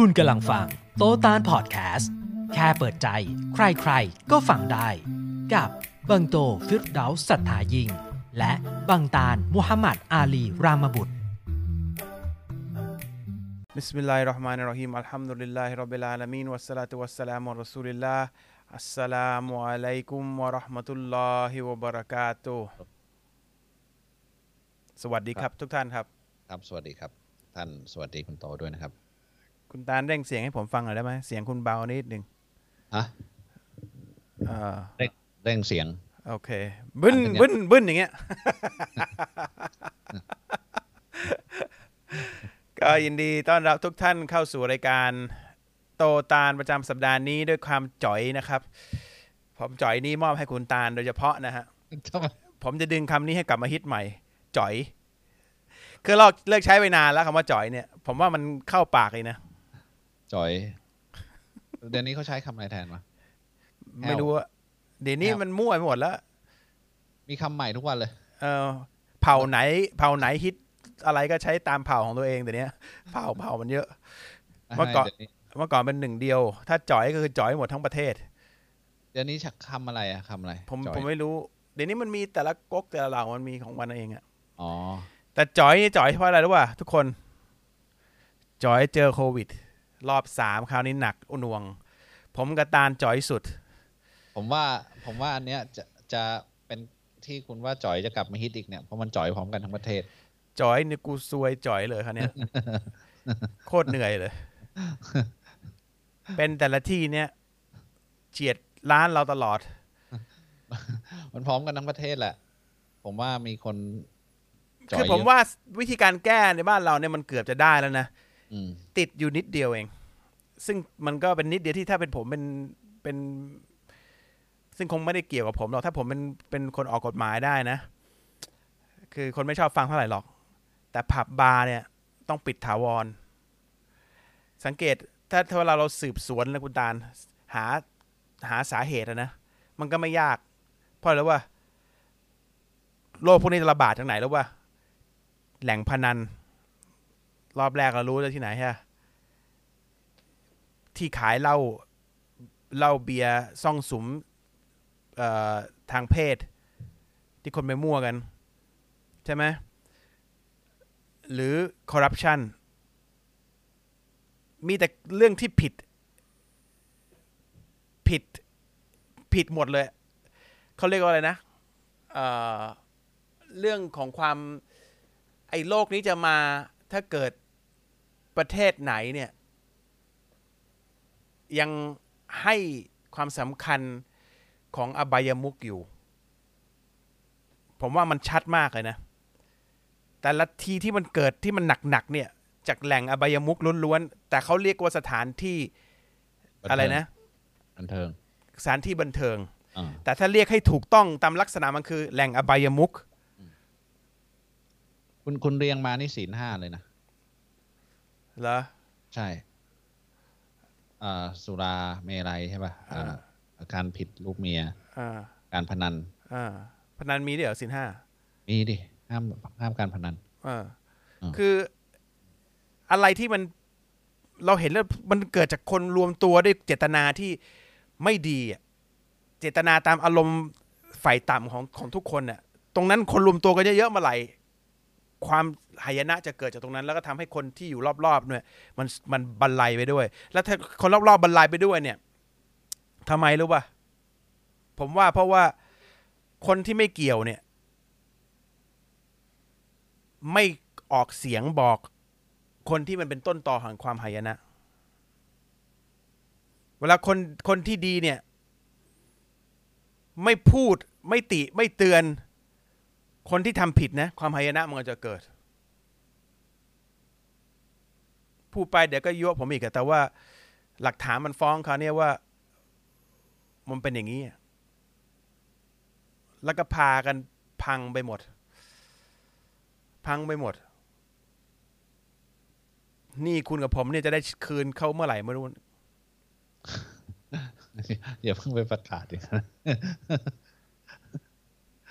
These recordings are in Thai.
คุณกำลังฟัง โตตานพอดแคสต์ แค่เปิดใจ ใครๆ ก็ฟังได้ กับ บังโตฟิรดาสัทธายิง และบังตานมุฮัมมัดอาลีรามบุตรมิสซ์บิลลายรอฮ์มานีรอฮีมอัลฮัมดุลิลล่า بسم الله الرحمن الرحيم الحمد لله رب العالمين والصلاة والسلام على رسول الله السلام عليكم ورحمة الله وبركاته สวัสดีครับทุกท่านครับ ครับ สวัสดีครับ ท่าน สวัสดีคุณโตด้วยนะครับ คุณตาลเร่งเสียงให้ผมฟังหน่อยได้ไหมเสียงคุณเบานิดหนึ่งอะเอ่อเร่งเร่งเสียง โอเค บึ้นอันนี้บึ้นบึ้นอย่างเงี้ย ก็ยินดีต้อนรับทุกท่านเข้าสู่รายการโตตาลประจำสัปดาห์นี้ด้วยความจ่อยนะครับ ผมจ่อยนี้มอบให้คุณตาลโดยเฉพาะนะฮะทำไมผมจะดึงคำนี้ให้กลับมาฮิตใหม่ จ่อยคือเราเลิกใช้ไปนานแล้วคำว่าจ่อยเนี่ย ผมว่ามันเข้าปากเลยนะ จอย เดี๋ยวนี้เขาใช้คำอะไรแทนวะแอลไม่รู้ว่าเดี๋ยวนี้แอล มันมั่วไปหมดแล้วมีมีคำใหม่ทุกวันเลย เออเผ่าไหน เผ่าไหนฮิตอะไรก็ใช้ตามเผ่าของตัวเองแต่เนี้ยเผ่าเผ่ามันเยอะ เมื่อก่อน ดี๋ยวนี้เมื่อก่อนเป็นหนึ่งเดียว ถ้าจ่อยก็คือจ่อยหมดทั้งประเทศ เดี๋ยวนี้ชักคำอะไรอะคำอะไรผมจอยผมไม่รู้ เดี๋ยวนี้มันมีแต่ละก๊กแต่ละเหล่ามันมีของมันเองอะอ๋อแต่จ่อยนี่จ่อยเพราะอะไรรู้ป่ะทุกคนจ่อยเจอโควิด รอบสามคราวนี้หนักอุนวง ผมกับตาลจ่อยสุด ผมว่าผมว่าอันเนี้ยจะจะเป็นที่คุณว่าจอยจะกลับมาฮิตอีกเนี่ยเพราะมันจอยพร้อมกันทั้งประเทศจ่อยนี่กูซวยจ่อยเลยครับเนี่ยโคตรเหนื่อยเลย เป็นแต่ละที่เนี่ยเฉียดร้านเราตลอด มันพร้อมกันทั้งประเทศแหละ ผมว่ามีคนจอยคือผมเยะว่าวิธีการแก้ในบ้านเราเนี่ยมันเกือบจะได้แล้วนะอืม ติดอยู่นิดเดียวเอง ซึ่งมันก็เป็นนิดเดียวที่ถ้าเป็นผมเป็นเป็น ซึ่งคงไม่ได้เกี่ยวกับผมหรอกถ้าผมเป็นเป็นคนออกกฎหมายได้นะ คือคนไม่ชอบฟังเท่าไหร่หรอก แต่ผับบาร์เนี่ย ต้องปิดถาวร สังเกตถ้าเวลาเราสืบสวนแล้วคุณตาลหาหาสาเหตุนะมันก็ไม่ยาก เพราะอะไรว่าโรคพวกนี้ระบาดจากไหนแล้วว่า แหล่งพนัน รอบแรกเรารู้แล้วที่ไหนฮะที่ขายเหล้าเหล้าเบียร์ซ่องสุมเอ่อทางเพศ ที่คนไปมั่วกัน ใช่ไหมหรือคอร์รัปชันมีแต่เรื่องที่ผิด ผิดผิดหมดเลย เขาเรียกว่าอะไรนะเเรื่องของความไอ้โลกนี้จะมาถ้าเกิด ประเทศไหนเนี่ย ยังให้ความสำคัญของอบายมุกอยู่ ผมว่ามันชัดมากเลยนะ แต่ละทีที่มันเกิดที่มันหนักๆเนี่ย จากแหล่งอบายมุกล้วนๆ แต่เขาเรียกว่าสถานที่บันเทิงอะไรนะ บันเทิง สถานที่บันเทิงอ่าแต่ถ้าเรียกให้ถูกต้องตามลักษณะมันคือ แหล่งอบายมุก คุณคุณเรียงมานี่ศีลห้าเลยนะ เหรอใช่อ่าสุราเมรัยใช่ป่ะอ่าอาการผิดลูกเมีย อ่า การพนัน อ่า พนันมีด้วยเหรอสินห้ามีดิห้ามห้ามการพนันเอออ่าคืออะไรที่มันเราเห็นแล้วมันเกิดจากคนรวมตัวด้วยเจตนาที่ไม่ดีอะเจตนาตามอารมณ์ฝ่ายต่ำของของทุกคนน่ะ ตรงนั้นคนรวมตัวกันเยอะๆเมาไหร่ ความหายนะจะเกิดจากตรงนั้น แล้วก็ทำให้คนที่อยู่รอบๆเนี่ยมันมันบรรลัยไปด้วย แล้วถ้าคนรอบๆบรรลัยไปด้วยเนี่ยทำไมรู้ป่ะผมว่าเพราะว่าคนที่ไม่เกี่ยวเนี่ย ไม่ออกเสียงบอกคนที่มันเป็นต้นต่อของความหายนะ เวลาคนคนที่ดีเนี่ย ไม่พูดไม่ติไม่เตือน คนที่ทำผิดนะความหายนะมันก็จะเกิดพูดไปเดี๋ยวก็ยั่วผมอีกแต่ว่า หลักฐานมันฟ้องเขาเนี่ยว่า มันเป็นอย่างนี้ แล้วก็พากันพังไปหมด พังไปหมด นี่คุณกับผมเนี่ยจะได้คืนเขาเมื่อไหร่ไม่รู้อย่าเพิ่งไปประกาศอย่างนั้น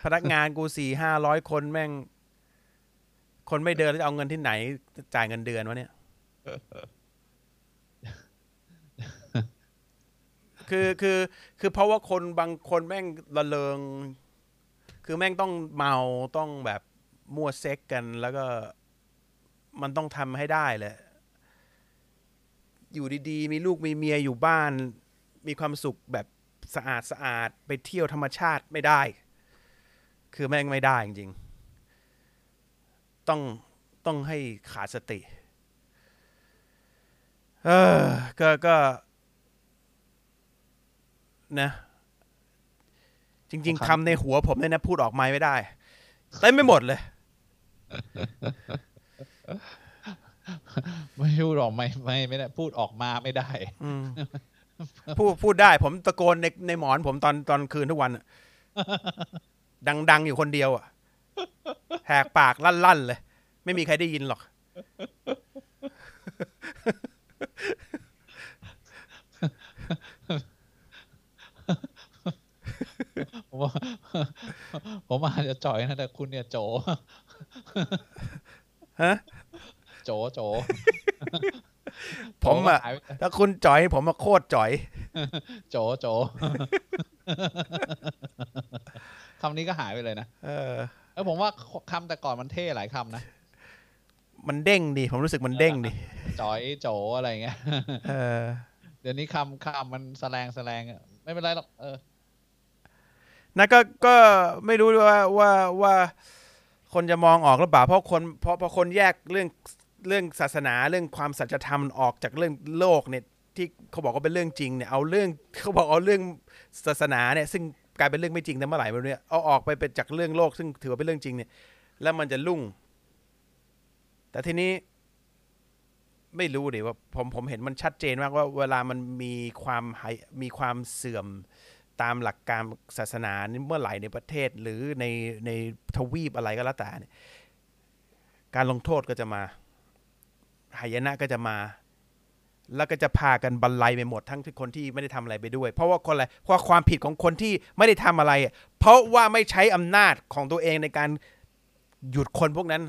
พนักงานกูสี่ห้าร้อยคนแม่ง คนไม่เดินแล้วจะเอาเงินที่ไหน จ่ายเงินเดือนวะเนี่ย คือคือคือเพราะว่าคนบางคนแม่งระเริง คือแม่งต้องเมาต้องแบบมั่วเซ็กกันแล้วก็มันต้องทำให้ได้แหละอยู่ดีๆ มีลูกมีเมียอยู่บ้าน มีความสุขแบบสะอาดสะอาดไปเที่ยวธรรมชาติไม่ได้ คือแม่งไม่ได้จริงๆ ต้องต้องให้ขาดสติ เออ ก็ก็นะ จริง ๆคำในหัวผมเนี่ยนะ พูดออกไม้ไม่ได้เต็มไม่หมดเลย ไม่พูดออกไม่ไม่ไม่ได้พูดออกมาไม่ได้อืมพูดพูดได้ ผมตะโกนในในหมอนผมตอนตอนคืนทุกวันอะ ดัง ๆ อยู่คนเดียวอะแหกปากลั่นๆเลย ไม่มีใครได้ยินหรอก ผมว่าผมอาจจะจ่อยนะ แต่คุณเนี่ยโจฮะโจโจผมอะโจก็หายไปถ้าคุณจ่อยผมมาโคตรจ่อย โจโจคำนี้ก็หายไปเลยนะเออแล้วผมว่าคำแต่ก่อนมันเท่หลายคำนะ มันเด้งดีผมรู้สึกมันเด้งดีจอยโจอะไรเงี้ยเออ เดี๋ยวนี้คำคำมันแสลงแสลงอะไม่เป็นไรหรอกเออนะก็ก็ไม่รู้ว่าว่าว่าคนจะมองออกหรือเปล่าเพราะคนเพราะเพราะคนแยกเรื่องเรื่องศาสนาเรื่องความสัจธรรมออกจากเรื่องโลกเนี่ยที่เขาบอกว่าเป็นเรื่องจริงเนี่ยเอาเรื่องเขาบอกเอาเรื่องศาสนาเนี่ย ซึ่ง กลายเป็นเรื่องไม่จริงแต่เมื่อไหร่ไม่รู้เนี่ยเอาออกไปเป็นจากเรื่องโลกซึ่งถือว่าเป็นเรื่องจริงเนี่ย แล้วมันจะลุ่ง แต่ทีนี้ไม่รู้ดิว่าผมผมเห็นมันชัดเจนมากว่าเวลามันมีความหายมีความเสื่อมตามหลักการศาสนานี่เมื่อไหร่ในประเทศหรือในในทวีปอะไรก็แล้วแต่การลงโทษก็จะมาหายนะก็จะมา แล้วก็จะพากันบรรลัยไปหมดทั้งที่คนที่ไม่ได้ทำอะไรไปด้วย เพราะว่าคนอะไรเพราะความผิดของคนที่ไม่ได้ทำอะไร เพราะว่าไม่ใช้อำนาจของตัวเองในการหยุดคนพวกนั้น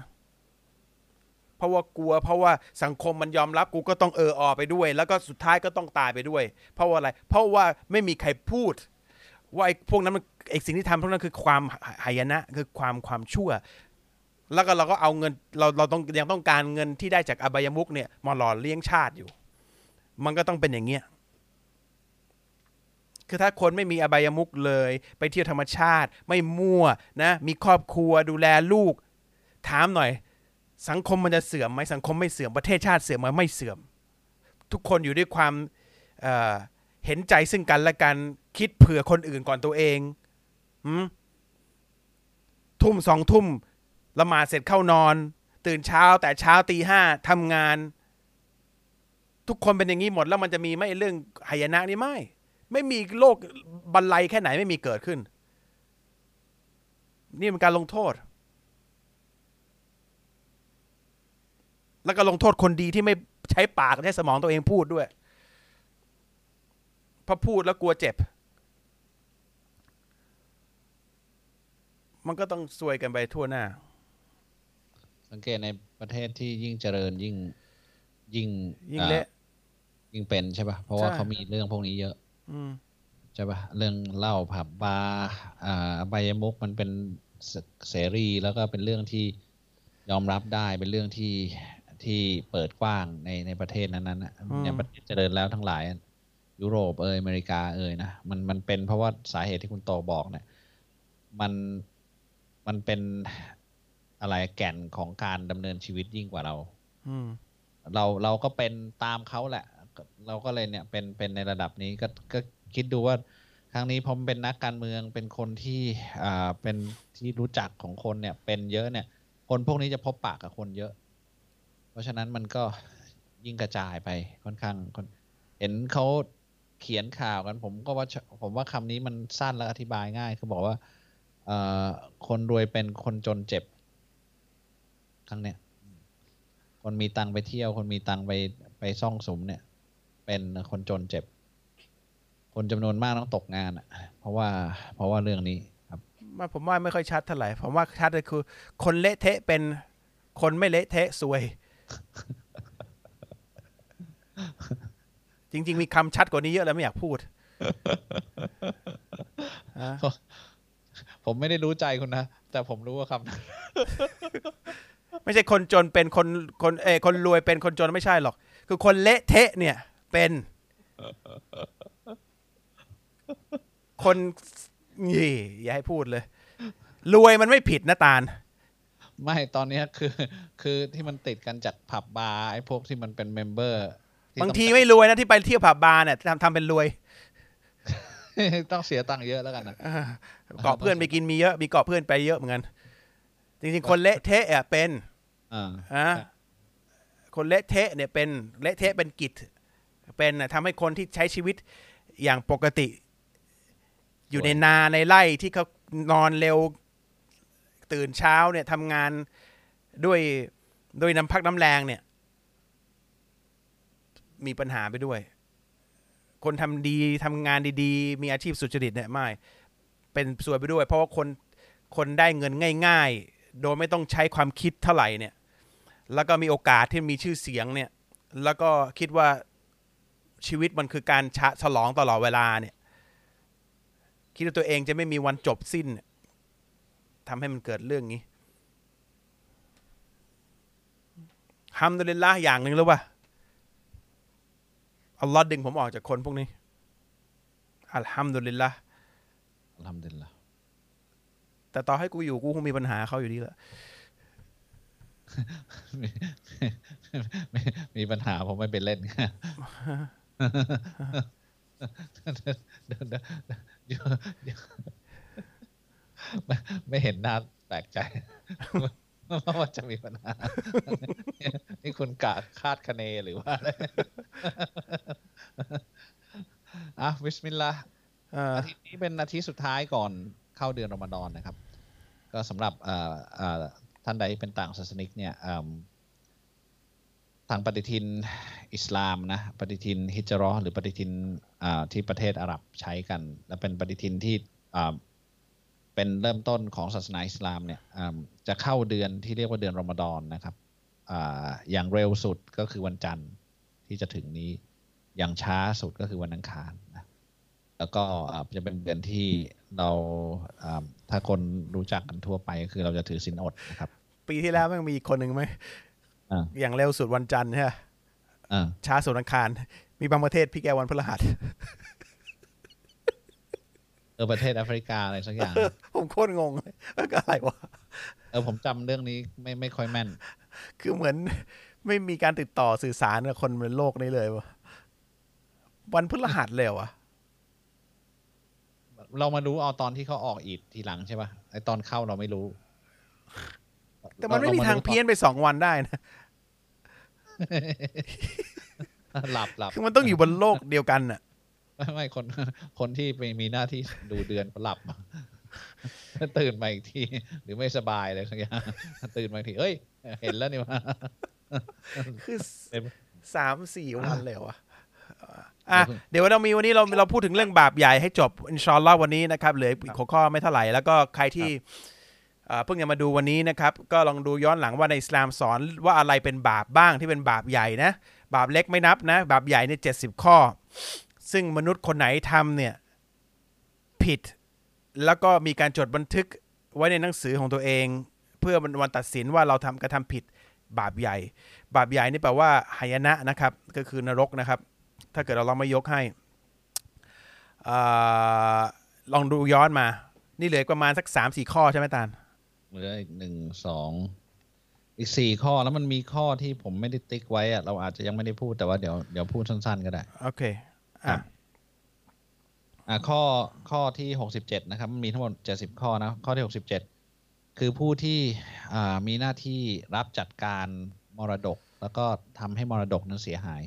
เพราะว่ากลัว เพราะว่าสังคมมันยอมรับกูก็ต้องเอออไปด้วย แล้วก็สุดท้ายก็ต้องตายไปด้วย เพราะว่าอะไร เพราะว่าไม่มีใครพูด ว่าไอ้พวกนั้นมันไอ้สิ่งที่ทำพวกนั้นคือความหายนะคือความความชั่วแล้วก็เราก็เอาเงินเราเราต้องยังต้องการเงินที่ได้จากอบายมุกเนี่ยมาหล่อเลี้ยงชาติอยู่ มันก็ต้องเป็นอย่างเงี้ยคือถ้าคนไม่มีอบายมุกเลย ไปเที่ยวธรรมชาติไม่มั่วนะ มีครอบครัวดูแลลูก ถามหน่อย สังคมมันจะเสื่อมไหมสังคมไม่เสื่อมประเทศชาติเสื่อมไหมไม่เสื่อม ทุกคนอยู่ด้วยความเเห็นใจซึ่งกันและกันคิดเผื่อคนอื่นก่อนตัวเองทุ่มสองทุ่มละหมาดเสร็จเข้านอน ตื่นเช้าแต่เช้าตีห้าทำงาน ทุกคนเป็นอย่างนี้หมดแล้วมันจะมีไหม่เรื่องหายนะนี่ไม่ ไม่มีโลกบรรลัยแค่ไหนไม่มีเกิดขึ้น นี่เป็นการลงโทษ แล้วก็ลงโทษคนดีที่ไม่ใช้ปากใช้สมองตัวเองพูดด้วยเพราะพูดแล้วกลัวเจ็บ มันก็ต้องซวยกันไปทั่วหน้า สังเกตในประเทศที่ยิ่งเจริญยิ่งยิ่งยิ่งเละอ่า ยิ่งเป็นใช่ปะเพราะว่าใช่เขามีเรื่องพวกนี้เยอะ อืมใช่ปะเรื่องเหล้าผับบาร์อ่าอบายมุกมันเป็นเสเสรีแล้วก็เป็นเรื่องที่ยอมรับได้เป็นเรื่องที่ที่เปิดกว้างในในประเทศนั้นๆนะอย่างประเทศเจริญแล้วทั้งหลาย ยุโรปเอยอเมริกาเอยนะมันมันเป็นเพราะว่าสาเหตุที่คุณโตบอกเนี่ยมันมันเป็นอะไรแก่นของการดำเนินชีวิตยิ่งกว่าเรา อืมเราเราก็เป็นตามเขาแหละ เราก็เลยเนี่ยเป็นเป็นในระดับนี้ก็ก็คิดดูว่าครั้งนี้ผมเป็นนักการเมืองเป็นคนที่อ่าเป็นที่รู้จักของคนเนี่ย เป็นเยอะเนี่ย คนพวกนี้จะพบปากกับคนเยอะ เพราะฉะนั้นมันก็ยิ่งกระจายไปค่อนข้างคนเห็นเขาเขียนข่าวกันผมก็ว่าผมว่าคำนี้มันสั้นและอธิบายง่ายคือบอกว่าเอ่อคนรวยเป็นคนจนเจ็บ ครั้งเนี้ยคนมีตังไปเที่ยว คนมีตังไปไปซ่องสมเนี่ย เป็นคนจนเจ็บ คนจำนวนมากต้องตกงานอะ เพราะว่าเพราะว่าเรื่องนี้ครับมาผมว่าไม่ค่อยชัดเท่าไหร่ผมว่าชัดเลยคือ คนเละเทะเป็นคนไม่เละเทะซวย จริง ๆ มีคำชัดกว่านี้เยอะแล้วไม่อยากพูดอะผมไม่ได้รู้ใจคุณนะ แต่ผมรู้ว่าคำนั้นไม่ใช่คนจนเป็นคนคนเออคนรวยเป็นคนจนไม่ใช่หรอก คือคนเละเทะเนี่ย เป็น คนนี่อย่าให้พูดเลย รวยมันไม่ผิดนะตาล ไม่ตอนเนี้ยคือ คือที่มันติดกันจากผับบาร์ไอ้พวกที่มันเป็น member บางทีไม่รวยนะที่ไปเที่ยวผับบาร์เนี่ยทำทำเป็นรวย ต้องเสียตังค์เยอะแล้วกันนะอ่าเกาะเพื่อนไปกินมีเยอะ มีเกาะเพื่อนไปเยอะเหมือนกัน จริงๆ คนเละเทะอะเป็นอ่าอะคนเละเทะเนี่ยเป็นเละเทะเป็นกิจ เป็นน่ะทำให้คนที่ใช้ชีวิตอย่างปกติ อยู่ในนาในไร่ที่เขานอนเร็วตื่นเช้าเนี่ยทำงานด้วยด้วยน้ำพักน้ำแรงเนี่ย มีปัญหาไปด้วย คนทำดีทำงานดีๆ มีอาชีพสุจริตเนี่ยไม่เป็นส่วนไปด้วย เพราะว่าคนคนได้เงินง่าย ๆ โดยไม่ต้องใช้ความคิดเท่าไหร่เนี่ย แล้วก็มีโอกาสที่มีชื่อเสียงเนี่ย แล้วก็คิดว่า ชีวิตมันคือการชะฉลองตลอดเวลาเนี่ย คิดว่าตัวเองจะไม่มีวันจบสิ้นเนี่ยทำให้มันเกิดเรื่องนี้ฮัมดุลิลละห์อย่างหนึ่งรู้ป่ะอัลลอฮ์ดึงผมออกจากคนพวกนี้อัลฮัมดุลิลละห์ทำเด่นละแต่ต่อให้กูอยู่กูคงมีปัญหาเขาอยู่ดีแหละมีมีมีปัญหาผมไม่ไปเล่น เดี๋ยวเดี๋ยวเดี๋ยวเดี๋ยวไม่ไม่เห็นน่าแปลกใจว่าจะมีปัญหา นี่คุณกะคาดคะเนหรือว่าอะไรอะبسم اللهอ่าอาทิตย์นี้เป็นอาทิตย์สุดท้ายก่อนเข้าเดือนรอมฎอนนะครับ ก็สำหรับเอ่อเอ่อท่านใดเป็นต่างศาสนิกเนี่ยเอิ่ม ทางปฏิทินอิสลามนะปฏิทินฮิจราะห์หรือปฏิทินที่ประเทศอาหรับใช้กัน และเป็นปฏิทินที่เป็นเริ่มต้นของศาสนาอิสลามเนี่ยจะเข้าเดือนที่เรียกว่าเดือนรอมฎอนนะครับออย่างเร็วสุดก็คือวันจันทร์ที่จะถึงนี้อย่างช้าสุดก็คือวันอังคารนะแล้วก็จะเป็นเดือนที่เราถ้าคนรู้จักกันทั่วไปก็คือเราจะถือศีลอดนะครับ ปีที่แล้วมันมีอีกคนหนึ่งไหม อ่าอย่างเร็วสุดวันจันทร์ใช่ไหมอ่าช้าสุดอังคาร มีบางประเทศพี่แกวันพฤหัสเออประเทศแอฟริกาอะไรสักอย่าง ผมโคตรงงเลยว่าก็อะไรวะเออผมจำเรื่องนี้ไม่ไม่ค่อยแม่น คือเหมือนไม่มีการติดต่อสื่อสารกับคนบนโลกนี้เลยวะวันพฤหัสเลยเหรอวะเรามารู้เอาตอนที่เขาออกอีดทีหลังใช่ป่ะไอตอนเข้าเราไม่รู้ แต่มันไม่มีทางเพี้ยนไปสองวันได้นะ หลับหลับคือมันต้องอยู่บนโลกเดียวกันน่ะ ไม่ไม่คนคนที่ไปมีหน้าที่ดูเดือนเขาหลับตื่นมาอีกที หรือไม่สบายเลยสักอย่างตื่นมาอีกทีเอ้ย เห็นแล้วนี่ว่าคือเต็มสามสี่วันเลยเหรอวะอะเดี๋ยวเรามีวันนี้เราเราพูดถึงเรื่องบาปใหญ่ให้จบอินชอนลอวันนี้นะครับเหลืออีกหัวข้อไม่เท่าไหร่แล้วก็ใครที่ เพิ่งจะมาดูวันนี้นะครับ ก็ลองดูย้อนหลังว่าในอิสลามสอนว่าอะไรเป็นบาปบ้างที่เป็นบาปใหญ่นะ บาปเล็กไม่นับนะ บาปใหญ่เนี่ยเจ็ดสิบข้อ ซึ่งมนุษย์คนไหนทำเนี่ยผิด แล้วก็มีการจดบันทึกไว้ในหนังสือของตัวเอง เพื่อมันวันตัดสินว่าเราทำกระทำผิดบาปใหญ่ บาปใหญ่นี่แปลว่าหายนะนะครับ ก็คือนรกนะครับ ถ้าเกิดเราลองไม่ยกให้อลองดูย้อนมา นี่เหลือประมาณสักสามสี่ข้อใช่ไหมตาล เหลืออีกหนึ่งสองอีกสี่ข้อแล้วมันมีข้อที่ผมไม่ได้ติ๊กไว้อะเราอาจจะยังไม่ได้พูดแต่ว่าเดี๋ยวเดี๋ยวพูดสั้นๆก็ได้ โอเค อะอ่าข้อข้อที่หกสิบเจ็ดนะครับมันมีทั้งหมดเจ็ดสิบข้อนะ ข้อที่หกสิบเจ็ดคือผู้ที่อ่ามีหน้าที่รับจัดการมรดก แล้วก็ทำให้มรดกนั้นเสียหาย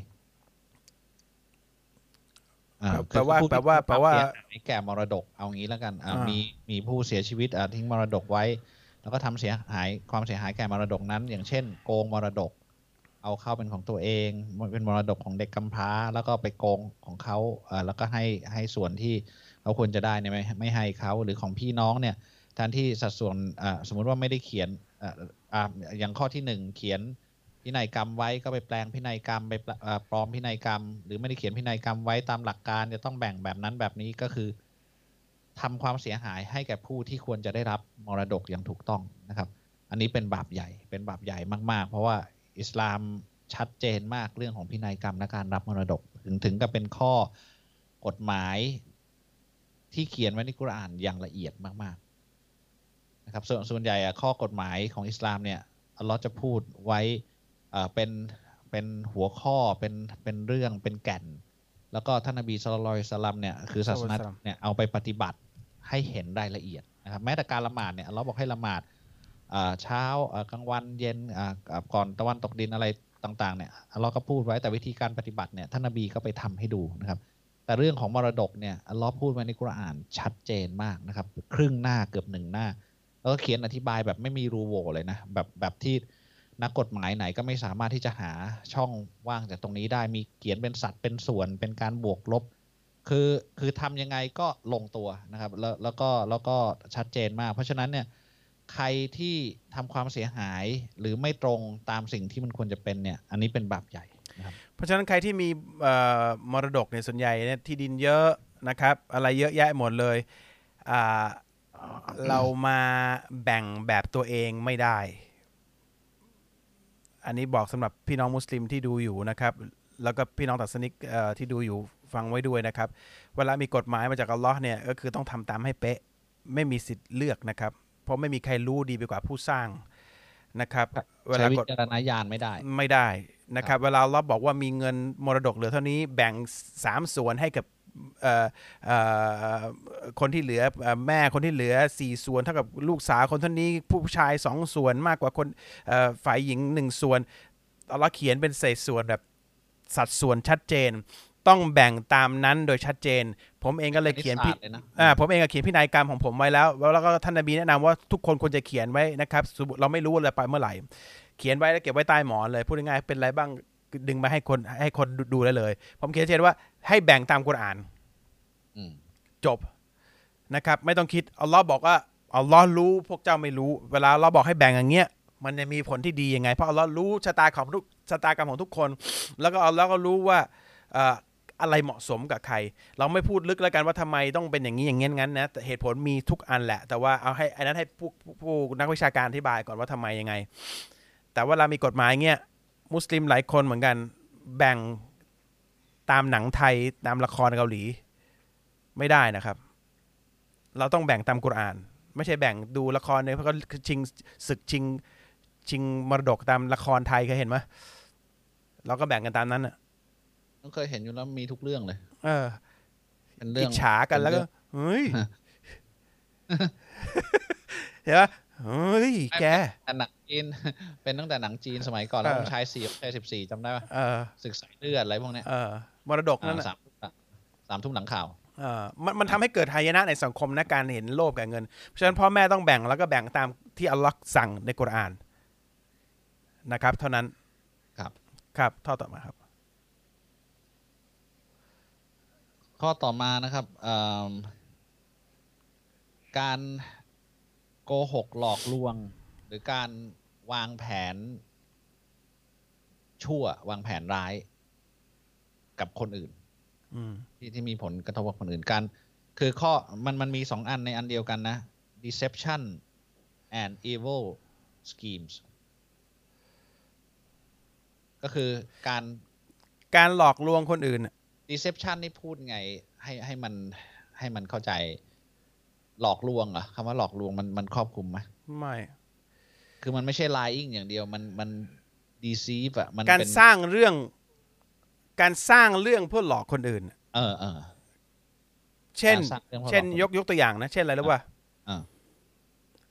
อ่แปลว่าคือผู้แปลว่าที่แปลว่าทำความเสียหายแก่มรดกเอางี้แล้วกันอ่าอ่ามีมีมีผู้เสียชีวิตอ่าทิ้งมรดกไว้ แล้วก็ทำเสียหายความเสียหายแก่มรดกนั้น อย่างเช่น โกงมรดก เอาเข้าเป็นของตัวเองเป็นมรดกของเด็กกำพร้า แล้วก็ไปโกงของเขาแล้วก็ให้ให้ส่วนที่เขาควรจะได้เนี่ยไม่ไม่ให้เขาหรือของพี่น้องเนี่ยแทนที่สัดส่วนสมมุติว่าไม่ได้เขียนออย่างข้อที่หนึ่งเขียนพินัยกรรมไว้ก็ไปแปลงพินัยกรรมไปปลอมพินัยกรรม หรือไม่ได้เขียนพินัยกรรมไว้ตามหลักการจะต้องแบ่งแบบนั้นแบบนี้ก็คือ ทำความเสียหายให้แก่ผู้ที่ควรจะได้รับมรดกอย่างถูกต้องนะครับ อันนี้เป็นบาปใหญ่เป็นบาปใหญ่มาก ๆ เพราะว่าอิสลามชัดเจนมากเรื่องของพินัยกรรมและการรับมรดก ถึงถึงกับเป็นข้อกฎหมายที่เขียนไว้ในกุรอานอย่างละเอียดมากๆนะครับส่วนส่วนใหญ่ข้อกฎหมายของอิสลามเนี่ยอัลลอฮ์จะพูดไว้เป็นเป็นหัวข้อเป็นเป็นเรื่องเป็นแก่น แล้วก็ท่านนบีสุลต่านสลัมเนี่ยคือศาสนาเนี่ยเอาไปปฏิบัติ ให้เห็นรายละเอียดนะครับแม้แต่การละหมาดเนี่ยอัลลอฮ์บอกให้ละหมาดเช้ากลางวันเย็นก่อนตะวันตกดินอะไรต่างๆเนี่ยอัลลอฮ์ก็พูดไว้แต่วิธีการปฏิบัติเนี่ยท่านนบีก็ไปทำให้ดูนะครับแต่เรื่องของมรดกเนี่ยอัลลอฮ์พูดไว้ในกุรอานชัดเจนมากนะครับ ครึ่งหน้าเกือบหนึ่งหน้า แล้วก็เขียนอธิบายแบบไม่มีรูโหว่เลยนะแบบแบบที่นักกฎหมายไหนก็ไม่สามารถที่จะหาช่องว่างจากตรงนี้ได้มีเขียนเป็นสัดเป็นส่วนเป็นการบวกลบ คือคือทำยังไงก็ลงตัวนะครับ แล้วแล้วก็แล้วก็ชัดเจนมาก เพราะฉะนั้นเนี่ยใครที่ทำความเสียหายหรือไม่ตรงตามสิ่งที่มันควรจะเป็นเนี่ย อันนี้เป็นบาปใหญ่นะครับเพราะฉะนั้นใครที่มีมรดกเนี่ยส่วนใหญ่เนี่ยที่ดินเยอะนะครับ อะไรเยอะแยะหมดเลยเรามาแบ่งแบบตัวเองไม่ได้ อันนี้บอกสำหรับพี่น้องมุสลิมที่ดูอยู่นะครับ แล้วก็พี่น้องตัดสนิกที่ดูอยู่ ฟังไว้ด้วยนะครับ เวลามีกฎหมายมาจากอัลลอฮ์เนี่ยก็คือต้องทำตามให้เป๊ะไม่มีสิทธิ์เลือกนะครับ เพราะไม่มีใครรู้ดีไปกว่าผู้สร้างนะครับ เวใช้ลาวิกฎจารณญาณไม่ได้ไม่ได้นะครับ เวลาเราบอกว่ามีเงินมรดกเหลือเท่านี้แบ่งสามส่วนให้กับเอ่อเอ่อคนที่เหลือเอ่อแม่คนที่เหลือสี่ส่วนเท่ากับลูกสาวคนเท่านี้ผู้ชายสองส่วนมากกว่าคนเอ่อฝ่ายหญิงหนึ่งส่วนเราเขียนเป็นเศษส่วนแบบสัดส่วนชัดเจน ต้องแบ่งตามนั้นโดยชัดเจน ผมเองก็เลยเขียนพิอัศาสตร์เลยนะอ่าผมเองก็เขียนพินัยกรรมของผมไว้แล้ว แล้วก็ท่านนบีแนะนำว่าทุกคนควรจะเขียนไว้นะครับสมมุติเราไม่รู้ว่าอะไรไปเมื่อไหร่ เขียนไว้แล้วเก็บไว้ใต้หมอนเลยพูดง่ายๆเป็นอะไรบ้างดึงมาให้คนให้คนดูดูได้เลย ผมเขียนเช่นว่าให้แบ่งตามกุรอานอืมจบนะครับ ไม่ต้องคิดอัลลอฮ์บอกว่าอัลลอฮ์รู้พวกเจ้าไม่รู้ เวลาเราบอกให้แบ่งอย่างเงี้ยมันจะมีผลที่ดียังไง เพราะอัลลอฮ์รู้ชะตาของทุกชะตากรรมของทุกคน แล้วก็อัลลอฮ์ก็รู้ว่าเอะไรเหมาะสมกับใคร เราไม่พูดลึกแล้วกันว่าทำไมต้องเป็นอย่างนี้อย่างเงี้ยงั้นนะแต่เหตุผลมีทุกอันแหละ แต่ว่าเอาให้อันนั้นให้ผู้ผู้นักวิชาการอธิบายก่อนว่าทำไมยังไง แต่เวลามีกฎหมายเงี้ยมุสลิมหลายคนเหมือนกันแบ่งตามหนังไทยตามละครเกาหลี ไม่ได้นะครับ เราต้องแบ่งตามกุรอาน ไม่ใช่แบ่งดูละครเนี่ยเพราะเขาชิงศึกชิงชิงมรดกตามละครไทยเคยเห็นไหมเราก็แบ่งกันตามนั้นอะ เคยเห็นอยู่แล้วมีทุกเรื่องเลย เออเป็นเรื่อิองจฉากันแล้วก็เป็นเรื่องเฮ้ยเห็นปะเฮ้ยแกแต่หนังจีน เป็นตั้งแต่หนังจีนสมัยก่อนแล้วเออผมชายสี่ชายสิบสี่จำได้ปะเออศึกสายเลือดอะไรพวกเนี้ยเออมรดกนั่นอ่าน่ะสามสามทุ่มหลังข่าวเออมันมันทำให้เกิดหายนะในสังคมนะการเห็นโลภกับเงิน เพราะฉะนั้นพ่อแม่ต้องแบ่งแล้วก็แบ่งตามที่อัลลอฮ์สั่งในกุรอานนะครับ เท่านั้นครับครับท่อต่อมาครับ ข้อต่อมานะครับเอิ่มการโกหกหลอกลวง หรือการวางแผน ชั่ววางแผนร้ายกับคนอื่นอืมที่ที่มีผลกระทบกับคนอื่นการคือข้อมันมันมีสองอันในอันเดียวกันนะ deception and evil schemes ก็คือการการหลอกลวงคนอื่นน่ะ deception นี่พูดไง ให้ให้มันให้มันเข้าใจหลอกลวงเหรอคำว่าหลอกลวงมันมันครอบคลุมไหมไม่ คือมันไม่ใช่ lying อย่างเดียวมันมัน deceive อะมันการเป็นสร้างเรื่อง การสร้างเรื่องเพื่อหลอกคนอื่นน่ะเออเออเช่นการสร้างเรื่องเพื่อหลอกเช่นคนอื่นยกยกตัวอย่างนะ เช่นอะไรรู้ป่ะอ่า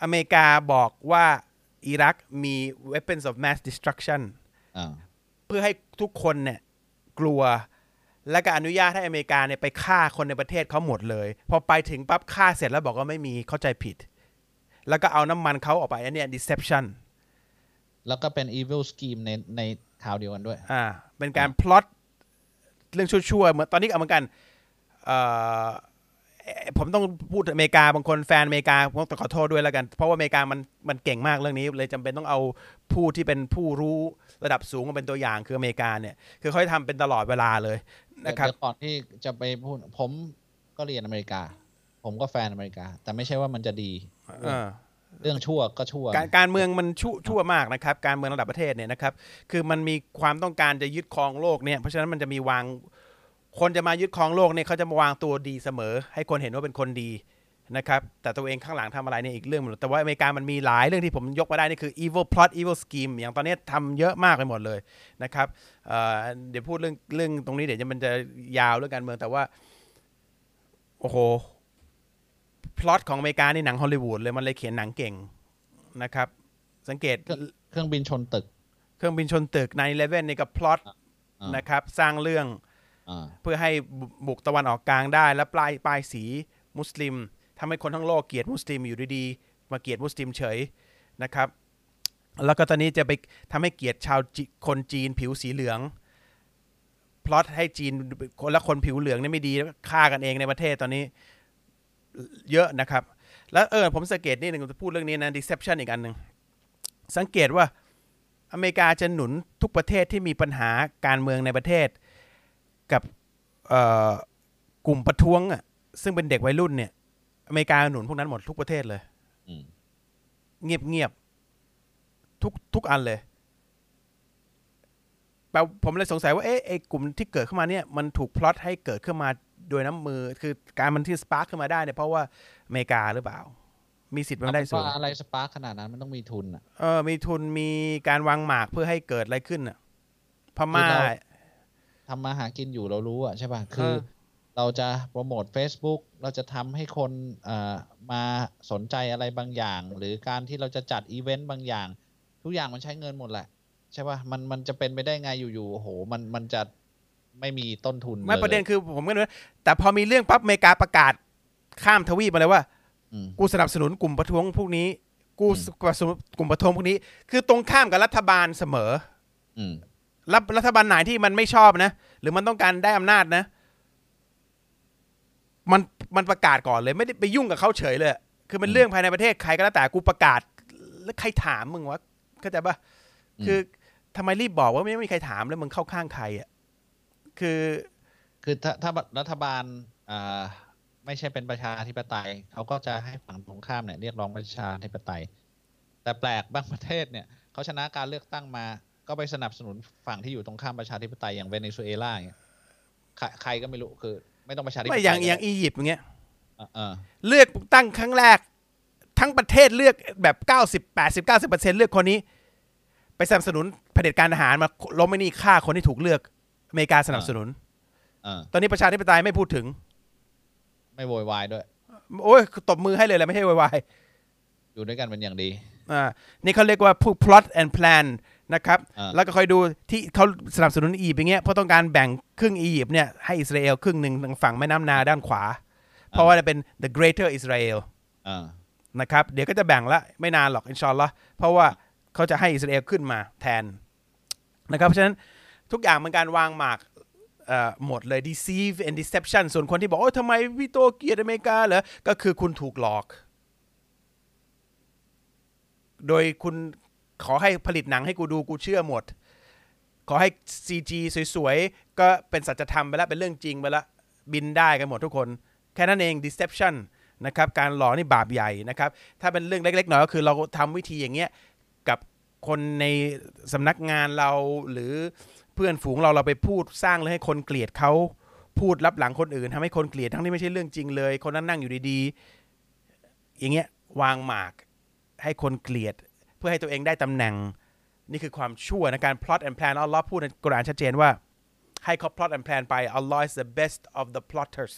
อเมริกาบอกว่าอิรักมี weapons of mass destruction อ่าเพื่อให้ทุกคนเนี่ย กลัว และก็อนุญาตให้อเมริกาเนี่ยไปฆ่าคนในประเทศเขาหมดเลย พอไปถึงปั๊บฆ่าเสร็จแล้วบอกว่าไม่มีเข้าใจผิด แล้วก็เอาน้ำมันเขาออกไปอันเนี้ย deception แล้วก็เป็น evil scheme ในในข่าวเดียวกันด้วยอ่าเป็นการพล็อตเรื่องชั่วๆเหมือนตอนนี้ก็เหมือนกันเอ่อผมต้องพูดอเมริกาบางคนแฟนอเมริกาผมต้องขอโทษด้วยแล้วกัน เพราะว่าอเมริกามันมันเก่งมากเรื่องนี้ เลยจำเป็นต้องเอาผู้ที่เป็นผู้รู้ระดับสูงมาเป็นตัวอย่างคืออเมริกาเนี่ยคือเขาจะทำเป็นตลอดเวลาเลย นะครับเดี๋ยวก่อนที่จะไปพูดผมก็เรียนอเมริกา ผมก็แฟนอเมริกา แต่ไม่ใช่ว่ามันจะดีเออเรื่องชั่วก็ชั่ว การการเมืองมันชั่วชั่วมากนะครับ การเมืองระดับประเทศเนี่ยนะครับ คือมันมีความต้องการจะยึดครองโลกเนี่ยเพราะฉะนั้นมันจะมีวางคนจะมายึดครองโลกเนี่ยเขาจะมาวางตัวดีเสมอ ให้คนเห็นว่าเป็นคนดี นะครับแต่ตัวเองข้างหลังทำอะไรเนี่ยอีกเรื่องหนึ่งแต่ว่าอเมริกามันมีหลายเรื่องที่ผมยกมาได้นี่คือ evil plot evil scheme อย่างตอนนี้ทำเยอะมากไปหมดเลยนะครับเอ่อเดี๋ยวพูดเรื่องเรื่องตรงนี้เดี๋ยวมันจะยาวเรื่องการเมืองแต่ว่าโอ้โหพล็อตของอเมริกานี่หนังฮอลลีวูดเลยมันเลยเขียนหนังเก่งนะครับ สังเกตเครื่องบินชนตึก เครื่องบินชนตึก9 11นี่ก็พล็อตอ่านะครับ สร้างเรื่องอ่าเพื่อให้บุบุกตะวันออกกลางได้ และปลายปลายสีมุสลิม ทำให้คนทั้งโลกเกลียดมุสลิมอยู่ดีๆมาเกลียดมุสลิมเฉยนะครับ แล้วก็ตอนนี้จะไปทำให้เกลียดชาวคนจีนผิวสีเหลืองพลอตให้จีนคนละคนผิวเหลืองนี่ไม่ดีฆ่ากันเองในประเทศตอนนี้เยอะนะครับ แล้วเออผมสังเกตนี่หนึ่งจะพูดเรื่องนี้นะ deception อีกอันหนึ่งสังเกตว่าอเมริกาจะหนุนทุกประเทศที่มีปัญหาการเมืองในประเทศกับกลุ่มประท้วงอะซึ่งเป็นเด็กวัยรุ่นเนี่ย อเมริกาหนุนพวกนั้นหมดทุกประเทศเลยอืมเงียบเงียบๆทุกทุกอันเลยแปลผมเลยสงสัยว่าเอ๊ะไอ้กลุ่มที่เกิดขึ้นมาเนี่ยมันถูกพล็อตให้เกิดขึ้นมาโดยน้ำมือ คือการมันที่ spark ขึ้นมาได้เนี่ยเพราะว่าอเมริกาหรือเปล่า มีสิทธิ์มันได้สูงว่าอะไรสปาร์คขนาดนั้นมันต้องมีทุนอะเออมีทุนมีการวางหมากเพื่อให้เกิดอะไรขึ้นอะพม่าคือเราทำมาหากินอยู่เรารู้อะใช่ป่ะคือเออเราจะโปรโมท Facebook เราจะทำให้คนเอ่อมาสนใจอะไรบางอย่าง หรือการที่เราจะจัดอีเวนต์บางอย่าง ทุกอย่างมันใช้เงินหมดแหละ ใช่ป่ะมันมันจะเป็นไปได้ไงอยู่ๆโอ้โห มันมันจะไม่มีต้นทุนไม่ลยประเด็นคือผมก็รู้แต่พอมีเรื่องปั๊บอเมริกาประกาศข้ามทวีปมาเลยว่าอืมกูสนับสนุนกลุ่มประท้วงพวกนี้ กูอืมสนับสนุนกลุ่มประท้วงพวกนี้ คือตรงข้ามกับรัฐบาลเสมออืมรัฐรัฐบาลไหนที่มันไม่ชอบนะ หรือมันต้องการได้อำนาจนะ มันมันประกาศก่อนเลย ไม่ได้ไปยุ่งกับเขาเฉยเลย คือเป็นเรื่องภายในประเทศใครก็แล้วแต่กูประกาศ แล้วใครถามมึงวะเข้าใจปะอืมคือทำไมรีบบอกว่าไม่มีใครถามแล้วมึงเข้าข้างใครอะคือ คือถ้าถ้ารัฐบาลอ่าไม่ใช่เป็นประชาธิปไตยเขาก็จะให้ฝั่งตรงข้ามเนี่ยเรียกร้องประชาธิปไตย แต่แปลกบางประเทศเนี่ยเขาชนะการเลือกตั้งมา ก็ไปสนับสนุนฝั่งที่อยู่ตรงข้ามประชาธิปไตยอย่างเวเนซุเอลาอย่างเงี้ยใครใครก็ไม่รู้คือ ไม่ต้องประชาธิปไตไม่ยอย่างอย่างก็ได้อียิปต์อย่างเงี้ยเออเออเลือกตั้งครั้งแรก ทั้งประเทศเลือกแบบ 90 80 90เปอร์เซ็นเลือกคนนี้ ไปสนับสนุนเผด็จการทหารมาล้มไม่นี่ฆ่าคนที่ถูกเลือกอเมริกาสนับสนุนเออตอนนี้ประชาธิปไตยไม่พูดถึง ไม่โวยวายด้วย โอ้ยตบมือให้เลยแหละไม่ใช่วายอยู่ด้วยกันเป็นอย่างดีๆอ่านี่เขาเรียกว่าผู้ plot and plan นะครับอ่าแล้วก็คอยดูที่เขาสนับสนุนอียิปต์อย่างเงี้ยเพราะต้องการแบ่งครึ่งอียิปต์เนี่ยให้อิสราเอลครึ่งหนึ่งทางฝั่งแม่น้ำนาด้านขวา เพราะว่าจะเป็น the greater Israel เออนะครับ เดี๋ยวก็จะแบ่งละไม่นานหรอกอินชอนละเพราะว่าเขาจะให้อิสราเอลขึ้นมาแทนนะครับเพราะฉะนั้นทุกอย่างมันการวางหมากเอ่อหมดเลย deceive and deception ส่วนคนที่บอกโอ้ยทำไมพี่โตเกลียดอเมริกาเหรอ ก็คือคุณถูกหลอก โดยคุณ ขอให้ผลิตหนังให้กูดูกูเชื่อหมด ขอให้ CG สวยๆ ก็เป็นสัจธรรมไปแล้วเป็นเรื่องจริงไปแล้วบินได้กันหมดทุกคน แค่นั้นเอง deception นะครับการหลอกนี่บาปใหญ่นะครับ ถ้าเป็นเรื่องเล็กๆหน่อยก็คือเราทำวิธีอย่างเงี้ยกับคนในสำนักงานเราหรือเพื่อนฝูงเราเราไปพูดสร้างเลยให้คนเกลียดเขาพูดรับหลังคนอื่นทำให้คนเกลียดทั้งที่ไม่ใช่เรื่องจริงเลย คนนั้นนั่งอยู่ดีๆ อย่างเงี้ยวางหมากให้คนเกลียด เพื่อให้ตัวเองได้ตำแหน่ง นี่คือความชั่วนะการ plot and plan อัลลอฮ์พูดในกุรอานชัดเจนว่า ให้เขา plot and plan ไป Allah is the best of the plotters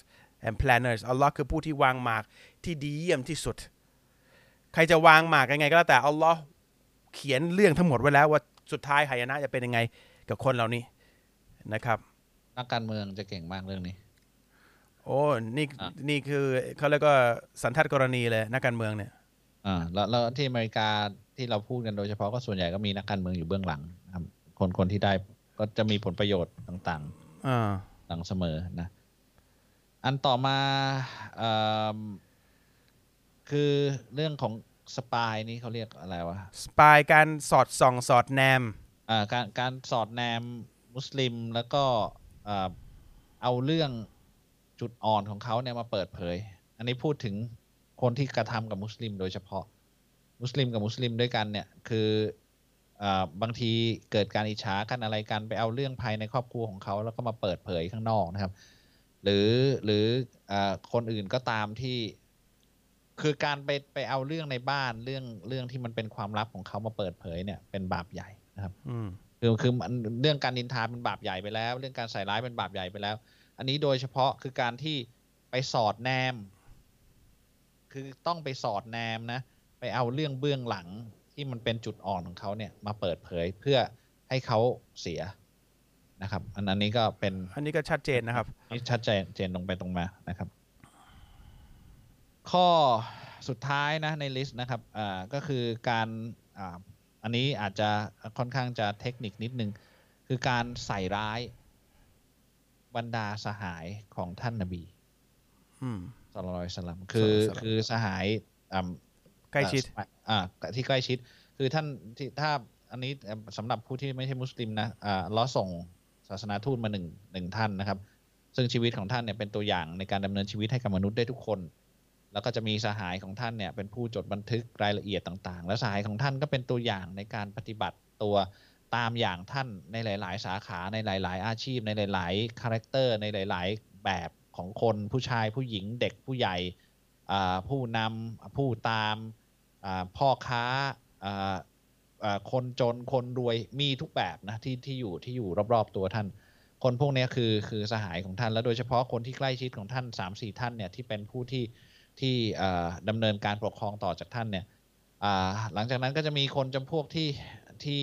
and planners อัลลอฮ์คือผู้ที่วางหมากที่ดีเยี่ยมที่สุด ใครจะวางหมากยังไงก็แล้วแต่อัลลอฮ์เขียนเรื่องทั้งหมดไว้แล้วว่าสุดท้ายหายนะจะเป็นยังไงกับคนเหล่านี้นะครับนักการเมืองจะเก่งมากเรื่องนี้ โอ้ นี่อะนี่คือเขาเรียกว่าสันทัดกรณีเลยนักการเมืองเนี่ย อ่าแล้วแล้วที่อเมริกาที่เราพูดกันโดยเฉพาะก็ส่วนใหญ่ก็มีนักการเมืองอยู่เบื้องหลังนะครับคนคนที่ได้ก็จะมีผลประโยชน์ต่างอ่าๆต่างเสมอนะ อันต่อมาเอ่อคือเรื่องของสปายนี่เขาเรียกอะไรวะสปายการสอดส่องสอดแนมอ่าการการสอดแนมมุสลิมแล้วก็อ่าเอาเรื่องจุดอ่อนของเขาเนี่ยมาเปิดเผย อันนี้พูดถึง คนที่กระทำกับมุสลิมโดยเฉพาะ มุสลิมกับมุสลิมด้วยกันเนี่ย คืออาบางทีเกิดการอิจฉากันอะไรกันไปเอาเรื่องภายในครอบครัวของเขาแล้วก็มาเปิดเผยข้างนอกนะครับ หรือหรืออาคนอื่นก็ตามที่ คือการไปไปเอาเรื่องในบ้านเรื่องเรื่องที่มันเป็นความลับของเขามาเปิดเผยเนี่ย เป็นบาปใหญ่นะครับ อืมคือคือมันเรื่องการนินทาเป็นบาปใหญ่ไปแล้ว เรื่องการใส่ร้ายเป็นบาปใหญ่ไปแล้ว อันนี้โดยเฉพาะคือการที่ไปสอดแนม คือต้องไปสอดแนมนะไปเอาเรื่องเบื้องหลังที่มันเป็นจุดอ่อนของเขาเนี่ยมาเปิดเผยเพื่อให้เขาเสียนะครับ อันนั้นนี้ก็เป็นอันนี้ก็ชัดเจนนะครับนี่ชัดเจนเจนตรงไปตรงมานะครับ ข้อสุดท้ายนะในลิสต์นะครับอ่าก็คือการอ่าอันนี้อาจจะค่อนข้างจะเทคนิคนิดนึง คือการใส่ร้ายบรรดาสหายของท่านนบีอืม สลลลอฮุอะลัยฮิวะสัลลัมคือศ็อลลัลลอฮุอะลัยฮิวะซัลลัมคือสหายอ่าใกล้ชิดอ่าที่ใกล้ชิด คือท่านที่ถ้าอันนี้เอ่อสำหรับผู้ที่ไม่ใช่มุสลิมนะอ่าล้อส่งศาสนาทูตมาหนึ่งหนึ่งท่านนะครับ ซึ่งชีวิตของท่านเนี่ยเป็นตัวอย่างในการดำเนินชีวิตให้กับมนุษย์ได้ทุกคน แล้วก็จะมีสหายของท่านเนี่ยเป็นผู้จดบันทึกรายละเอียดต่างๆ และสหายของท่านก็เป็นตัวอย่างในการปฏิบัติตัวตามอย่างท่านในหลาย ๆ สาขาในหลาย ๆ อาชีพ ในหลาย ๆ character ในหลาย ๆ แบบ ของคนผู้ชายผู้หญิงเด็กผู้ใหญ่ผู้นำผู้ตามพ่อค้าคนจนคนรวยมีทุกแบบนะที่ที่อยู่ที่อยู่รอบๆตัวท่าน คนพวกนี้คือคือสหายของท่านและโดยเฉพาะคนที่ใกล้ชิดของท่านสามสี่ท่านเนี่ยที่เป็นผู้ที่ที่ดำเนินการปกครองต่อจากท่านเนี่ยหลังจากนั้นก็จะมีคนจำพวกที่ที่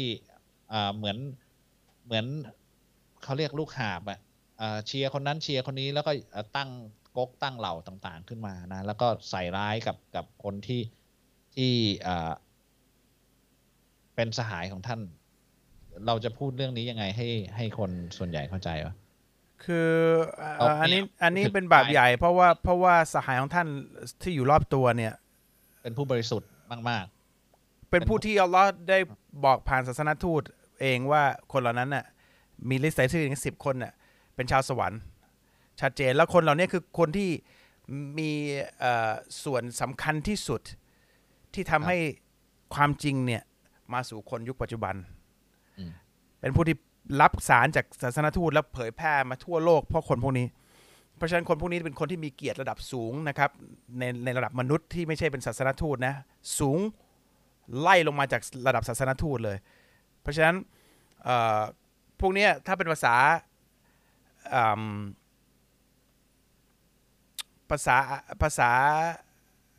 เหมือนเหมือนเขาเรียกลูกหาบอะ เชียร์คนนั้นเชียร์คนนี้แล้วก็เอ่อตั้งก๊กตั้งเหล่าต่างๆขึ้นมานะแล้วก็ใส่ร้ายกับกับคนที่ที่อ่าเป็นสหายของท่าน เราจะพูดเรื่องนี้ยังไงให้ให้คนส่วนใหญ่เข้าใจวะคือเอ่อเอาอันนี้เปรียบอันนี้คือเป็นบาปไปใหญ่ เพราะว่าเพราะว่าสหายของท่านที่อยู่รอบตัวเนี่ย เป็นผู้บริสุทธิ์มากเป็นผู้ที่อัลลอฮ์ได้บอกผ่านศาสนทูตเองว่าคนเหล่านั้นน่ะมีลิสต์รายชื่อถึงสิบคนน่ะ เป็นชาวสวรรค์ ชัดเจนแล้วคนเหล่านี้คือคนที่มีเอ่อส่วนสำคัญที่สุดที่ทำให้ความจริงเนี่ยมาสู่คนยุคปัจจุบันอืมเป็นผู้ที่รับสารจากศาสนทูตแล้วเผยแพร่มาทั่วโลกเพราะคนพวกนี้ เพราะฉะนั้นคนพวกนี้เป็นคนที่มีเกียรติระดับสูงนะครับ ในในระดับมนุษย์ที่ไม่ใช่เป็นศาสนทูตนะสูงไล่ลงมาจากระดับศาสนทูตเลย เพราะฉะนั้นเอ่อพวกเนี้ยถ้าเป็นภาษาอืม ภาษาภาษา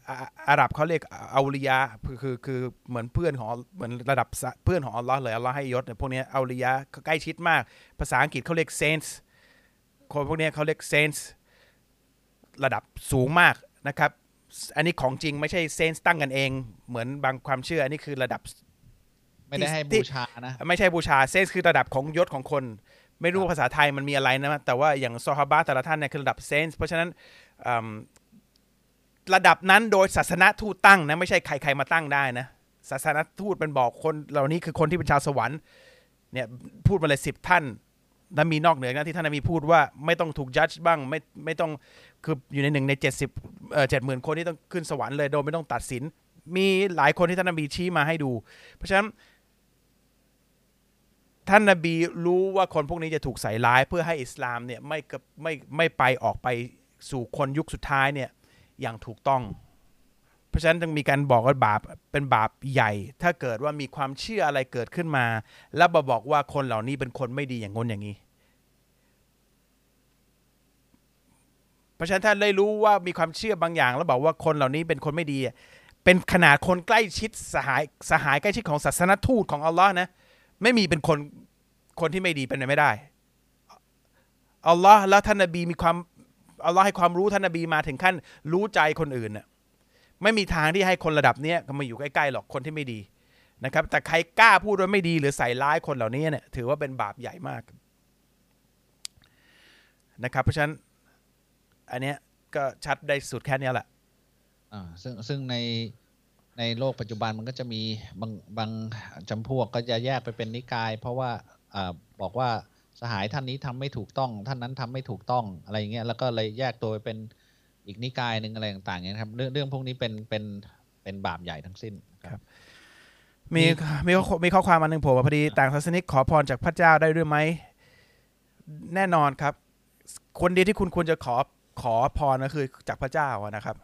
อาอาหรับเขาเรียกอาลียะคือคือคือเหมือนเพื่อนของเหมือนระดับสะเพื่อนของอัลลอฮ์เลยอัลลอฮ์ให้ยศเนี่ยพวกเนี้ยอาลียะใกล้ชิดมาก ภาษาอังกฤษเขาเรียก saints คนพวกเนี้ยเขาเรียก saints ระดับสูงมากนะครับ อันนี้ของจริงไม่ใช่เซนส์ตั้งกันเอง เหมือนบางความเชื่ออันนี้คือระดับๆไม่ได้ให้ที่บูชานะ ไม่ใช่บูชาเซนส์คือระดับของยศของคน ไม่รู้ครับภาษาไทยมันมีอะไรนะ แต่ว่าอย่างซอฮาบะแต่ละท่านเนี่ยคือระดับเซนส์เพราะฉะนั้นอืมระดับนั้นโดยศาสนทูตตั้งนะไม่ใช่ใครๆมาตั้งได้นะศาสนทูตเป็นบอกคนเหล่านี้คือคนที่เป็นชาวสวรรค์เนี่ยพูดมาเลยสิบท่านแล้วมีนอกเหนือจากนั้นที่ท่านนบีพูดว่าไม่ต้องถูกจัดบ้างไม่ไม่ต้องคืออยู่ในหนึ่งในเจ็ดสิบเอ่อเจ็ดหมื่นคนที่ต้องขึ้นสวรรค์เลยโดยไม่ต้องตัดสิน มีหลายคนที่ท่านนบีชี้มาให้ดู เพราะฉะนั้น ท่านนบีรู้ว่าคนพวกนี้จะถูกใส่ร้าย เพื่อให้อิสลามเนี่ยไม่กระไม่ไม่ไปออกไปสู่คนยุคสุดท้ายเนี่ยอย่างถูกต้อง เพราะฉะนั้นจึงมีการบอกว่าบาปเป็นบาปใหญ่ ถ้าเกิดว่ามีความเชื่ออะไรเกิดขึ้นมา แล้วมาบอกว่าคนเหล่านี้เป็นคนไม่ดีอย่างงนอย่างนี้ เพราะฉะนั้นถ้าได้รู้ว่ามีความเชื่อบางอย่าง แล้วบอกว่าคนเหล่านี้เป็นคนไม่ดีอะเป็นขนาดคนใกล้ชิดสหายสหายใกล้ชิดของศาสนทูตของอัลลอฮ์นะ ไม่มีเป็นคนคนที่ไม่ดีเป็นไปไม่ได้อัลลอฮ์แล้วท่านนบีมีความอัลลอฮ์ให้ความรู้ท่านนบีมาถึงขั้นรู้ใจคนอื่นน่ะไม่มีทางที่ให้คนระดับเนี้ยมาอยู่ใกล้ๆหรอกคนที่ไม่ดีนะครับ แต่ใครกล้าพูดว่าไม่ดีหรือใส่ร้ายคนเหล่านี้เนี่ยถือว่าเป็นบาปใหญ่มากนะครับ เพราะฉะนั้น อันเนี้ยก็ชัดได้สุดแค่นี้แหละอ่าซึ่งซึ่งใน ในโลกปัจจุบันมันก็จะมีบางบางจำพวกก็จะแยกไปเป็นนิกาย เพราะว่าอ่าบอกว่าสหายท่านนี้ทำไม่ถูกต้อง ท่านนั้นทำไม่ถูกต้องอะไรอย่างเงี้ยแล้วก็เลยแยกตัวไปเป็นอีกนิกายหนึ่งอะไรต่างๆเงี้ยครับเรื่องเรื่องพวกนี้เป็นเป็นเป็นบาปใหญ่ทั้งสิ้นครับมีมีข้อมีข้อความมาหนึ่งผมว่าพอดีต่างศาสนิกขอพรจากพระเจ้าได้ด้วยไหมแน่นอนครับ คนเดียวที่คุณควรจะขอขอพรก็คือจากพระเจ้าอะนะครับ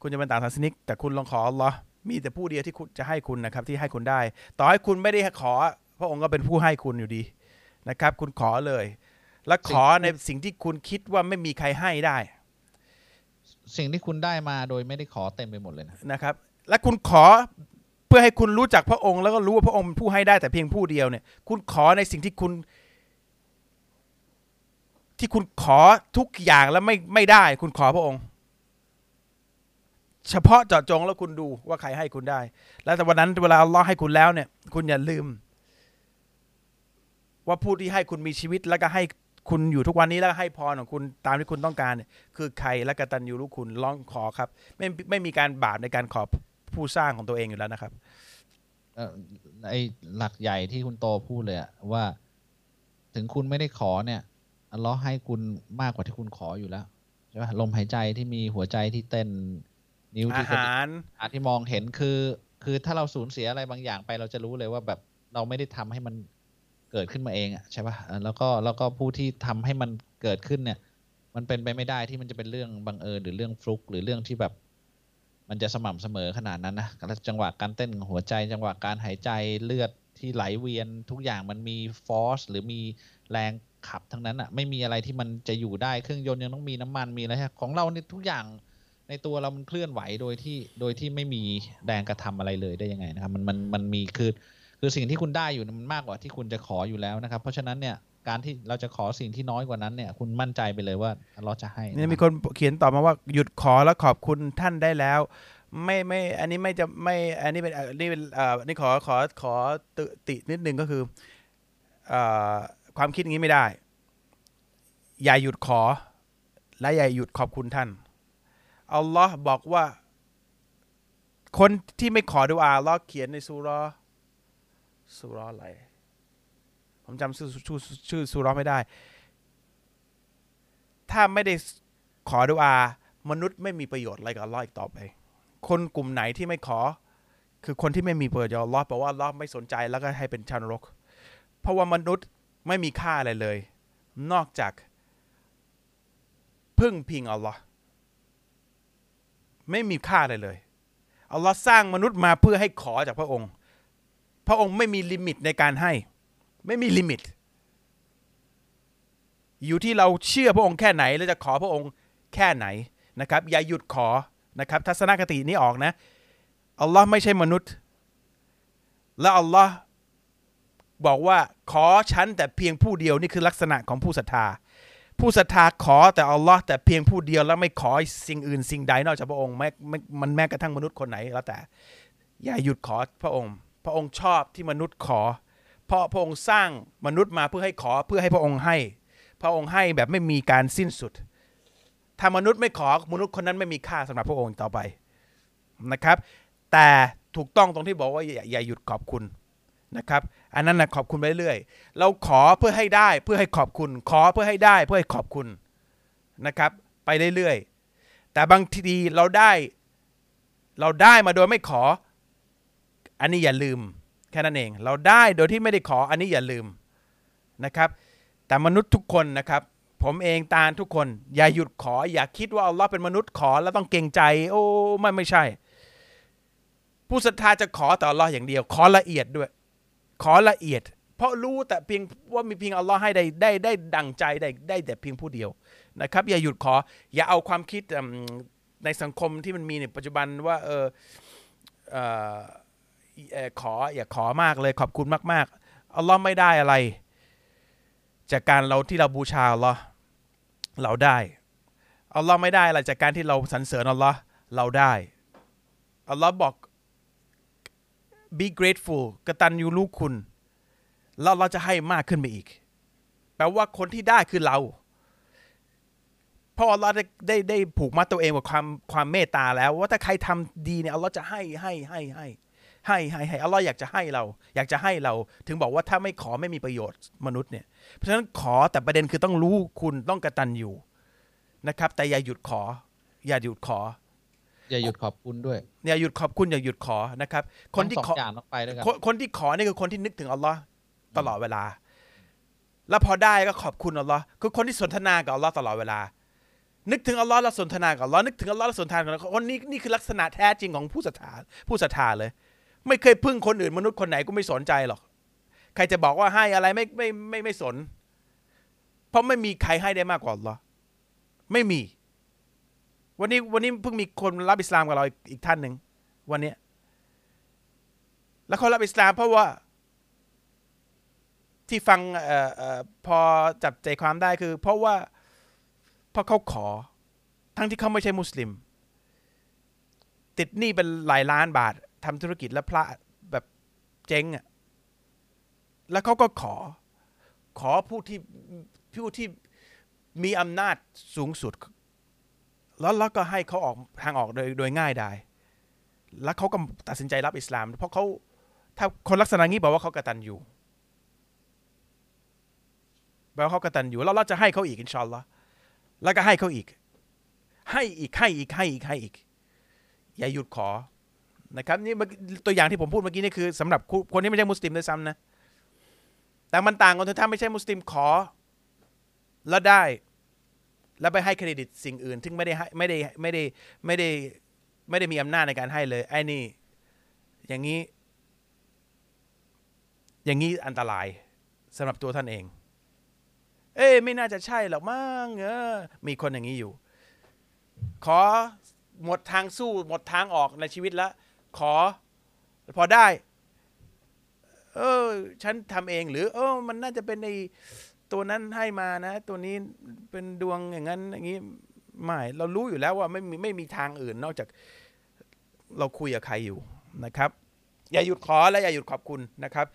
คุณจะเป็นต่างศาสนิกแต่คุณลองขออัลลอฮ์ มีแต่ผู้เดียวที่คุณจะให้คุณนะครับ ที่ให้คุณได้ ต่อให้คุณไม่ได้ขอ พระองค์ก็เป็นผู้ให้คุณอยู่ดีนะครับ คุณขอเลย และขอในสิ่งที่คุณคิดว่าไม่มีใครให้ได้ สิ่งที่คุณได้มาโดยไม่ได้ขอเต็มไปหมดเลยนะนะครับ และคุณขอเพื่อให้คุณรู้จักพระองค์ แล้วก็รู้ว่าพระองค์เป็นผู้ให้ได้แต่เพียงผู้เดียวเนี่ย คุณขอในสิ่งที่คุณ ที่คุณขอทุกอย่างแล้วไม่ไม่ได้ คุณขอพระองค์ เฉพาะเจาะจงแล้วคุณดูว่าใครให้คุณได้ แล้วแต่วันนั้นเวลาอัลเลอฮ์ให้คุณแล้วเนี่ย คุณอย่าลืม ว่าผู้ที่ให้คุณมีชีวิตแล้วก็ให้คุณอยู่ทุกวันนี้แล้วก็ให้พรของคุณตามที่คุณต้องการเนี่ยคือใครและกตัญญูรู้คุณร้องขอครับ ไม่ไม่มีการบาปในการขอผู้สร้างของตัวเองอยู่แล้วนะครับไอหลักใหญ่ที่คุณโตพูดเลยอะว่า ถึงคุณไม่ได้ขอเนี่ยอัลเลอฮ์ให้คุณมากกว่าที่คุณขออยู่แล้วใช่ไหมลมหายใจที่มีหัวใจที่เต้น นิ้วอาที่กระดิกหารอาที่มองเห็นคือ คือถ้าเราสูญเสียอะไรบางอย่างไปเราจะรู้เลยว่าแบบเราไม่ได้ทำให้มันเกิดขึ้นมาเองอะใช่ป่ะเออแล้วก็แล้วก็ผู้ที่ทำให้มันเกิดขึ้นเนี่ย มันเป็นไปไม่ได้ที่มันจะเป็นเรื่องบังเอิญหรือเรื่องฟลุกหรือเรื่องที่แบบ มันจะสม่ำเสมอขนาดนั้นนะแล้วจังหวะการเต้นของหัวใจ จังหวะการหายใจเลือดที่ไหลเวียนทุกอย่างมันมีฟอร์สหรือมีแรงขับทั้งนั้นอะ ไม่มีอะไรที่มันจะอยู่ได้เครื่องยนต์ยังต้องมีน้ำมันมีอะไรฮะของเราเนี่ยทุกอย่าง ในตัวเรามันเคลื่อนไหวโดยที่โดยที่ไม่มีแรงกระทำอะไรเลยได้ยังไงนะครับ มันมันมันมีคือคือสิ่งที่คุณได้อยู่มันมากกว่าที่คุณจะขออยู่แล้วนะครับ เพราะฉะนั้นเนี่ยการที่เราจะขอสิ่งที่น้อยกว่านั้นเนี่ย คุณมั่นใจไปเลยว่าเราจะให้นี่มีคนเขียนตอบมาว่าหยุดขอแล้วขอบคุณท่านได้แล้ว ไม่ไม่อันนี้ไม่จะไม่อันนี้เป็นอันนี้เป็นอ่อนี่ขอขอขอติตินิดนึงก็คืออ่อความคิดอย่างนี้ไม่ได้ อย่าหยุดขอ และอย่าหยุดขอบคุณท่าน อัลลอฮ์บอกว่า คนที่ไม่ขอดูอาอัลลอฮ์เขียนในสุราะห์สุราะห์อะไร ผมจำชื่อชื่อชื่อสุราะห์ไม่ได้ ถ้าไม่ได้ขอดุอา มนุษย์ไม่มีประโยชน์อะไรกับอัลลอฮ์อีกต่อไป คนกลุ่มไหนที่ไม่ขอ คือคนที่ไม่มีประโยชน์อัลลอฮ์เพราะว่าอัลลอฮ์ไม่สนใจแล้วก็ให้เป็นชาวนรก เพราะว่ามนุษย์ไม่มีค่าอะไรเลย นอกจากพึ่งพิงอัลลอฮ์ ไม่มีค่าอะไรเลยอัลลอฮ์สร้างมนุษย์มาเพื่อให้ขอจากพระองค์ พระองค์ไม่มี limit ในการให้ ไม่มี limit อยู่ที่เราเชื่อพระองค์แค่ไหนและจะขอพระองค์แค่ไหนนะครับ อย่าหยุดขอนะครับ ทัศนคตินี้ออกนะอัลลอฮ์ไม่ใช่มนุษย์ และอัลลอฮ์บอกว่าขอฉันแต่เพียงผู้เดียวนี่คือลักษณะของผู้ศรัทธา ผู้ศรัทธาขอแต่อัลลอฮ์แต่เพียงผู้เดียวแล้วไม่ขอสิ่งอื่นสิ่งใดนอกจากพระองค์แม้ไม่มันแม้กระทั่งมนุษย์คนไหนแล้วแต่ อย่าหยุดขอพระองค์ พระองค์ชอบที่มนุษย์ขอ เพราะพระองค์สร้างมนุษย์มาเพื่อให้ขอเพื่อให้พระองค์ให้ พระองค์ให้แบบไม่มีการสิ้นสุด ถ้ามนุษย์ไม่ขอมนุษย์คนนั้นไม่มีค่าสำหรับพระองค์ต่อไปนะครับ แต่ถูกต้องตรงที่บอกว่าอย่าหยุดขอบคุณ นะครับ อันนั้นนะขอบคุณไปเรื่อยเราขอเพื่อให้ได้เพื่อให้ขอบคุณ ขอเพื่อให้ได้เพื่อให้ขอบคุณนะครับ ไปเรื่อยๆแต่บางทีเราได้ เราได้มาโดยไม่ขอ อันนี้อย่าลืมแค่นั้นเอง เราได้โดยที่ไม่ได้ขออันนี้อย่าลืมนะครับ แต่มนุษย์ทุกคนนะครับ ผมเองตาลทุกคน อย่าหยุดขอ อย่าคิดว่าอัลลอฮ์เป็นมนุษย์ขอแล้วต้องเกรงใจ โอ้ไม่ไม่ใช่ ผู้ศรัทธาจะขอต่ออัลลอฮ์อย่างเดียว ขอละเอียดด้วย ขอละเอียด เพราะรู้แต่เพียงว่ามีเพียงอัลลอฮ์ให้ได้ได้ได้ดังใจได้ได้แต่เพียงผู้เดียวนะครับ อย่าหยุดขอ อย่าเอาความคิดในสังคมที่มันมีในปัจจุบันว่าเออเออขออย่าขอมากเลยขอบคุณมากๆอัลลอฮ์ไม่ได้อะไร จากการเราที่เราบูชาอัลลอฮ์เราได้อัลลอฮ์ไม่ได้อะไรจากการที่เราสรรเสริญอัลลอฮ์เราได้อัลลอฮ์บอก be grateful กตัญญูรู้คุณ แล้วเราจะให้มากขึ้นไปอีก แปลว่าคนที่ได้คือเรา เพราะอัลลอฮ์ได้ได้ได้ผูกมัดตัวเองกับความความเมตตาแล้ว ว่าถ้าใครทำดีเนี่ยอัลลอฮ์จะให้ให้ให้ให้ให้ให้ให้อัลลอฮ์อยากจะให้เรา อยากจะให้เรา ถึงบอกว่าถ้าไม่ขอไม่มีประโยชน์มนุษย์เนี่ย เพราะฉะนั้นขอแต่ประเด็นคือต้องรู้คุณต้องกระตันอยู่นะครับ แต่อย่าหยุดขอ อย่าหยุดขอ อย่าหยุดขอบคุณด้วยอย่าหยุดขอบคุณอย่าหยุดขอนะครับ คนที่ทั้งขสอองอย่างต้องไปด้วยกันคนคนที่ขอนี่คือคนที่นึกถึงอัลลอฮ์ตลอดเวลา แล้วพอได้ก็ขอบคุณอัลลอฮ์คือคนที่สนทนากับอัลลอฮ์ตลอดเวลา นึกถึงอัลลอฮ์แล้วสนทนากับอัลลอฮ์นึกถึงอัลลอฮ์แล้วสนทนากับอัลลอฮ์คนนี้นี่คือลักษณะแท้จริงของผู้ศรัทธาผู้ศรัทธาเลย ไม่เคยพึ่งคนอื่นมนุษย์คนไหนก็ไม่สนใจหรอก ใครจะบอกว่าให้อะไรไม่ไม่ไม่ไม่สน เพราะไม่มีใครให้ได้มากกว่าอัลลอฮ์ไม่มี วันนี้วันนี้เพิ่งมีคนรับอิสลามกับเราอีกอีกท่านหนึ่งวันเนี้ยแล้วเขารับอิสลามเพราะว่า ที่ฟังเอ่อพอจับใจความได้คือ เพราะว่าเพราะเขาขอ ทั้งที่เขาไม่ใช่มุสลิม ติดหนี้เป็นหลายล้านบาททำธุรกิจแล้วพระแบบเจ๊งอะ่ะแล้วเขาก็ขอ ขอผู้ที่ผู้ที่มีอำนาจสูงสุด แล้วแล้วก็ให้เขาออกทางออกโดยโดยง่ายได้ แล้วเขาก็ตัดสินใจรับอิสลาม เพราะเขาถ้าคนลักษณะนี้บอกว่าเขากระตันอยู่แปลว่าเขากระตันอยู่ แล้วเราจะให้เขาอีกอินชาอัลลอฮ์แล้วก็ให้เขาอีก ให้อีกให้อีกให้อีกให้อีก อย่าหยุดขอนะครับนี่ตัวอย่างที่ผมพูดเมื่อกี้นี่คือสำหรับคนที่ไม่ใช่มุสลิมด้วยซ้ำนะแต่มันต่างกันถ้าไม่ใช่มุสลิมขอ แล้วได้ แล้วไปให้เครดิตสิ่งอื่น ซึ่งไม่ได้ให้ไม่ได้ไม่ได้ไม่ได้ไม่ได้มีอำนาจในการให้เลย ไอ้นี่ อย่างนี้ อย่างนี้อันตรายสำหรับตัวท่านเอง เอ้ไม่น่าจะใช่หรอกมั้งเออ มีคนอย่างนี้อยู่ ขอหมดทางสู้ หมดทางออกในชีวิตแล้วขอ พอได้ เออ ฉันทำเองหรือ เออ มันน่าจะเป็นใน ตัวนั้นให้มานะ ตัวนี้เป็นดวงอย่างนั้นอย่างนี้ไม่เรารู้อยู่แล้วว่าไม่มีไม่มีทางอื่นนอกจากเราคุยกับใครอยู่นะครับ อย่าหยุดขอและอย่าหยุดขอบคุณนะครับ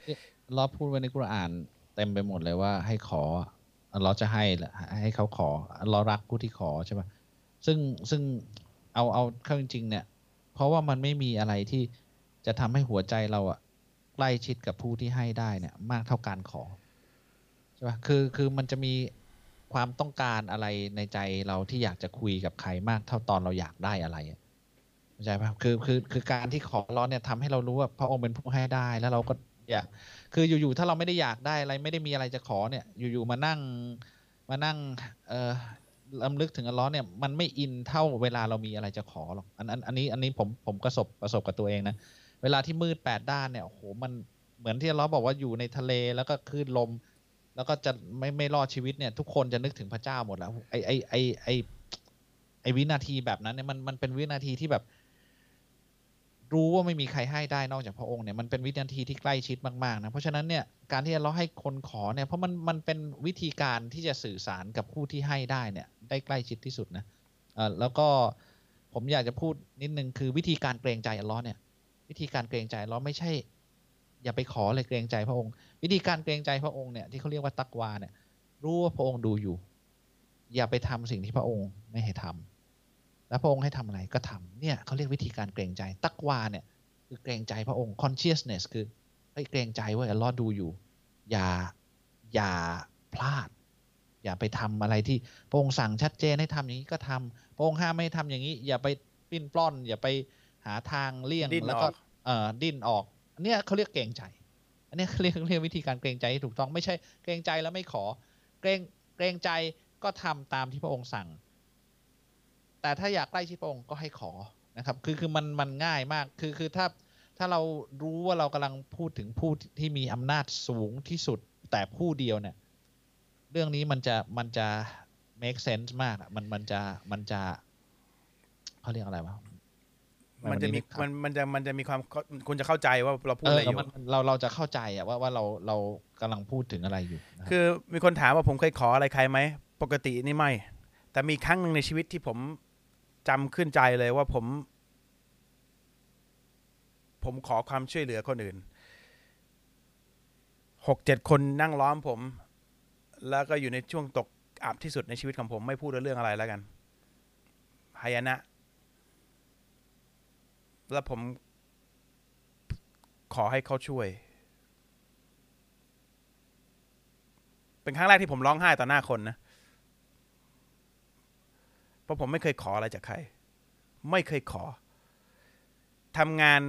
อัลเลอฮ์พูดไว้ในกุรอานเต็มไปหมดเลยว่าให้ขออัลเลอฮ์จะให้แหละให้เขาขออัลเลอฮ์รักผู้ที่ขอใช่ปะซึ่งซึ่งเอาเอาเข้าจริง ๆ เนี่ย เพราะว่ามันไม่มีอะไรที่จะทำให้หัวใจเราอะใกล้ชิดกับผู้ที่ให้ได้เนี่ย มากเท่าการขอใช่ป่ะคือคือมันจะมีความต้องการอะไรในใจเราที่อยากจะคุยกับใครมากเท่าตอนเราอยากได้อะไรเข้าใจปะคือคือคือการที่ขอร้อนเนี่ยทำให้เรารู้ว่าพระองค์เป็นผู้ให้ได้แล้วเราก็อยากคืออยู่ๆถ้าเราไม่ได้อยากได้อะไรไม่ได้มีอะไรจะขอเนี่ย อยู่ๆมานั่งมานั่งเอ่อลำลึกถึงอัลลอฮ์เนี่ยมันไม่อินเท่าเวลาเรามีอะไรจะขอหรอกอันอันอันนี้อันนี้ผมผมประสบประสบกับตัวเองนะเวลาที่มืดแปดด้านเนี่ยโอ้โหมันเหมือนที่อัลลอฮ์บอกว่าอยู่ในทะเลแล้วก็คลื่นลม แล้วก็จะไม่ไม่รอดชีวิตเนี่ย ทุกคนจะนึกถึงพระเจ้าหมดแล้วไอไอไอไอไอวินาทีแบบนั้นเนี่ยมันมันเป็นวินาทีที่แบบ รู้ว่าไม่มีใครให้ได้นอกจากพระองค์เนี่ยมันเป็นวินาทีที่ใกล้ชิดมากๆนะเพราะฉะนั้นเนี่ยการที่เราให้คนขอเนี่ยเพราะมันมันเป็นวิธีการที่จะสื่อสารกับผู้ที่ให้ได้เนี่ย ได้ใกล้ชิดที่สุดนะเออแล้วก็ผมอยากจะพูดนิดนึงคือวิธีการเกรงใจอัลลอฮ์เนี่ย วิธีการเกรงใจอัลลอฮ์ไม่ใช่ อย่าไปขอเลยเกรงใจพระองค์ วิธีการเกรงใจพระองค์เนี่ยที่เขาเรียกว่าตักวาเนี่ย รู้ว่าพระองค์ดูอยู่ อย่าไปทำสิ่งที่พระองค์ไม่ให้ทำแล้วพระองค์ให้ทำอะไรก็ทำเนี่ยเขาเรียกวิธีการเกรงใจ ตักวาเนี่ยคือเกรงใจพระองค์ consciousness คือเฮ้ยเกรงใจว่าอัลลอฮ์ดูอยู่ อย่าอย่าพลาด อย่าไปทำอะไรที่พระองค์สั่งชัดเจนให้ทำอย่างนี้ก็ทำพระองค์ห้ามไม่ให้ทำอย่างนี้ อย่าไปปิ้นปล้อน อย่าไปหาทางเลี่ยงดิ้นแล้วก็ออกเอ่อดิ้นออกอันเนี้ยเขาเรียกเกรงใจ อันนี้เรียกเรียกวิธีการเกรงใจที่ถูกต้องไม่ใช่เกรงใจแล้วไม่ขอ เกรงเกรงใจก็ทำตามที่พระองค์สั่ง แต่ถ้าอยากใกล้ชิดพระองค์ก็ให้ขอนะครับ คือคือมันมันง่ายมาก คือคือถ้าถ้าเรารู้ว่าเรากำลังพูดถึงผู้ที่มีอำนาจสูงที่สุดแต่ผู้เดียวเนี่ย เรื่องนี้มันจะมันจะ make sense มากมันมันจะมันจะเขาเรียกอะไรวะ มันจะมีวันนี้มันมันจะมันจะมีความคุณจะเข้าใจว่าเราพูดเออะไรออยู่มันมันเราเราจะเข้าใจอะว่าว่าเราเรากำลังพูดถึงอะไรอยู่นะครับคือมีคนถามว่าผมเคยขออะไรใครไหมปกตินี่ไม่ แต่มีครั้งหนึ่งในชีวิตที่ผมจำขึ้นใจเลยว่าผม ผมขอความช่วยเหลือคนอื่นหกเจ็ดคนนั่งล้อมผม แล้วก็อยู่ในช่วงตกอับที่สุดในชีวิตของผม ไม่พูดเรื่องอะไรแล้วกันหายนะ แล้วผมขอให้เขาช่วย เป็นครั้งแรกที่ผมร้องไห้ต่อหน้าคนนะ เพราะผมไม่เคยขออะไรจากใคร ไม่เคยขอทำงาน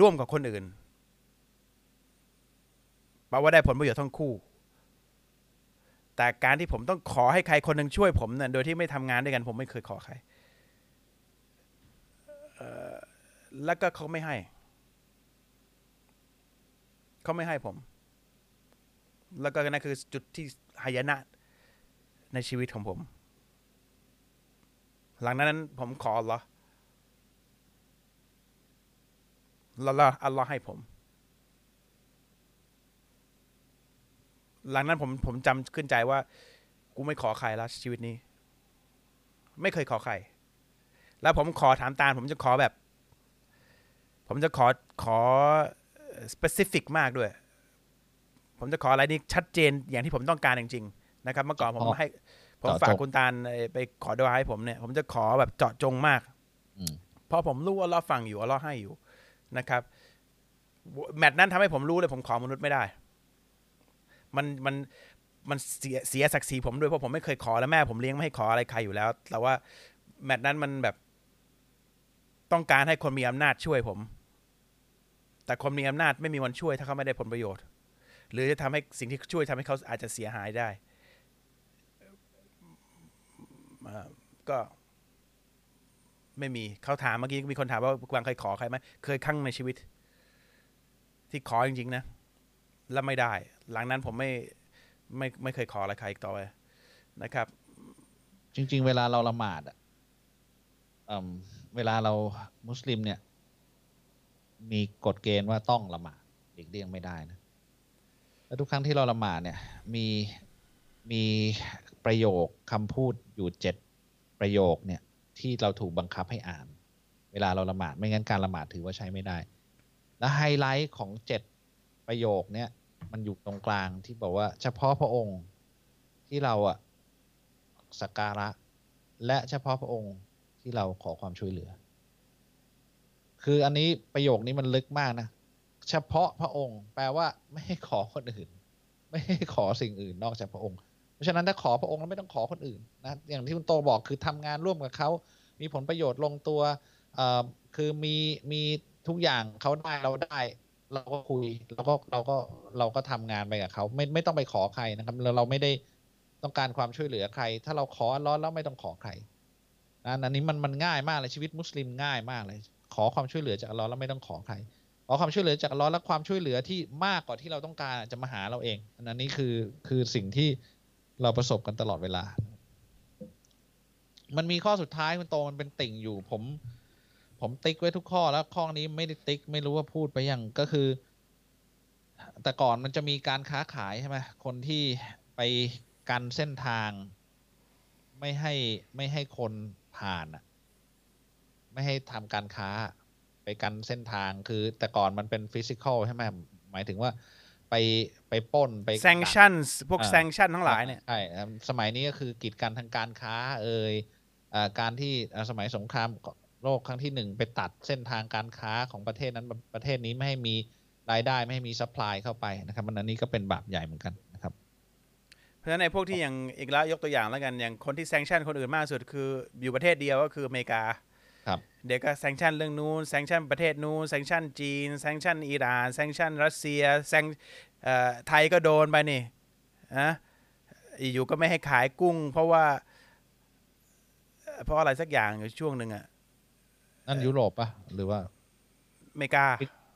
ร่วมกับคนอื่นแปลว่าได้ผลประโยชน์ทั้งคู่ แต่การที่ผมต้องขอให้ใครคนหนึ่งช่วยผมเนี่ยโดยที่ไม่ทำงานด้วยกัน ผมไม่เคยขอใคร แล้วก็เขาไม่ให้ เขาไม่ให้ผม แล้วก็นั่นคือจุดที่หายนะในชีวิตของผม หลังนั้นผมขออัลลอฮ์แล้วอัลลอฮ์ให้ผม หลังนั้นผมผมจำขึ้นใจว่า กูไม่ขอใครแล้วชีวิตนี้ ไม่เคยขอใคร แล้วผมขอถามตาผมจะขอแบบ ผมจะขอขอ specific มากด้วย ผมจะขออะไรนี่ชัดเจนอย่างที่ผมต้องการจริงๆนะครับ เมื่อก่อนผมเฉพาะให้ ผมเจาะจงฝากคุณตาลเอ่อไปขอดูอาให้ผมเนี่ย ผมจะขอแบบเจาะจงมากอืมเพราะผมรู้ว่าเราฟังอยู่ว่าเราให้อยู่นะครับแมตช์นั้นทำให้ผมรู้เลย ผมขอมนุษย์ไม่ได้ มันมันมันเสียเสียศักดิ์ศรีผมด้วยเพราะผมไม่เคยขอแล้วแม่ผมเลี้ยงไม่ให้ขออะไรใครอยู่แล้ว แต่ว่าแมตช์นั้นมันแบบ ต้องการให้คนมีอำนาจช่วยผม แต่คนมีอำนาจไม่มีวันช่วยถ้าเขาไม่ได้ผลประโยชน์ หรือจะทำให้สิ่งที่ช่วยทำให้เขาอาจจะเสียหายได้ก็ไม่มีเขาถามเมื่อกี้มีคนถามว่ากวางเคยขอใครไหมเคยครั้งในชีวิต ที่ขอจริงๆนะ แล้วไม่ได้ หลังนั้นผมไม่ไม่ไม่เคยขออะไรใครอีกต่อไปนะครับ จริง ๆ เวลาเราละหมาดอะอืม เวลาเรามุสลิมเนี่ย มีกฎเกณฑ์ว่าต้องละหมาดหลีกเลี่ยงไม่ได้นะแล้วทุกครั้งที่เราละหมาดเนี่ยมีมีประโยคคำพูดอยู่เจ็ดประโยคเนี่ย ที่เราถูกบังคับให้อ่าน เวลาเราละหมาดไม่งั้นการละหมาดถือว่าใช้ไม่ได้ และไฮไลท์ของเจ็ดประโยคเนี่ย มันอยู่ตรงกลางที่บอกว่า เฉพาะพระองค์ที่เราอะสักการะ และเฉพาะพระองค์ ที่เราขอความช่วยเหลือ คืออันนี้ประโยคนี้มันลึกมากนะ เฉพาะพระองค์ แปลว่าไม่ให้ขอคนอื่น ไม่ให้ขอสิ่งอื่นนอกจากพระองค์ เพราะฉะนั้นถ้าขอพระองค์แล้วไม่ต้องขอคนอื่นนะอย่างที่คุณโตบอกคือทำงานร่วมกับเขา มีผลประโยชน์ลงตัวคือมีมีทุกอย่างเขาได้เราได้ เราก็คุยเราก็เราก็เราก็ทำงานไปกับเขาไม่ไม่ต้องไปขอใครนะครับเราเราไม่ได้ต้องการความช่วยเหลือใคร ถ้าเราขออัลเลอฮ์แล้วไม่ต้องขอใคร นะอันนี้มันมันง่ายมากเลยชีวิตมุสลิมง่ายมากเลย ขอความช่วยเหลือจากอัลเลอฮ์แล้วไม่ต้องขอใครขอความช่วยเหลือจากอัลเลอฮ์และความช่วยเหลือที่มากกว่าที่เราต้องการจะมาหาเราเองอันนี้คือคือสิ่งที่เราประสบกันตลอดเวลา มันมีข้อสุดท้ายคุณโตมันเป็นติ่งอยู่ ผม ผมติ๊กไว้ทุกข้อแล้วข้อนี้ไม่ได้ติ๊ก ไม่รู้ว่าพูดไปยังก็คือ แต่ก่อนมันจะมีการค้าขายใช่ไหมคนที่ไปกันเส้นทาง ไม่ให้ไม่ให้คน ผ่านอะไม่ให้ทำการค้าไปกันเส้นทางคือแต่ก่อนมันเป็นฟิสิกอลใช่ไหมหมายถึงว่าไปไปปล้นไป sanctions พวกอ่า sanction ทั้งหลายเนี่ยใช่ครับสมัยนี้ก็คือกีดกันทางการค้า เอ่ยอ่าการที่อ่าสมัยสงครามโลกครั้งที่หนึ่งไปตัดเส้นทางการค้าของประเทศนั้นประเทศนี้ไม่ให้มีรายได้ไม่ให้มี supply เข้าไปนะครับมันอันนี้ก็เป็นบาปใหญ่เหมือนกันนะครับ เพราะฉะนั้นในพวกที่อย่างอีกแล้วยกตัวอย่างแล้วกันอย่างคนที่ sanction คนอื่นมากสุดคืออยู่ประเทศเดียวก็คืออเมริกาครับเดี๋ยวก็ sanction เรื่องนู้น sanction ประเทศนู้น sanction จีน sanction อิหร่าน sanction รัสเซีย sanction เอ่อไทยก็โดนไปนี่นะอยู่ก็ไม่ให้ขายกุ้ง เพราะว่าเอ่อเพราะอะไรสักอย่างอยู่ช่วงหนึ่งอะนั่นยุโรปปะหรือว่าอเมริกา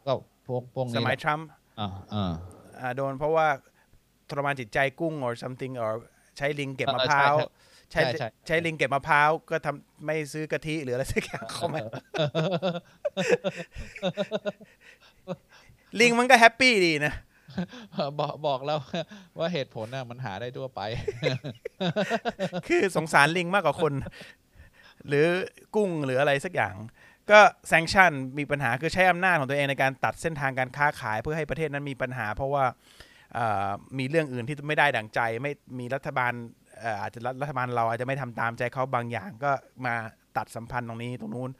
ก็พวกพวกสนี้มัยแหละทรัมป์อ่าอ่าอ่าโดนเพราะว่า ทรมานจิตใจกุ้ง or something or ใช้ลิงเก็บมะพร้าวใช้ใช่ใช่ใช้ลิงเก็บมะพร้าวก็ทำไม่ซื้อกะทิหรืออะไรสักอย่างเข้ามาลิงมันก็แฮปปี้ดีนะบอกบอกแล้วว่าเหตุผลน่ะมันหาได้ทั่วไป คือสงสารลิงมากกว่าคน หรือกุ้งหรืออะไรสักอย่าง ก็แซงชั่นมีปัญหาคือใช้อำนาจของตัวเองในการตัดเส้นทางการค้าขายเพื่อให้ประเทศนั้นมีปัญหา เพราะว่าเอ่อ มีเรื่องอื่นที่ไม่ได้ดั่งใจ ไม่มีรัฐบาลเอ่ออาจจะรัฐรัฐบาลเราอาจจะไม่ทำตามใจเขาบางอย่างก็มาตัดสัมพันธ์ตรงนี้ตรงนู้น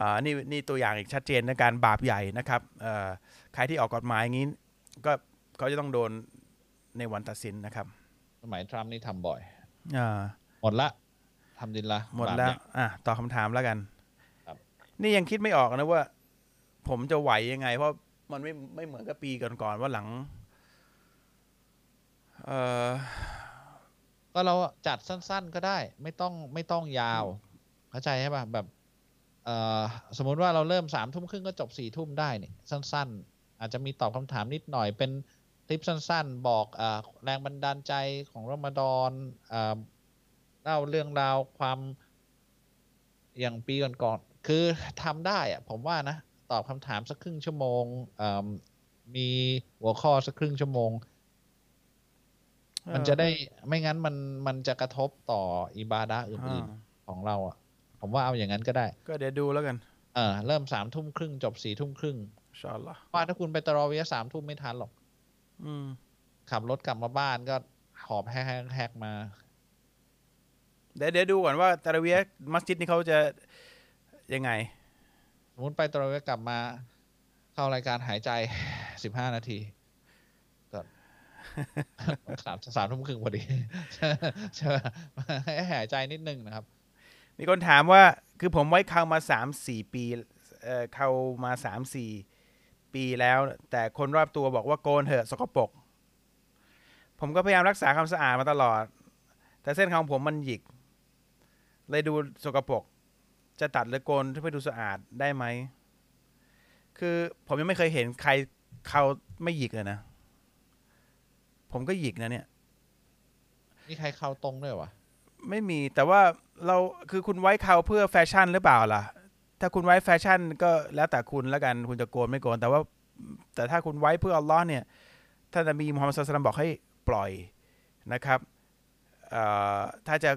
อ่านี่นี่ตัวอย่างอีกชัดเจนในการบาปใหญ่นะครับเอ่อใครที่ออกกฎหมายอย่างนี้ก็เขาจะต้องโดนในวันตัดสินนะครับ สมัยทรัมป์นี่ทำบ่อยอ่าหมดละทำดินละหมดบาปแล้วเนี่ยอะตอบคำถามแล้วกันครับนี่ยังคิดไม่ออกนะว่า ผมจะไหวยังไง เพราะมันไม่ไม่เหมือนกับปีก่อนๆว่าหลัง เอ่อก็เราจัดสั้น ๆ ก็ได้ ไม่ต้องไม่ต้องยาว เข้าใจใช่ป่ะแบบเอ่อสมมุติว่าเราเริ่มสามทุ่มครึ่งก็จบสี่ทุ่มได้นี่สั้น ๆ อาจจะมีตอบคำถามนิดหน่อยเป็นคลิปสั้น ๆ บอกเออแรงบันดาลใจของรอมฎอนเอ่อเล่าเรื่องราวความอย่างปีก่อนๆคือทำได้อะผมว่านะ ตอบคำถามสักครึ่งชั่วโมงเอิ่มมีหัวข้อสักครึ่งชั่วโมง มันจะได้ไม่งั้นมันมันจะกระทบต่ออิบาดะห์อื่นอ่าๆของเราอะ ผมว่าเอาอย่างนั้นก็ได้ ก็เดี๋ยวดูแล้วกัน เออเริ่มสามทุ่มครึ่งจบสี่ทุ่มครึ่งอินชาอัลลอฮ์ว่าถ้าคุณไปตะรอเวียสามทุ่มไม่ทันหรอก อืม ขับรถกลับมาบ้านก็หอบแฮกแฮกมา เดี๋ยวเดี๋ยวดูก่อนว่าตะระเวียมัสยิดนี่เขาจะยังไงสมมติไปตะรอเวียกลับมา เข้ารายการหายใจสิบห้านาทีก็ สามสามทุ่มครึ่งพอดีใช่ไหมให้หายใจนิดนึงนะครับ มีคนถามว่าคือผมไว้เขามาสามสี่ปีเอ่อเขามาสามสี่ปีแล้ว แต่คนรอบตัวบอกว่าโกนเถอะสกปรกผมก็พยายามรักษาความสะอาดมาตลอด แต่เส้นของผมมันหยิก เลยดูสกปรกจะตัดหรือโกนเพื่อดูสะอาดได้ไหม คือผมยังไม่เคยเห็นใครเขาไม่หยิกเลยนะ ผมก็หยิกนะเนี่ยนี่ใครเข้าตรงด้วยวะไม่มีแต่ว่าเราคือคุณไว้เขาเพื่อแฟชั่นหรือเปล่าล่ะ ถ้าคุณไว้แฟชั่นก็แล้วแต่คุณแล้วกันคุณจะโกนไม่โกน แต่ว่า แต่ถ้าคุณไว้เพื่ออัลลอฮ์เนี่ยท่านนบีมุฮัมมัดศ็อลลัลลอฮุอะลัยฮิวะซัลลัมบอกให้ปล่อยนะครับเอ่อถ้าจะ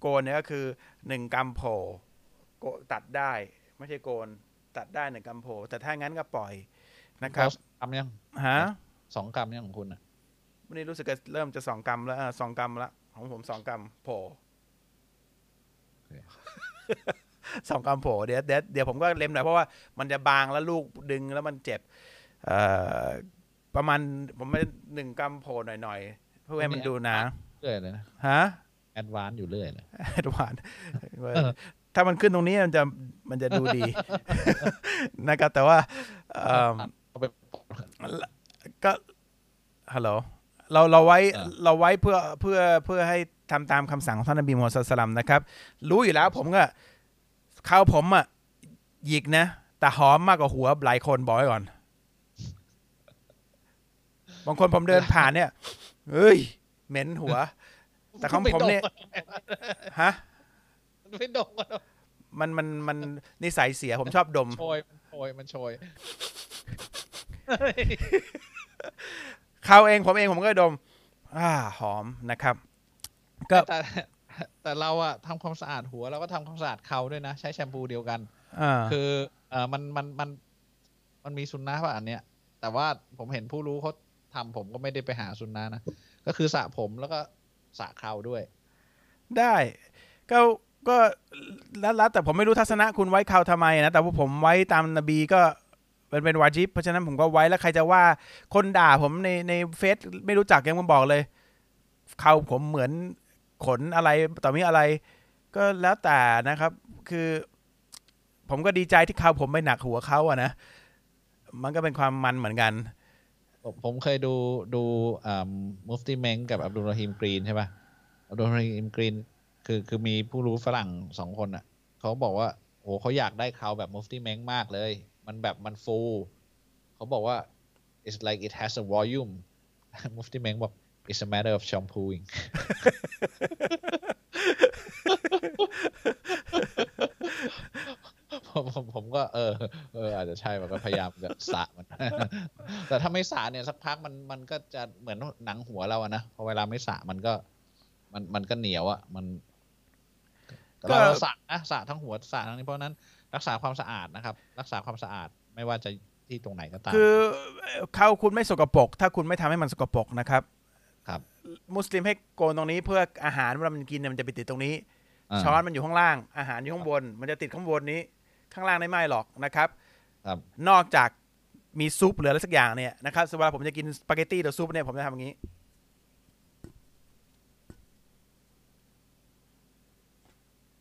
โกนเนี่ยก็คือหนึ่งกัมโผโกตัดได้ไม่ใช่โกน ตัดได้หนึ่งกัมโผแต่ถ้างั้นก็ปล่อยนะครับกำยังฮะสองกำยังของคุณอะ วันนี้รู้สึกจะเริ่มจะสองกัมแล้วอะสองกัมละของผมสองกัมโผเคสองกัมโผเดี๋ยวเดี๋ยวเดี๋ยวผมก็เล็มหน่อยเพราะว่ามันจะบางแล้วลูกดึงแล้วมันเจ็บเอ่อประมาณผมไม่หนึ่งกัมโผหน่อยๆเพื่อให้มันดูหนะเรื่อยเลยนะฮะแอดวานอยู่เรื่อยเลยแอดวานถ้ามันขึ้นตรงนี้มันจะมันจะดูดีนะครับแต่ว่าเอิ่มเอาไปก็ฮัลโหล เราเราไว้อ่าเราไว้เพื่อเพื่อเพื่อให้ทำตามคำสั่งของท่านนบีมูฮัมมัดศ็อลลัลลอฮุอะลัยฮิวะซัลลัมนะครับ รู้อยู่แล้วผมก็ข้าวผมอะหยิกนะ แต่หอมมากกว่าหัวหลายคนบอกไว้ก่อน บางคนผมเดินผ่านเนี่ยเฮ้ย เหม็นหัว แต่ของผมเนี่ยฮะไม่ดมกันมันมันมันนิสัยเสียผมชอบดมโชยมันโชยมันโชย เขาเองผมเองผมก็ดม อ่าหอมนะครับ ก็แต่แต่เราอะทำความสะอาดหัวเราก็ทำความสะอาดเขาด้วยนะ ใช้แชมพูเดียวกันอ่าคือเออมันมันมันมันมีซุนนะป่ะอันเนี้ย แต่ว่าผมเห็นผู้รู้เขาทำผมก็ไม่ได้ไปหาซุนนะนะ ก็คือสระผมแล้วก็สระเขาด้วย ได้ก็ก็แล้วแล้วแต่ผมไม่รู้ทัศนะคุณไว้เขาทำไมนะ แต่ว่าผมไว้ตามนบีก็ เป็นเป็นวาจิบเพราะฉะนั้นผมก็ไว้แล้วใครจะว่าคนด่าผมในในเฟซไม่รู้จักยังมาบอกเลยเขาผมเหมือนขนอะไรต่อมีอะไร ก็แล้วแต่นะครับ คือ ผมก็ดีใจที่เขาผมไม่หนักหัวเขาอะนะมันก็เป็นความมันเหมือนกัน ผมเคยดูดูมุฟตีเมงกับอับดุลรหิมกรีนใช่ป่ะอับดุลรหิมกรีนคือคือมีผู้รู้ฝรั่งสองคนอะเขาบอกว่าโอ้เขาอยากได้เขาแบบมุฟตีเมงมากเลย มันแบบมันฟูเขาบอกว่า it's like it has a volume มุฟตีเมงบอก it's a matter of shampooing ผมผมผมก็เออเอออาจจะใช่มันก็พยายามจะสระมัน แต่ถ้าไม่สระเนี่ยสักพักมันมันก็จะเหมือนหนังหัวเราอะนะพอเวลาไม่สระมันก็ มันมันก็เหนียวอะมันเราสระนะสระทั้งหัวสระทั้งนี้เพราะนั้น รักษาความสะอาดนะครับ รักษาความสะอาดไม่ว่าจะที่ตรงไหนก็ตามคือเขาคุณไม่สกปรกถ้าคุณไม่ทำให้มันสกปรกนะครับ ครับ มุสลิมให้โกนตรงนี้เพื่ออาหารเวลามันกินเนี่ยมันจะไปติดตรงนี้าช้อนมันอยู่ข้างล่าง อาหารอยู่ข้างบน มันจะติดข้างบนนี้ ข้างล่างไม่ไหม้หรอกนะครับ ครับ นอกจากมีซุปหรืออะไรสักอย่างเนี่ยนะครับสมมติว่าผมจะกินสปาเกตตี้หรือซุปเนี่ยผมจะทำอย่างนี้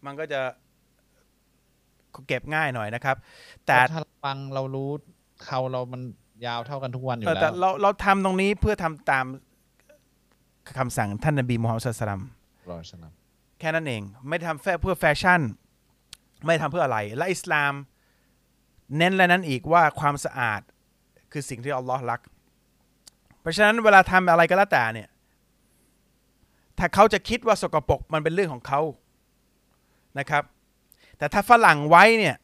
มันก็จะ เก็บง่ายหน่อยนะครับ แต่แต่ถ้าเราฟังเรารู้เขาเรามันยาวเท่ากันทุกวันอยู่เออแล้แต่วเราเราทำตรงนี้เพื่อทำตามคำสั่งท่านนบีมูฮัมมัดศ็อลลัลลอฮุอะลัยฮิวะซัลลัมรอสนับแค่นั้นเอง ไม่ได้ทำแค่เพื่อแฟชั่น ไม่ได้ทำเพื่ออะไร และอิสลาม เน้นและนั้นอีกว่าความสะอาดคือสิ่งที่อัลลอฮ์รัก เพราะฉะนั้นเวลาทำอะไรก็แล้วแต่เนี่ย ถ้าเขาจะคิดว่าสกปรกมันเป็นเรื่องของเขานะครับ แต่ถ้าฝรั่งไว้เนี่ย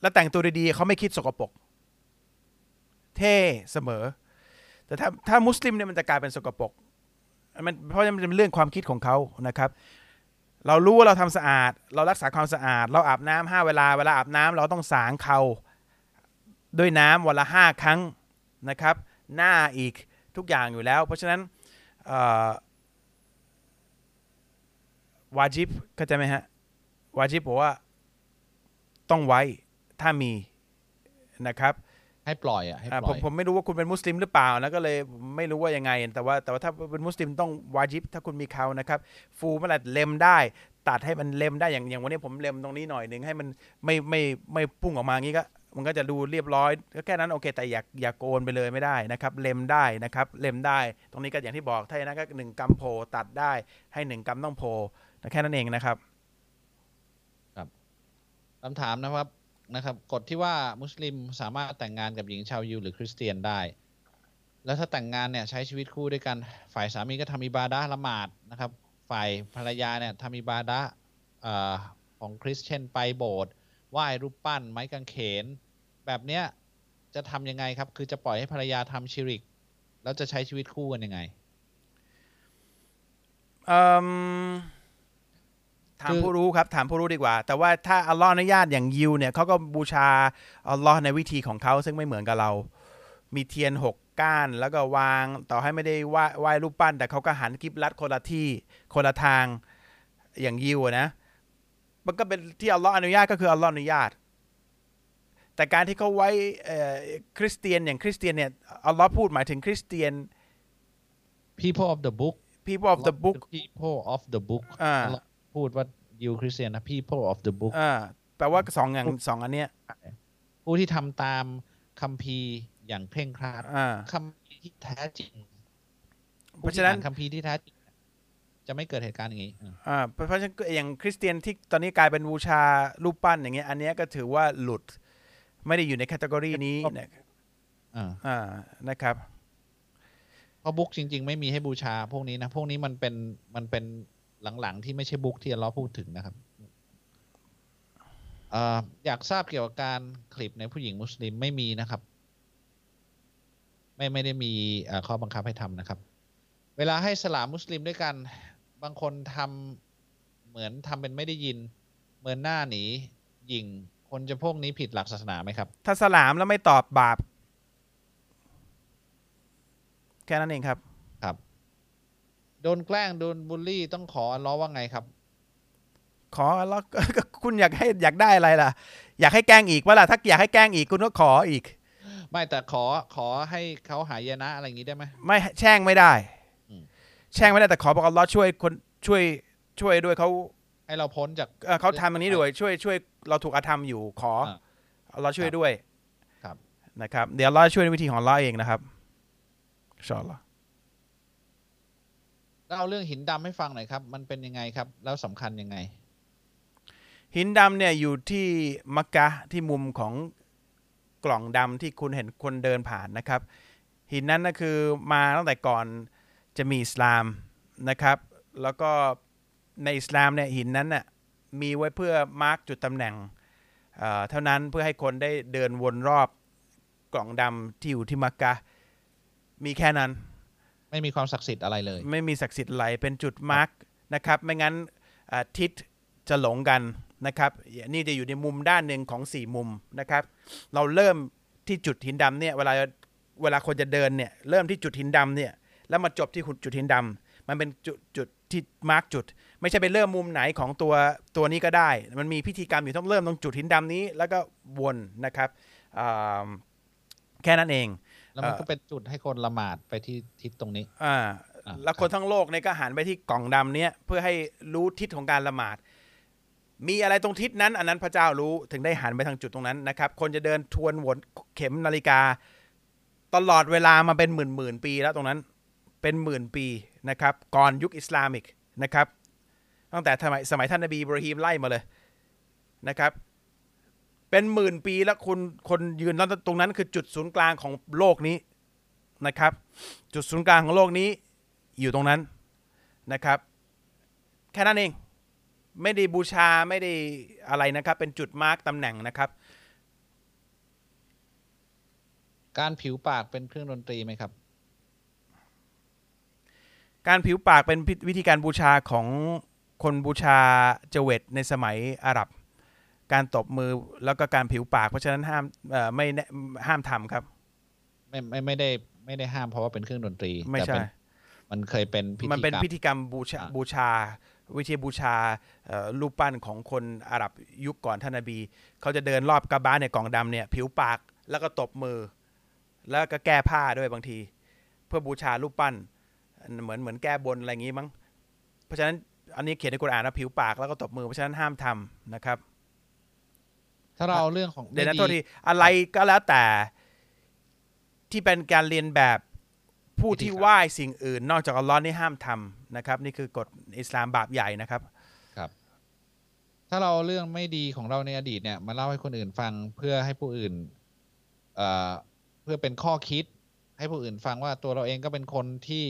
แล้วแต่งตัวดีๆเขาไม่คิดสกปรกเท่เสมอ แต่ถ้าถ้ามุสลิมเนี่ยมันจะกลายเป็นสกปรกมันเพราะมันเป็นเรื่องความคิดของเขานะครับ เรารู้ว่าเราทำสะอาด เรารักษาความสะอาด เราอาบน้ำห้าเวลาเวลาอาบน้ำเราต้องสางเขาด้วยน้ำวันละห้าครั้งนะครับ หน้าอีกทุกอย่างอยู่แล้ว เพราะฉะนั้นวาจิบเข้าใจไหมฮะวาจิบบอกว่า ต้องไว้ถ้ามีนะครับ ให้ปล่อยอะให้อ่าปผล่มอยผมไม่รู้ว่าคุณเป็นมุสลิมหรือเปล่านะก็เลยไม่รู้ว่ายังไง แต่ว่าแต่ว่าถ้าเป็นมุสลิมต้องวาจิบ ถ้าคุณมีเขานะครับ ฟูเมื่อไหร่เล็มได้ ตัดให้มันเล็มได้อย่างอย่างวันนี้ผมเล็มตรงนี้หน่อยหนึ่งให้มันไม่ไม่ไม่พุ่งออกมางี้ก็มันก็จะดูเรียบร้อยก็แค่นั้นโอเค แต่อย่าอย่าโกนไปเลยไม่ได้นะครับ เล็มได้นะครับ เล็มได้ ตรงนี้ก็อย่างที่บอกถ้าอย่างนั้นก็หนึ่งกรัมโพตัดได้ให้หนึ่งกรัมต้องโพแค่นั้นเองนะครับ คำถามนะครับนะครับกฎที่ว่ามุสลิมสามารถแต่งงานกับหญิงชาวยิวหรือคริสเตียนได้ แล้วถ้าแต่งงานเนี่ยใช้ชีวิตคู่ด้วยกัน ฝ่ายสามีก็ทำอิบาดะละหมาดนะครับ ฝ่ายภรรยาเนี่ยทำอิบาดะอของคริสเช่นไปโบสถ์ไหว้รูปปั้น ไม้กางเขน แบบเนี้ยจะทำยังไงครับ คือจะปล่อยให้ภรรยาทำชิริก แล้วจะใช้ชีวิตคู่กันยังไงอิ่ม ถามคือผู้รู้ครับ ถามผู้รู้ดีกว่า แต่ว่าถ้าอัลลอฮ์อนุญาตอย่างยิวเนี่ยเขาก็บูชาอัลลอฮ์ในวิธีของเขาซึ่งไม่เหมือนกับเรา มีเทียนหกก้าน แล้วก็วางต่อให้ไม่ได้ไหว้ไหว้รูปปั้น แต่เขาก็หันกิบลัดคนละที่คนละทางอย่างยิวอะนะ มันก็เป็นที่อัลลอฮ์อนุญาตก็คืออัลลอฮ์อนุญาต แต่การที่เขาไว้เอ่อคริสเตียนอย่างคริสเตียนเนี่ยอัลลอฮ์พูดหมายถึงคริสเตียน people of the book people of the book people of the book อ่าอัลลอฮ์ พูดว่ายิวคริสเตียนนะ people of the book อ่าแปลว่าสองอย่างสองอันเนี้ย ผู้ที่ทำตามคัมภีร์อย่างเคร่งครัดอ่าคัมภีร์ที่แท้จริงเพราะฉะนั้นผู้ที่อ่คัมภีร์ที่แท้จริงจะไม่เกิดเหตุการณ์อย่างนี้อืมอ่าเพราะเพราะฉะนั้นอย่างคริสเตียนที่ตอนนี้กลายเป็นบูชารูปปั้นอย่างเงี้ย อันเนี้ยก็ถือว่าหลุด ไม่ได้อยู่ในแคตตากรีนี้นะอ่าอ่านะครับ เพราะบุ๊กจริง ๆ ไม่มีให้บูชาพวกนี้นะ พวกนี้มันเป็นมันเป็น หลังๆ ที่ไม่ใช่บุ๊กที่เราพูดถึงนะครับออยากทราบเกี่ยวกับการคลิปในผู้หญิงมุสลิมไม่มีนะครับ ไม่ไม่ได้มีข้อบังคับให้ทำนะครับ เวลาให้สลามมุสลิมด้วยกัน บางคนทำเหมือนทำเป็นไม่ได้ยิน เหมือนหน้าหนียิงคนจะพวกนี้ผิดหลักศาสนาไหมครับ ถ้าสลามแล้วไม่ตอบบาป แค่นั้นเองครับ โดนแกล้งโดนบูลลี่ต้องขออัลล้อฮ์ว่าไงครับ ขอแล้วก็คุณอยากให้อยากได้อะไรล่ะ อยากให้แกล้งอีกว่าล่ะถ้าอยากให้แกล้งอีกคุณก็ขออีก ไม่แต่ขอขอให้เขาหายนะอะไรอย่างนี้ได้ไหมไม่แช่งไม่ได้อืมแช่งไม่ได้แต่ขอบอกอัลลอฮ์ช่วยคนช่วยช่วยด้วยเขาให้เราพ้นจากเอ่อเขาทำอันนี้ด้วยช่วยช่วยเราถูกอาธรรมอยู่ขออ่าอัลลอฮ์ช่วยด้วยครับนะครับ เดี๋ยวอัลลอฮ์ช่วยในวิธีของอัลลอฮ์เองนะครับอินชาอัลลอฮ์ เล่าเรื่องหินดำให้ฟังหน่อยครับ มันเป็นยังไงครับ แล้วสำคัญยังไง หินดำเนี่ยอยู่ที่มักกะที่มุมของกล่องดำที่คุณเห็นคนเดินผ่านนะครับ หินนั้นก็คือมาตั้งแต่ก่อนจะมีอิสลามนะครับ แล้วก็ในอิสลามเนี่ยหินนั้นน่ะมีไว้เพื่อมาร์กจุดตำแหน่งเอ่อเท่านั้นเพื่อให้คนได้เดินวนรอบกล่องดำที่อยู่ที่มักกะมีแค่นั้น ไม่มีความศักดิ์สิทธิ์อะไรเลย ไม่มีศักดิ์สิทธิ์อะไรเป็นจุดมาร์กนะครับ ไม่งั้นอ่าทิศจะหลงกันนะครับนี่จะอยู่ในมุมด้านหนึ่งของสี่มุมนะครับ เราเริ่มที่จุดหินดำเนี่ยเวลาเวลาคนจะเดินเนี่ยเริ่มที่จุดหินดำเนี่ยแล้วมาจบที่จุดหินดำมันเป็นจุดจุดที่มาร์กจุด ไม่ใช่ไปเริ่มมุมไหนของตัวตัวนี้ก็ได้ มันมีพิธีกรรมอยู่ต้องเริ่มตรงจุดหินดำนี้ แล้วก็วนนะครับอ่าแค่นั้นเอง แล้วมันเอ่อก็เป็นจุดให้คนละหมาดไปที่ทิศตรงนี้ อ่าอ่าแล้วคนทั้งโลกเนี่ยก็หันไปที่กล่องดำเนี้ยเพื่อให้รู้ทิศของการละหมาด มีอะไรตรงทิศนั้น อันนั้นพระเจ้ารู้ถึงได้หันไปทางจุดตรงนั้นนะครับ คนจะเดินทวนวนเข็มนาฬิกา ตลอดเวลามาเป็นหมื่นหมื่นปีแล้วตรงนั้นเป็นหมื่นปีนะครับ ก่อนยุคอิสลามิกนะครับ ตั้งแต่สมัยสมัยท่านนบีอิบราฮิมไล่มาเลยนะครับ เป็นหมื่นปีแล้วคนคนยืนแล้วตรงนั้นคือจุดศูนย์กลางของโลกนี้นะครับ จุดศูนย์กลางของโลกนี้อยู่ตรงนั้นนะครับ แค่นั้นเองไม่ได้บูชาไม่ได้อะไรนะครับ เป็นจุดมาร์กตำแหน่งนะครับ การผิวปากเป็นเครื่องดนตรีไหมครับ การผิวปากเป็นพิวิธีการบูชาของคนบูชาเจเวตในสมัยอาหรับ การตบมือแล้วก็การผิวปาก เพราะฉะนั้นห้ามเอ่อไม่แนะห้ามทำครับ ไม่ไม่ไม่ได้ไม่ได้ห้ามเพราะว่าเป็นเครื่องดนตรี ไม่แต่ใช่เป็นมันเคยเป็นพิธีมันเป็นกรรมพิธีกรรมบูชาอะบูชา วิธีบูชาเอ่อรูปปั้นของคนอาหรับยุคก่อนท่านนบี เขาจะเดินรอบกระบ้านในยกล่องดำเนี่ย ผิวปากแล้วก็ตบมือ แล้วก็แก้ผ้าด้วยบางที เพื่อบูชารูปปั้น เหมือนเหมือนแก้บนอะไรอย่างงี้มั้งเพราะฉะนั้นอันนี้เขียนในกุรอานว่าผิวปากแล้วก็ตบมือเพราะฉะนั้นห้ามทำนะครับ ถ้าเราเอาเรื่องของเดี๋ยวนะไม่โทษทีอะไรก็แล้วแต่ ที่เป็นการเรียนแบบผู้ที่ไหว้สิ่งอื่น นอกจากอัลลอฮ์นี่ห้ามทำนะครับ นี่คือกฎอิสลามบาปใหญ่นะครับครับ ถ้าเราเอาเรื่องไม่ดีของเราในอดีตเนี่ยมาเล่าให้คนอื่นฟังเพื่อให้ผู้อื่นเอ่อเพื่อเป็นข้อคิด ให้ผู้อื่นฟังว่าตัวเราเองก็เป็นคนที่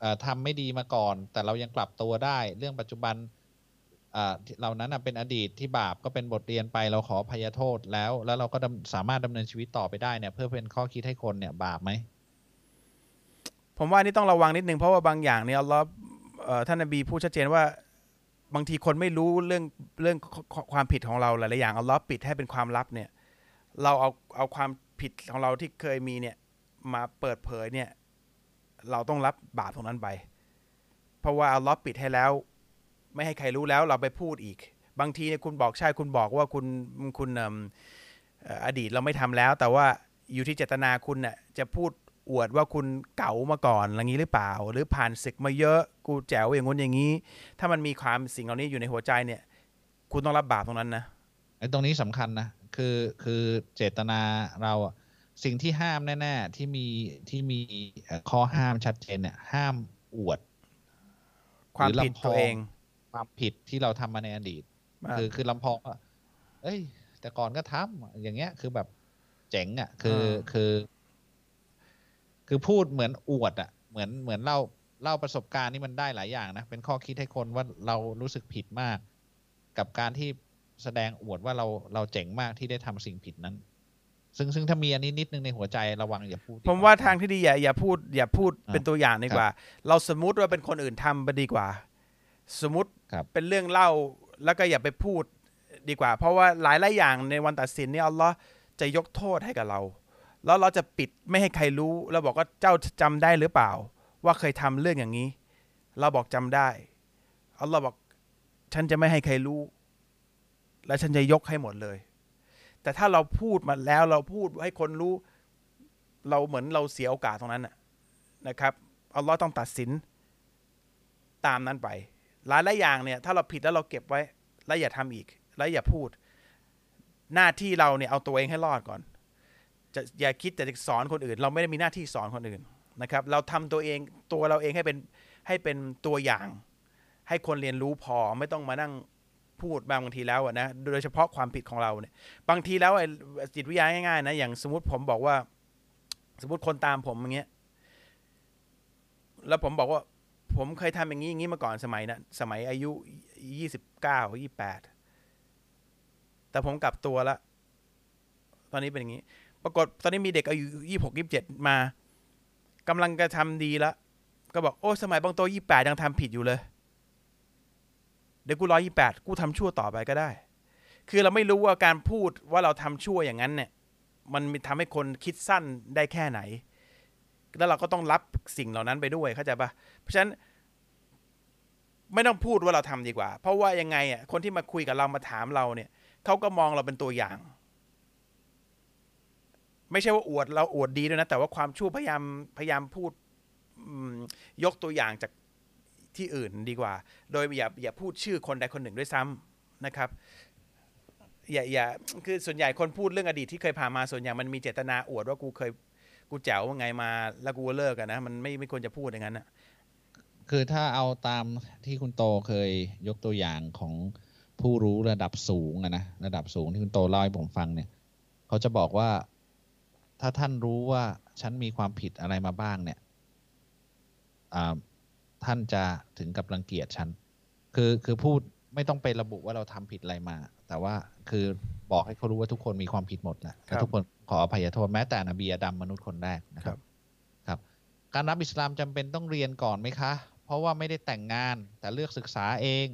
เอ่อทำไม่ดีมาก่อน แต่เรายังกลับตัวได้ เรื่องปัจจุบัน เอ่อที่เหล่านั้นน่ะเป็นอดีตที่บาปก็เป็นบทเรียนไปเราขออภัยโทษแล้ว แล้วเราก็สามารถดำเนินชีวิตต่อไปได้เนี่ย เพื่อเป็นข้อคิดให้คนเนี่ยบาปไหมผมว่านี่ต้องระวังนิดนึงเพราะว่าบางอย่างเนี่ยอัลลอฮ์เอ่อท่านนบีพูดชัดเจนว่าบางทีคนไม่รู้เรื่องเรื่องความผิดของเราหลายๆอย่างเอัลลอปิดให้เป็นความลับเนี่ย เราเอาเอาความผิดของเราที่เคยมีเนี่ย มาเปิดเผยเนี่ย เราต้องรับบาปตรงนั้นไปเพราะว่าเอัลลอปิดให้แล้ว ไม่ให้ใครรู้แล้วเราไปพูดอีก บางทีเนี่ยคุณบอกใช่คุณบอกว่าคุณคุณเอิ่มเอ่ออดีตเราไม่ทำแล้ว แต่ว่าอยู่ที่เจตนาคุณน่ะจะพูดอวดว่าคุณเก๋ามาก่อนอะไรงี้หรือเปล่า หรือผ่านศึกมาเยอะกูแจ๋วอย่างงู้นอย่างนี้ ถ้ามันมีความสิ่งเหล่านี้อยู่ในหัวใจเนี่ย คุณต้องรับบาปตรงนั้นนะไอ้ตรงนี้สำคัญนะคือคือเจตนาเราอะสิ่งที่ห้ามแน่ๆที่มีที่มีเอ่อข้อห้ามชัดเจนเนี่ยห้ามอวดความหรือผิดลำพองตัวเอง ความผิดที่เราทำมาในอดีต คือคือลำพองว่าเอ้ย แต่ก่อนก็ทำอย่างเงี้ย คือแบบเจ๋งอะ คืออาคือ คือพูดเหมือนอวดอะ เหมือนเหมือนเล่าเล่าประสบการณ์นี่มันได้หลายอย่างนะ เป็นข้อคิดให้คนว่าเรารู้สึกผิดมาก กับการที่แสดงอวดว่าเราเราเจ๋งมากที่ได้ทำสิ่งผิดนั้น ซึ่งซึ่งถ้ามีอันนี้นิดนึงในหัวใจระวังอย่าพูดดีกผมว่าทางที่ดีอย่าอย่าพูด อย่าพูดอ่าเป็นตัวอย่างดีกว่า เราสมมุติว่าเป็นคนอื่นทำไปดีกว่า สมมติครับเป็นเรื่องเล่าแล้วก็อย่าไปพูดดีกว่า เพราะว่าหลายหลายๆอย่างในวันตัดสินเนี่ยอัลลอฮ์จะยกโทษให้กับเรา แล้วเราจะปิดไม่ให้ใครรู้เราบอกว่าเจ้าจำได้หรือเปล่า ว่าเคยทำเรื่องอย่างนี้ เราบอกจำได้อัลลอฮ์บอกฉันจะไม่ให้ใครรู้ และฉันจะยกให้หมดเลย แต่ถ้าเราพูดมาแล้วเราพูดให้คนรู้ เราเหมือนเราเสียโอกาสตรงนั้นน่ะนะครับอัลลอฮ์ต้องตัดสินตามนั้นไป หลายหลายอย่างเนี่ยถ้าเราผิดแล้วเราเก็บไว้ แล้วอย่าทำอีก แล้วอย่าพูด หน้าที่เราเนี่ยเอาตัวเองให้รอดก่อน จะอย่าคิดแต่จะสอนคนอื่น เราไม่ได้มีหน้าที่สอนคนอื่นนะครับ เราทำตัวเองตัวเราเองให้เป็นให้เป็นตัวอย่าง ให้คนเรียนรู้พอไม่ต้องมานั่งพูดบางทีแล้วนะโดยเฉพาะความผิดของเราเนี่ยบางทีแล้วไอ้จิตวิทยาง่ายๆนะอย่างสมมติผมบอกว่า สมมติคนตามผมอย่างเงี้ยแล้วผมบอกว่า ผมเคยทำอย่างนี้อย่างนี้มาก่อนสมัยนะสมัยอายุยี่สิบเก้ายี่แปดแต่ผมกลับตัวล้วตอนนี้เป็นอย่างนี้ ปรากฏตอนนี้มีเด็กอายุยี่หกยี่เจ็ดมากำลังจะทำดีล้วก็บอกโอ้สมัยบางโตยี่แปดยังทำผิดอยู่เลย เดี๋ยวกูร้อยยี่แปดกูทำชั่วต่อไปก็ได้ คือเราไม่รู้ว่าการพูดว่าเราทำชั่วอย่างนั้นเนี่ย มันทำให้คนคิดสั้นได้แค่ไหน แล้วเราก็ต้องรับสิ่งเหล่านั้นไปด้วยเข้าใจปะเพราะฉะนั้นไม่ต้องพูดว่าเราทำดีกว่า เพราะว่ายังไงอะคนที่มาคุยกับเรามาถามเราเนี่ยเขาก็มองเราเป็นตัวอย่าง ไม่ใช่ว่าอวดเราอวดดีด้วยนะแต่ว่าความชั่วพยายามพยายามพูดยกตัวอย่างจากที่อื่นดีกว่า โดยอย่าอย่าพูดชื่อคนใดคนหนึ่งด้วยซ้ำนะครับอย่าอย่าคือส่วนใหญ่คนพูดเรื่องอดีตที่เคยผ่านมาส่วนใหญ่มันมีเจตนาอวดว่ากูเคย กูแจ๋วว่าไงมาแล้วกูเลิกกันนะ มันไม่ไม่ควรจะพูดอย่างนั้นนะคือถ้าเอาตามที่คุณโตเคยยกตัวอย่างของผู้รู้ระดับสูงอะนะระดับสูงที่คุณโตเล่าให้ผมฟังเนี่ย เขาจะบอกว่าถ้าท่านรู้ว่าฉันมีความผิดอะไรมาบ้างเนี่ยท่านจะถึงกับรังเกียจฉัน คือคือพูดไม่ต้องไประบุว่าเราทำผิดอะไรมา แต่ว่าคือ บอกให้เขารู้ว่าทุกคนมีความผิดหมดแหละและทุกคนขออภัยโทษแม้แต่นบีอาดัมมนุษย์คนแรกนะครับ ครับ การรับอิสลามจำเป็นต้องเรียนก่อนไหมคะ เพราะว่าไม่ได้แต่งงานแต่เลือกศึกษาเอง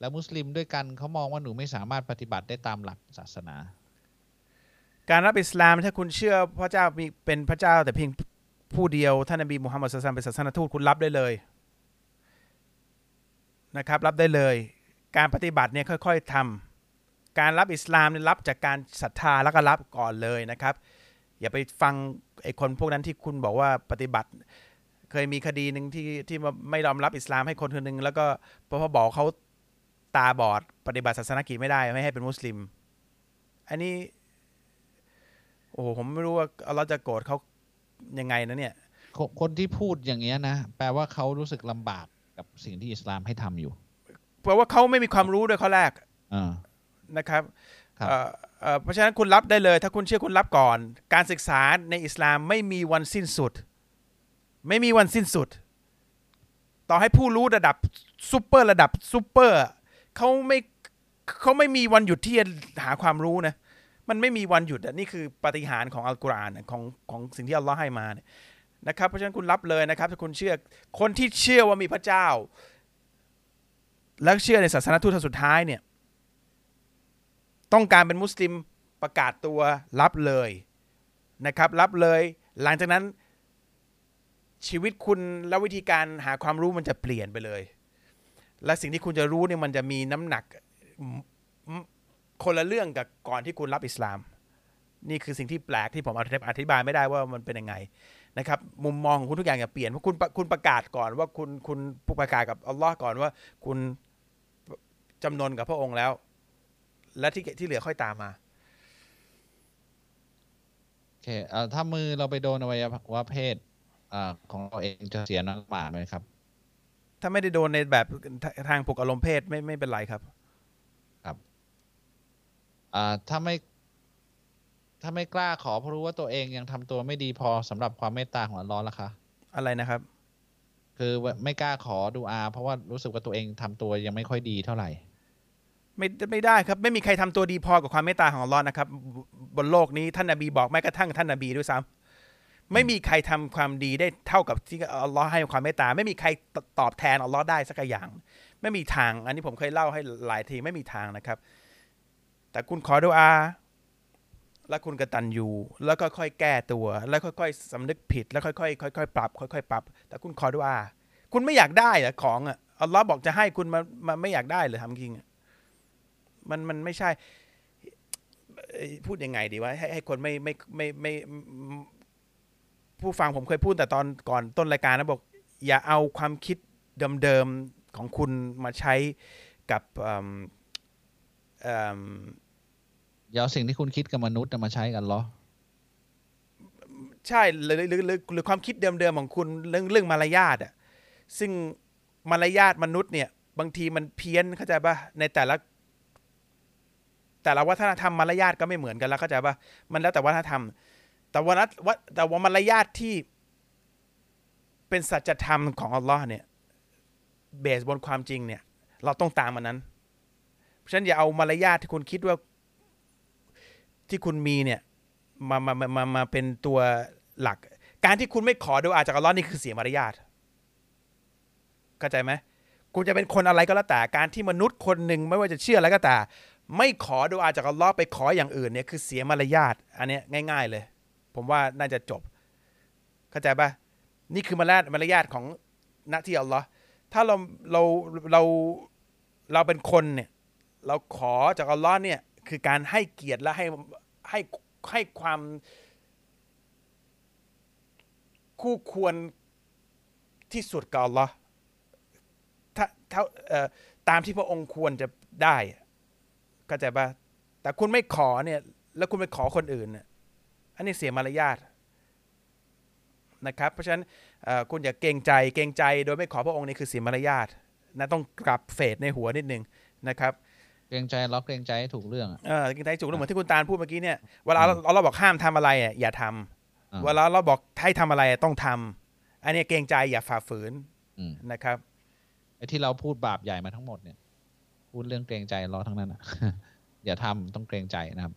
แล้วมุสลิมด้วยกันเขามองว่าหนูไม่สามารถปฏิบัติได้ตามหลักศาสนา การรับอิสลามถ้าคุณเชื่อพระเจ้ามีเป็นพระเจ้า แต่เพียงผู้เดียวท่านนบีมุฮัมมัดสุลตัลเป็นศาสนทูตคุณรับได้เลยนะครับ รับได้เลย การปฏิบัติเนี่ยค่อย ๆทำ การรับอิสลามเนี่ยรับจากการศรัทธาแล้วก็รับก่อนเลยนะครับ อย่าไปฟังไอ้คนพวกนั้นที่คุณบอกว่าปฏิบัติ เคยมีคดีหนึ่งที่ที่มาไม่ยอมรับอิสลามให้คนคนหนึ่งแล้วก็เพราะพอบอกเขาตาบอดปฏิบัติศาสนกิจไม่ได้ไม่ให้เป็นมุสลิม อันนี้โอ้โหผมไม่รู้ว่าเราจะโกรธเขายังไงนะเนี่ยคคนที่พูดอย่างเงี้ยนะแปลว่าเขารู้สึกลำบากกับสิ่งที่อิสลามให้ทำอยู่เพราะว่าเขาไม่มีความรู้ด้วยข้อแรกอ่า นะครับครับเอ่อเอ่อเพราะฉะนั้นคุณรับได้เลย ถ้าคุณเชื่อคุณรับก่อน การศึกษาในอิสลามไม่มีวันสิ้นสุด ไม่มีวันสิ้นสุด ต่อให้ผู้รู้ระดับซูเปอร์ระดับซูเปอร์เขาไม่เขาไม่มีวันหยุดที่จะหาความรู้นะมันไม่มีวันหยุดอะนี่คือปาฏิหารย์ของอัลกุรอานอะของของสิ่งที่อัลลอฮ์ให้มาเนี่ยนะครับเพราะฉะนั้นคุณรับเลยนะครับถ้าคุณเชื่อคนที่เชื่อว่ามีพระเจ้า แล้วเชื่อในศาสนาทูตท่านสุดท้ายเนี่ย ต้องการเป็นมุสลิมประกาศตัวรับเลยนะครับ รับเลย หลังจากนั้นชีวิตคุณและวิธีการหาความรู้มันจะเปลี่ยนไปเลย และสิ่งที่คุณจะรู้เนี่ยมันจะมีน้ำหนักคนละเรื่องกับก่อนที่คุณรับอิสลาม นี่คือสิ่งที่แปลกที่ผมอธิบายไม่ได้ว่ามันเป็นยังไงนะครับมุมมองของคุณทุกอย่างจะเปลี่ยนเพราะคุณคุณประกาศก่อนว่าคุณคุณประกาศกับอัลลอฮ์ก่อนว่าคุณจำนนกับพระองค์แล้ว และที่ที่เหลือค่อยตามมาโอเคเอ่อถ้ามือเราไปโดนอวัยวะเพศอ่าของเราเองจะเสียน้ำหมาไหมครับ ถ้าไม่ได้โดนในแบบทางปลุกอารมณ์เพศไม่ไม่เป็นไรครับอ่าถ้าไม่ ถ้าไม่กล้าขอเพราะรู้ว่าตัวเองยังทำตัวไม่ดีพอสำหรับความเมตตาของอัลลอฮ์ล่ะคะอะไรนะครับ คือไม่กล้าขอดูอา เพราะว่ารู้สึกว่าตัวเองทำตัวยังไม่ค่อยดีเท่าไหร่ ไม่ไม่ได้ครับ ไม่มีใครทำตัวดีพอกับความเมตตาของอัลลอฮ์นะครับ บนโลกนี้ท่านนบีบอกแม้กระทั่งท่านนบีด้วยซ้ำไม่มีใครทำความดีได้เท่ากับที่อัลลอฮ์ให้ความเมตตา ไม่มีใครตอบแทนอัลลอฮ์ได้สักอย่าง ไม่มีทาง อันนี้ผมเคยเล่าให้หลายทีไม่มีทางนะครับ แต่คุณขอดุอา แล้วคุณกระตัญญูแล้วก็ค่อยแก้ตัว แล้วค่อยๆสำนึกผิด แล้วค่อยๆค่อยๆปรับ ค่อยๆปรับ แต่คุณขอดุอา คุณไม่อยากได้เหรอของอะอัลลอฮ์บอกจะให้คุณมามาไม่อยากได้เลยทำจริงอะ มันมันไม่ใช่เอ่อพูดยังไงดีวะให้ให้คนไม่ไม่ไม่ไม่ไม่ผู้ฟังผมเคยพูดแต่ตอนก่อนต้นรายการนะบอก อย่าเอาความคิดเดิมๆของคุณมาใช้กับเอิ่มเอิ่มอย่าเอาสิ่งที่คุณคิดกับมนุษย์น่ะมาใช้กันเหรอใช่หรือหรือหรือหรือความคิดเดิมๆของคุณเรื่องเรื่องมารยาทอะซึ่งมารยาทมนุษย์เนี่ย บางทีมันเพี้ยนเข้าใจปะในแต่ละ แต่ละวัฒนธรรมมารยาทก็ไม่เหมือนกันแล้วเข้าใจปะมันแล้วแต่วัฒนธรรม แต่วันวะแต่ว่ามารยาทที่เป็นสัจธรรมของอัลลอฮ์เนี่ยเบสบนความจริงเนี่ย เราต้องตามมันนั้นเพราะฉะนั้นอย่าเอามารยาทที่คุณคิดว่าที่คุณมีเนี่ยมามามามามาเป็นตัวหลัก การที่คุณไม่ขอดูอาจากอัลลอฮ์นี่คือเสียมารยาทเข้าใจไหมคุณจะเป็นคนอะไรก็แล้วแต่การที่มนุษย์คนหนึ่งไม่ว่าจะเชื่ออะไรก็แต่ ไม่ขอดูอาจากอัลลอฮ์ไปขออย่างอื่นเนี่ยคือเสียมารยาทอันเนี้ยง่าย ๆเลย ผมว่าน่าจะจบ เข้าใจปะนี่คือมารยาทมารยาทของหน้าที่อัลลอฮ์ถ้าเราเราเราเราเป็นคนเนี่ยเราขอจากอัลลอฮ์เนี่ยคือการให้เกียรติและให้ให้ให้ความคู่ควรที่สุดกับอัลลอฮ์ถ้าถ้าเอ่อตามที่พระองค์ควรจะได้ เข้าใจปะแต่คุณไม่ขอเนี่ย แล้วคุณไปขอคนอื่นเนี่ยอันนี้เสียมารยาทนะครับ เพราะฉะนั้นเอ่อคุณอย่าเกรงใจเกรงใจโดยไม่ขอพระองค์นี่คือเสียมารยาทนะต้องกลับเฟดในหัวนิดนึงนะครับเกรงใจล็อกเกรงใจให้ถูกเรื่องอะเออเกรงใจจุกเหมือนที่คุณตาลพูดเมื่อกี้เนี่ยเวลาเราเราบอกห้ามทำอะไรอะอย่าทำอ่าเวลาเราบอกให้ทำอะไรอะต้องทำอันเนี้ยเกรงใจอย่าฝ่าฝืนอืมนะครับไอ้ที่เราพูดบาปใหญ่มาทั้งหมดเนี่ย พูดเรื่องเกรงใจล้อทั้งนั้นอะอย่าทำต้องเกรงใจนะครับ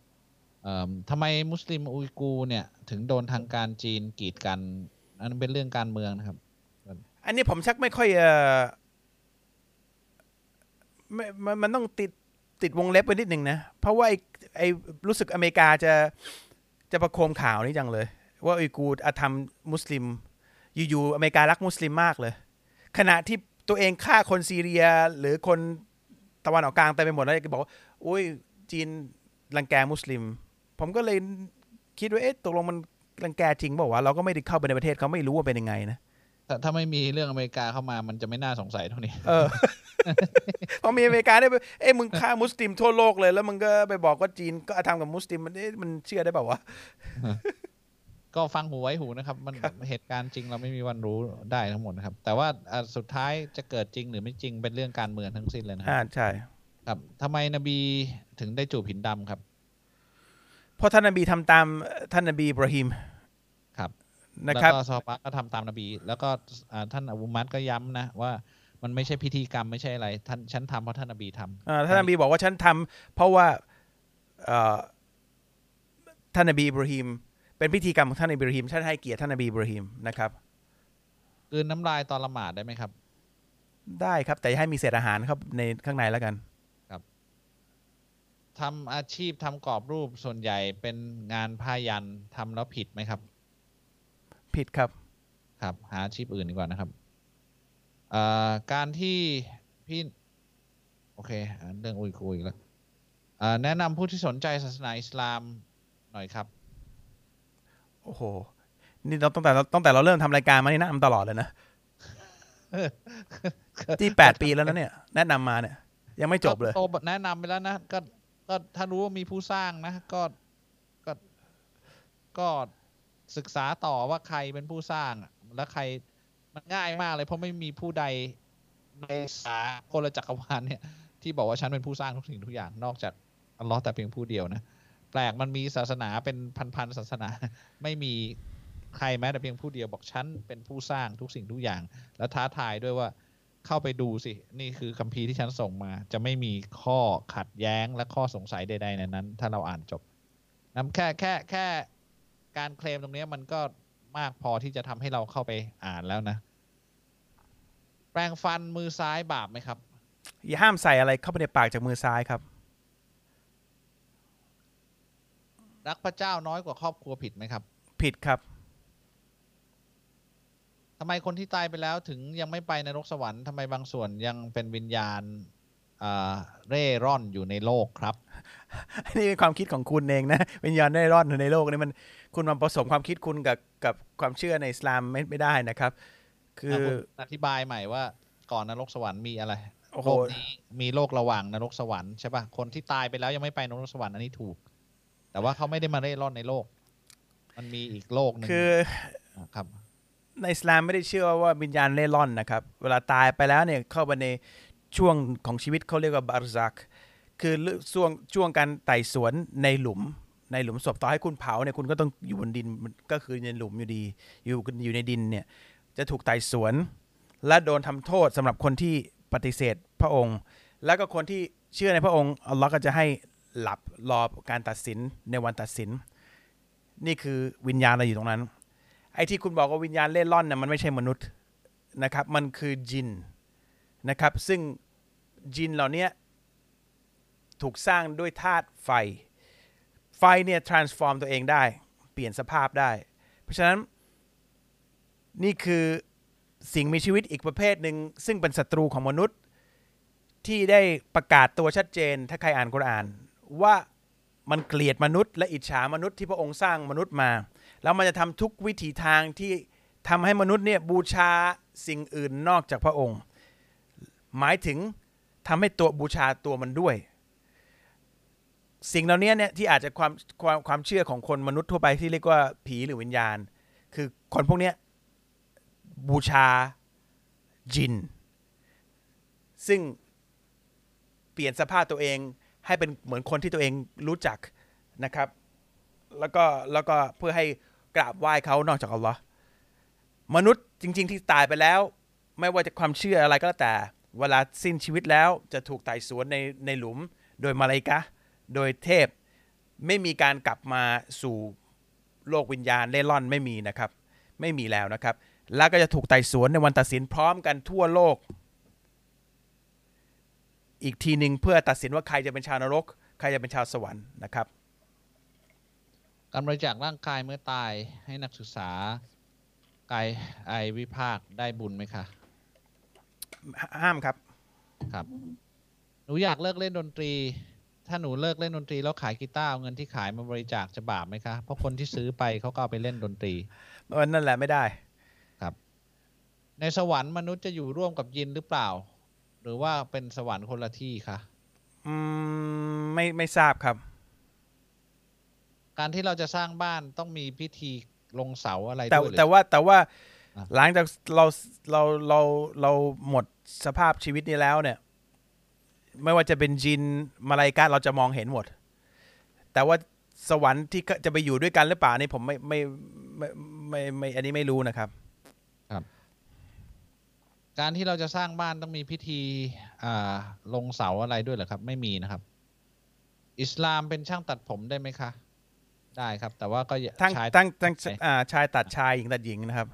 เอิ่มทำไมมุสลิมอุยกูร์เนี่ย ถึงโดนทางการจีนกีดกันอันนั้นเป็นเรื่องการเมืองนะครับ อันนี้ผมชักไม่ค่อยเออไม่มันมันต้องติดติดวงเล็บไว้นิดหนึ่งนะ เพราะว่าไอ้ไอ้รู้สึกอเมริกาจะจะประโคมข่าวนี้จังเลย ว่าอุยกูร์อาธรรมมุสลิม อยู่ๆอเมริการักมุสลิมมากเลย ขณะที่ตัวเองฆ่าคนซีเรียหรือคน ตะวันออกกลางเต็มไปหมดแล้วก็บอกว่าโอ้ยจีนรังแกมุสลิม ผมก็เลยคิดว่าเอ๊ะตกลงมันรังแกจริงเปล่าวะเราก็ไม่ได้เข้าไปในประเทศเขาไม่รู้ว่าเป็นยังไงนะถ้าถ้าไม่มีเรื่องอเมริกาเข้ามามันจะไม่น่าสงสัยเท่านี้ เออพอมีอเมริกาได้ไปเอ้ยมึงฆ่ามุสลิมทั่วโลกเลย แล้วมึงก็ไปบอกว่าจีนก็ทำกับมุสลิมมันเอ๊ะมันเชื่อได้เปล่าวะ ก็ฟังหูไว้หูนะครับ มันเหตุการณ์จริงเราไม่มีวันรู้ได้ทั้งหมดนะครับ แต่ว่าอะสุดท้ายจะเกิดจริงหรือไม่จริงเป็นเรื่องการเมืองทั้งสิ้นเลยนะคอ่ารับใช่ ครับทำไมนบีถึงได้จูบหินดำครับ เพราะท่านนบีทำตามท่านนบีอิบราฮิมครับนะแล้วครับก็ซอฮาบะห์ก็ทำตามนบี แล้วก็อ่าท่านอบูมัดก็ย้ำนะว่ามันไม่ใช่พิธีกรรมไม่ใช่อะไร ท่านฉันทำเพราะท่านนบีทำอ่าท่านนบีบอกว่าฉันทำเพราะว่าเอ่อท่านนบีอิบราฮิม เป็นพิธีกรรมของท่านนบีอิบราฮิมฉันให้เกียรติท่านนบีอิบราฮิมนะครับกลืนน้ำลายตอนละหมาดได้ไหมครับ ได้ครับ แต่ให้มีเศษอาหารเข้าในข้างในแล้วกันทำอาชีพทำกรอบรูปส่วนใหญ่เป็นงานผ้ายันทำแล้วผิดไหมครับ ผิดครับ ครับ หาอาชีพอื่นดีกว่านะครับเอ่อการที่พี่โอเค เรื่องอุยกูอีกแล้วแนะนำผู้ที่สนใจศาสนาอิสลามหน่อยครับ โอ้โห นี่เราตั้งแต่เราตั้งแต่เราเริ่มทำรายการมานี่แนะนำตลอดเลยนะที่แปดปีแล้วนะเนี่ย แนะนำมาเนี่ย ยังไม่จบเลยก็โตแนะนำไปแล้วนะก็ก็ถ้ารู้ว่ามีผู้สร้างนะก็ก็ก็ศึกษาต่อว่าใครเป็นผู้สร้างอะแล้วใครมันง่ายมากเลย เพราะไม่มีผู้ใดในสากลจักรวาลเนี่ย ที่บอกว่าฉันเป็นผู้สร้างทุกสิ่งทุกอย่างนอกจากอัลลอฮ์แต่เพียงผู้เดียวนะ แปลกมันมีศาสนาเป็นพันๆศาสนา ไม่มีใครแม้แต่เพียงผู้เดียวบอกฉันเป็นผู้สร้างทุกสิ่งทุกอย่าง แล้วท้าทายด้วยว่าเข้าไปดูสิ นี่คือคัมภีร์ที่ฉันส่งมา จะไม่มีข้อขัดแย้งและข้อสงสัยใดๆในนั้น ถ้าเราอ่านจบนะแค่แค่แค่การเคลมตรงนี้มันก็มากพอที่จะทำให้เราเข้าไปอ่านแล้วนะ แปรงฟันมือซ้ายบาปไหมครับ อย่าห้ามใส่อะไรเข้าไปในปากจากมือซ้ายครับ รักพระเจ้าน้อยกว่าครอบครัวผิดไหมครับ ผิดครับทำไมคนที่ตายไปแล้วถึงยังไม่ไปนรกสวรรค์ทำไมบางส่วนยังเป็นวิญญาณอ่าเร่ร่อนอยู่ในโลกครับนี่เป็นความคิดของคุณเองนะวิญญาณได้รอดในโลกนี้มันคุณมาผสมความคิดคุณกับกับความเชื่อในอิสลามไม่ไม่ได้นะครับ คือะคุณอธิบายใหม่ว่าก่อนนรกสวรรค์มีอะไรโอ้โหโลกนี้มีโลกระหว่างนรกสวรรค์ใช่ปะคนที่ตายไปแล้วยังไม่ไปนรกสวรรค์อันนี้ถูก แต่ว่าเขาไม่ได้มาเร่ร่อนในโลก มันมีอีกโลกหนึ่งคือครับ ในอิสลามไม่ได้เชื่อว่าวิญญาณเล่ร่อนนะครับ เวลาตายไปแล้วเนี่ยเข้าไปในช่วงของชีวิตเขาเรียกว่าบาร์ซัก คือช่วงช่วงการไต่สวนในหลุม ในหลุมศพต่อให้คุณเผาเนี่ยคุณก็ต้องอยู่บนดินมันก็คือในหลุมอยู่ดีอยู่อยู่ในดินเนี่ยจะถูกไต่สวน และโดนทำโทษสำหรับคนที่ปฏิเสธพระองค์ แล้วก็คนที่เชื่อในพระองค์อัลลอฮ์ก็จะให้ หลับรอการตัดสินในวันตัดสิน นี่คือวิญญาณเราอยู่ตรงนั้น ไอ้ที่คุณบอกว่าวิญญาณเล่ร่อนน่ะมันไม่ใช่มนุษย์นะครับ มันคือจินนะครับ ซึ่งจินเหล่านี้ถูกสร้างด้วยธาตุไฟ ไฟเนี่ย transform ตัวเองได้ เปลี่ยนสภาพได้ เพราะฉะนั้นนี่คือสิ่งมีชีวิตอีกประเภทหนึ่ง ซึ่งเป็นศัตรูของมนุษย์ที่ได้ประกาศตัวชัดเจน ถ้าใครอ่านกุรอาน ว่ามันเกลียดมนุษย์และอิจฉามนุษย์ที่พระองค์สร้างมนุษย์มา แล้วมันจะทำทุกวิถีทางที่ทำให้มนุษย์เนี่ยบูชาสิ่งอื่นนอกจากพระองค์ หมายถึงทำให้ตัวบูชาตัวมันด้วย สิ่งเหล่านี้เนี่ยที่อาจจะความความความเชื่อของคนมนุษย์ทั่วไปที่เรียกว่าผีหรือวิญญาณ คือคนพวกเนี้ยบูชาจิน ซึ่งเปลี่ยนสภาพตัวเอง ให้เป็นเหมือนคนที่ตัวเองรู้จักนะครับ แล้วก็แล้วก็เพื่อให้กราบไหว้เขานอกจากอัลลอฮ์มนุษย์จริง ๆ ที่ตายไปแล้ว ไม่ว่าจะความเชื่ออะไรก็แล้วแต่ เวลาสิ้นชีวิตแล้วจะถูกไต่สวนในในหลุม โดยมาลาอิกะโดยเทพ ไม่มีการกลับมาสู่โลกวิญญาณเล่ร่อนไม่มีนะครับ ไม่มีแล้วนะครับ แล้วก็จะถูกไต่สวนในวันตัดสินพร้อมกันทั่วโลก อีกทีหนึ่งเพื่อตัดสินว่าใครจะเป็นชาวนรก ใครจะเป็นชาวสวรรค์นะครับ การบริจาคร่างกายเมื่อตายให้นักศึกษากายไอวิภาคได้บุญไหมคะ ห้ามครับครับ หนูอยากเลิกเล่นดนตรี ถ้าหนูเลิกเล่นดนตรีแล้วขายกีตาร์เอาเงินที่ขายมาบริจาคจะบาปไหมคะ เพราะคนที่ซื้อไปเขาก็เอาไปเล่นดนตรีเออนั่นแหละไม่ได้ในสวรรค์มนุษย์จะอยู่ร่วมกับยินหรือเปล่า หรือว่าเป็นสวรรค์คนละที่คะอืมไม่ไม่ทราบครับ การที่เราจะสร้างบ้านต้องมีพิธีลงเสาอะไรแต่ด้วยหรือแต่ว่าแต่ว่าอะหลังจากเราเราเราเราหมดสภาพชีวิตนี้แล้วเนี่ย ไม่ว่าจะเป็นจินมาลายกาเราจะมองเห็นหมด แต่ว่าสวรรค์ที่จะไปอยู่ด้วยกันหรือเปล่านี่ผมไม่ไม่ไม่ไม่ไม่อันนี้ไม่รู้นะครับ การที่เราจะสร้างบ้านต้องมีพิธีอ่าลงเสาอะไรด้วยเหรอครับ ไม่มีนะครับ อิสลามเป็นช่างตัดผมได้ไหมคะ ได้ครับ แต่ว่าก็อย่าทั้งชายทั้งทั้งใช่อ่าชายตัดชายหญิงตัดหญิงนะครับ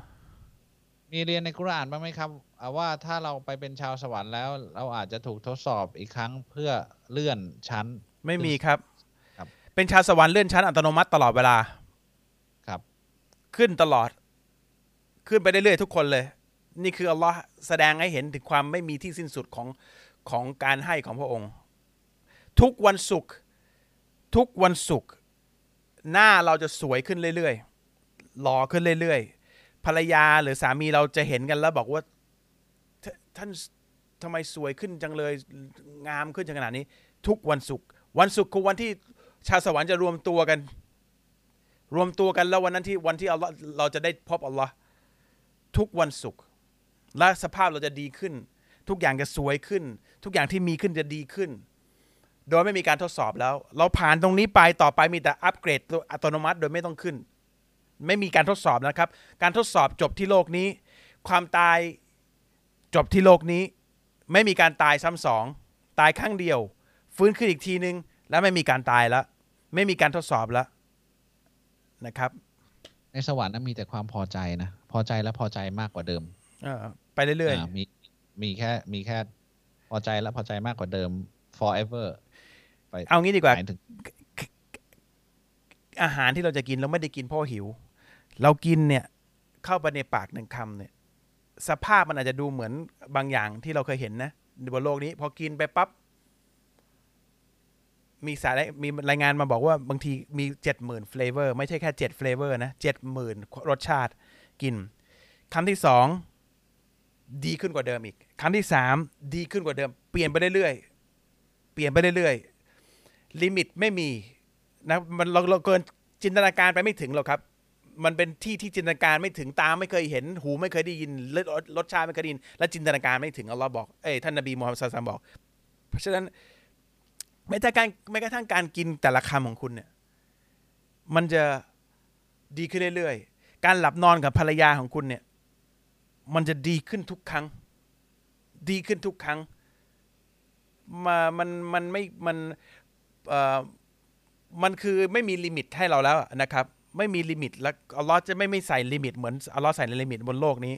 มีเรียนในกุรอานบ้างไหมครับอ่าว่าถ้าเราไปเป็นชาวสวรรค์แล้ว เราอาจจะถูกทดสอบอีกครั้งเพื่อเลื่อนชั้น ไม่มีครับครับ เป็นชาวสวรรค์เลื่อนชั้นอัตโนมัติตลอดเวลาครับ ขึ้นตลอด ขึ้นไปเรื่อยๆทุกคนเลย นี่คืออัลลอฮ์แสดงให้เห็นถึงความไม่มีที่สิ้นสุดของของการให้ของพระองค์ ทุกวันศุกร์ทุกวันศุกร์หน้าเราจะสวยขึ้นเรื่อยๆหล่อขึ้นเรื่อยๆภรรยาหรือสามีเราจะเห็นกันแล้วบอกว่าท่านทำไมสวยขึ้นจังเลยงามขึ้นจังขนาดนี้ ทุกวันศุกร์วันศุกร์คือวันที่ชาวสวรรค์จะรวมตัวกัน รวมตัวกันแล้ววันนั้นที่วันที่อัลลอฮ์เราจะได้พบอัลลอฮ์ทุกวันศุกร์ และสภาพเราจะดีขึ้น ทุกอย่างจะสวยขึ้น ทุกอย่างที่มีขึ้นจะดีขึ้น โดยไม่มีการทดสอบแล้ว เราผ่านตรงนี้ไปต่อไปมีแต่อัปเกรดตัวอัตโนมัติโดยไม่ต้องขึ้น ไม่มีการทดสอบนะครับ การทดสอบจบที่โลกนี้ ความตายจบที่โลกนี้ ไม่มีการตายซ้ำสองตายครั้งเดียว ฟื้นขึ้นอีกทีนึง แล้วไม่มีการตายแล้ว ไม่มีการทดสอบแล้วนะครับ ในสวรรค์นั้นมีแต่ความพอใจนะ พอใจและพอใจมากกว่าเดิมเออ ไปเรื่อยามีมีแค่มีแค่พอใจและพอใจมากกว่าเดิม forever ไปๆเอางี้ดีกว่าหมายถึงอาหารที่เราจะกินเราไม่ได้กินเพราะหิว เรากินเนี่ย เข้าไปในปากหนึ่งคำเนี่ย สภาพมันอาจจะดูเหมือนบางอย่างที่เราเคยเห็นนะบนโลกนี้ พอกินไปปั๊บมีสายมีรายงานมาบอกว่าบางทีมีเจ็ดหมื่น flavor ไม่ใช่แค่เจ็ด flavor นะเจ็ดหมื่นรสชาติกินคำที่สอง ดีขึ้นกว่าเดิมอีกคำที่สามดีขึ้นกว่าเดิม เปลี่ยนไปเรื่อยๆเปลี่ยนไปเรื่อยๆ limit ไม่มีนะมันเราเราเกินจินตนาการไปไม่ถึงหรอกครับ มันเป็นที่ที่จินตนาการไม่ถึงตาไม่เคยเห็น หูไม่เคยได้ยินรสรสชาติไม่เคยได้ยิน และจินตนาการไม่ถึงอัลลอฮ์บอกเอ้ยท่านนบีมูฮัมมัดศ็อลลัลลอฮุอะลัยฮิวะซัลลัมบอก เพราะฉะนั้นแม้แต่การแม้กระทั่งการกินแต่ละคำของคุณเนี่ย มันจะดีขึ้นเรื่อยๆ การหลับนอนกับภรรยาของคุณเนี่ย มันจะดีขึ้นทุกครั้ง ดีขึ้นทุกครั้งมามันมันไม่มันเอ่อมันคือไม่มี limit ให้เราแล้วนะครับไม่มี limit แล้วอัลลอฮ์จะไม่ไม่ใส่ limit เหมือนอัลลอฮ์ใส่ใน limit บนโลกนี้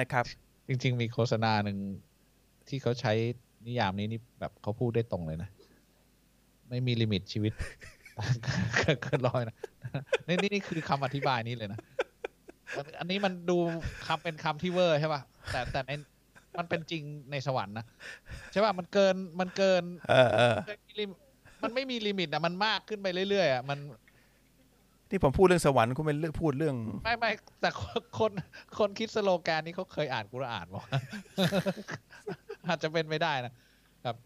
นะครับ จริง ๆ มีโฆษณาหนึ่งที่เขาใช้นิยามนี้นี่แบบเขาพูดได้ตรงเลยนะ ไม่มี limit ชีวิตเกินร้อยนะนี่นี่นี่คือคำอธิบายนี้เลยนะ อันนี้มันดูคำเป็นคำที่เวอร์ใช่ป่ะแต่แต่ในมันเป็นจริงในสวรรค์นะใช่ป่ะมันเกินมันเกิน เออเออมันไม่มี limit อะมันมากขึ้นไปเรื่อยๆอะมันที่ผมพูดเรื่องสวรรค์คุณเป็นเรื่องพูดเรื่อง ไม่ไม่แต่คนคนคนคิดสโลแกนนี้เขาเคยอ่านกุรอานบอกอาจจะเป็นไม่ได้นะครับ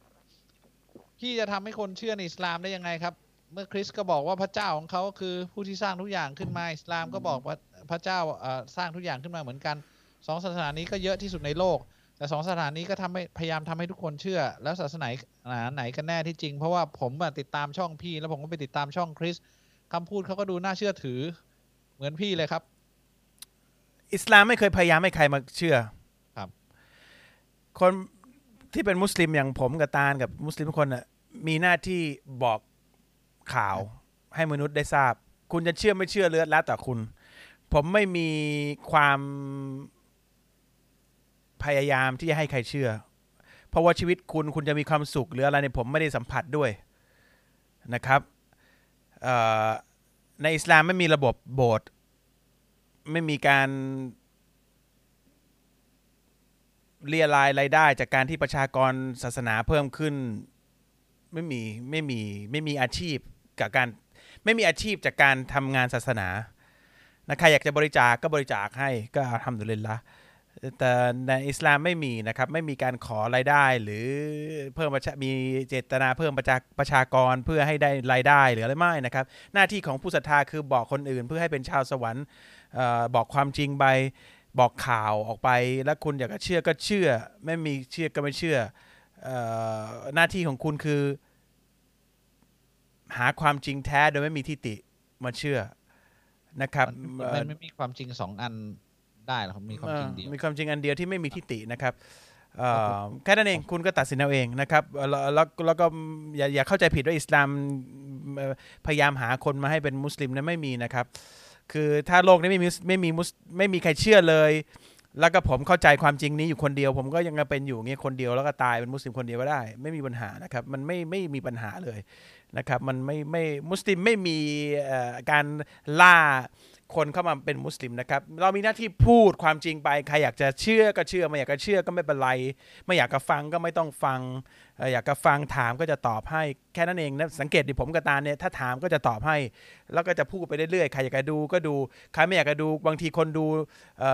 พี่จะทำให้คนเชื่อในอิสลามได้ยังไงครับ เมื่อคริสก็บอกว่าพระเจ้าของเขาคือผู้ที่สร้างทุกอย่างขึ้นมาอิสลามก็บอกว่า พระเจ้าเอ่อสร้างทุกอย่างขึ้นมาเหมือนกันสองศาสนานี้ก็เยอะที่สุดในโลก แต่สองศาสนานี้ก็ทำให้พยายามทำให้ทุกคนเชื่อ แล้วศาสนาไหนกันแน่ที่จริง เพราะว่าผมอะติดตามช่องพี่ แล้วผมก็ไปติดตามช่องคริสคำพูดเขาก็ดูน่าเชื่อถือเหมือนพี่เลยครับ อิสลามไม่เคยพยายามให้ใครมาเชื่อครับ คนที่เป็นมุสลิมอย่างผมกับตาลกับมุสลิมทุกคนน่ะมีหน้าที่บอกข่าวให้มนุษย์ได้ทราบ คุณจะเชื่อไม่เชื่อเลือดแล้วแต่คุณ ผมไม่มีความพยายามที่จะให้ใครเชื่อ เพราะว่าชีวิตคุณคุณจะมีความสุขหรืออะไรเนี่ยผมไม่ได้สัมผัสด้วยนะครับในอิสลามไม่มีระบบโบสถ์ไม่มีการเรียรายรายได้จากการที่ประชากรศาสนาเพิ่มขึ้น ไม่มีไม่มีไม่มีอาชีพกับการไม่มีอาชีพจากการทำงานศาสนา นะใครอยากจะบริจาคก็บริจาคให้ก็ทำดุลินละแต่ในอิสลามไม่มีนะครับ ไม่มีการขอรายได้ หรือเพิ่มประชามีเจตนาเพิ่มประชาประชากรเพื่อให้ได้รายได้หรืออะไรไม่นะครับ หน้าที่ของผู้ศรัทธาคือบอกคนอื่น เพื่อให้เป็นชาวสวรรค์บอกความจริงไปบอกข่าวออกไป แล้วคุณอยากจะเชื่อก็เชื่อ ไม่มีเชื่อก็ไม่เชื่ออหน้าที่ของคุณคือ หาความจริงแท้โดยไม่มีทิฏฐิมาเชื่อ นะครับมันเอ่มัอนไม่มีความจริงสองอันได้หรอกครับมีความจริงเดียวมีความจริงอันเดียวที่ไม่มีทิฏฐินะครับเอ่อครับผมแค่นั้นเองคุณก็ตัดสินเอาเองนะครับแล้วแล้วแล้วก็อย่าอย่าเข้าใจผิดว่าอิสลามเอ่อพยายามหาคนมาให้เป็นมุสลิมนะไม่มีนะครับ คือถ้าโลกนี้ไม่มีไม่มีมุสไม่มีใครเชื่อเลย แล้วก็ผมเข้าใจความจริงนี้อยู่คนเดียว ผมก็ยังเป็นอยู่อย่างเงี้ยคนเดียวแล้วก็ตายเป็นมุสลิมคนเดียวก็ได้ ไม่มีปัญหานะครับ มันไม่ไม่มีปัญหาเลย นะครับมันไม่ไม่มุสลิมไม่มีการล่าคนเข้ามาเป็นมุสลิมนะครับ เรามีหน้าที่พูดความจริงไป ใครอยากจะเชื่อก็เชื่อ ไม่อยากจะเชื่อก็ไม่เป็นไร ไม่อยากจะฟังก็ไม่ต้องฟัง อยากจะฟังถามก็จะตอบให้ แค่นั้นเองนะ สังเกตดิผมกับตาเนี่ย ถ้าถามก็จะตอบให้ แล้วก็จะพูดไปเรื่อยๆ ใครอยากจะดูก็ดู ใครไม่อยากจะดู บางทีคนดู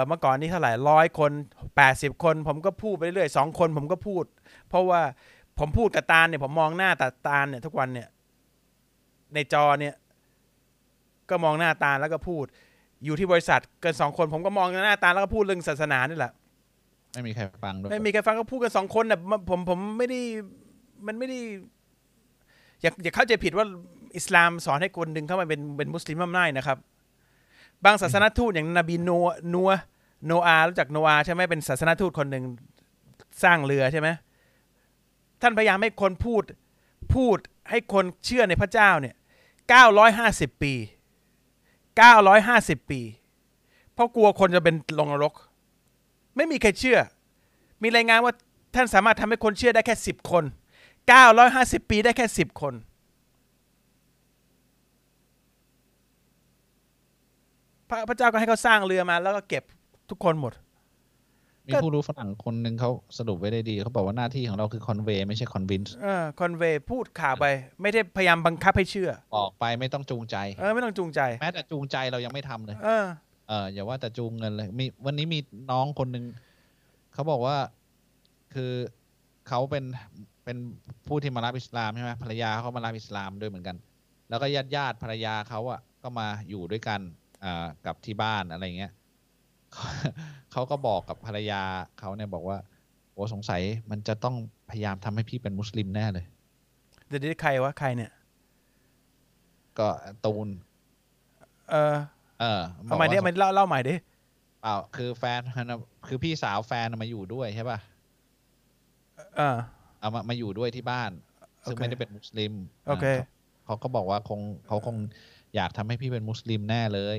เมื่อก่อนนี่เท่าไหร่ร้อยคน 80 คน ผมก็พูดไปเรื่อยๆสองคนผมก็พูด เพราะว่าผมพูดกับตาเนี่ย ผมมองหน้าตาตาเนี่ยทุกวันเนี่ย ในจอเนี่ย ก็มองหน้าตาลแล้วก็พูด อยู่ที่บริษัทเกินสองคนผมก็มองหน้าตาลแล้วก็พูดเรื่องศาสนานี่แหละไม่มีใครฟังด้วยไม่มีใครฟังก็พูดกันสองคนน่ะมันผมผมไม่ได้มันไม่ได้อย่าอย่าเข้าใจผิดว่าอิสลามสอนให้คนดึงเข้ามาเป็นเป็นมุสลิมไม่ได้นะครับ บางศาสนทูตอย่างนบีโนนัวโนอาห์รู้จักโนอาห์ใช่ไหมเป็นศาสนทูตคนหนึ่งสร้างเรือใช่ไหมท่านพยายามให้คนพูด พูดให้คนเชื่อในพระเจ้าเนี่ยเก้าร้อยห้าสิบปีเก้าร้อยห้าสิบปี เพราะกลัวคนจะเป็นลงนรก ไม่มีใครเชื่อ มีรายงานว่าท่านสามารถทำให้คนเชื่อได้แค่สิบคนเก้าร้อยห้าสิบปีได้แค่สิบคน พระพระเจ้าก็ให้เขาสร้างเรือมาแล้วก็เก็บทุกคนหมด มีผู้รู้ฝรั่งคนหนึ่งเขาสรุปไว้ได้ดี เขาบอกว่าหน้าที่ของเราคือ convey ไม่ใช่ convinceเออ convey พูดข่าวไป ไม่ได้พยายามบังคับให้เชื่อบอกไปไม่ต้องจูงใจ เออไม่ต้องจูงใจ แม้แต่จูงใจเรายังไม่ทำเลย เออ เอออย่าว่าแต่จูงเงินเลย มีวันนี้มีน้องคนหนึ่งเขาบอกว่าคือเขาเป็นเป็นผู้ที่มารับอิสลามใช่ไหมภรรยาเขามารับอิสลามด้วยเหมือนกัน แล้วก็ญาติญาติๆภรรยาเขาอะก็มาอยู่ด้วยกันอ่ากับที่บ้านอะไรเงี้ย เขาก็บอกกับภรรยาเขาเนี่ยบอกว่าโอ้สงสัยมันจะต้องพยายามทำให้พี่เป็นมุสลิมแน่เลยเดี๋ยวนี้ใครวะใครเนี่ย ก็ตูน เออ เออเอาใหม่ดิบเอากใหม่ว่าเล่าเล่าใหม่ดิเปล่าคือแฟนมันน่ะคือพี่สาวแฟนมาอยู่ด้วยใช่ป่ะเออเอามามาอยู่ด้วยที่บ้าน ซึ่งโอเคไม่ได้เป็นมุสลิมโอเคาเขาเขาก็บอกว่าคงเขาคงอยากทำให้พี่เป็นมุสลิมแน่เลย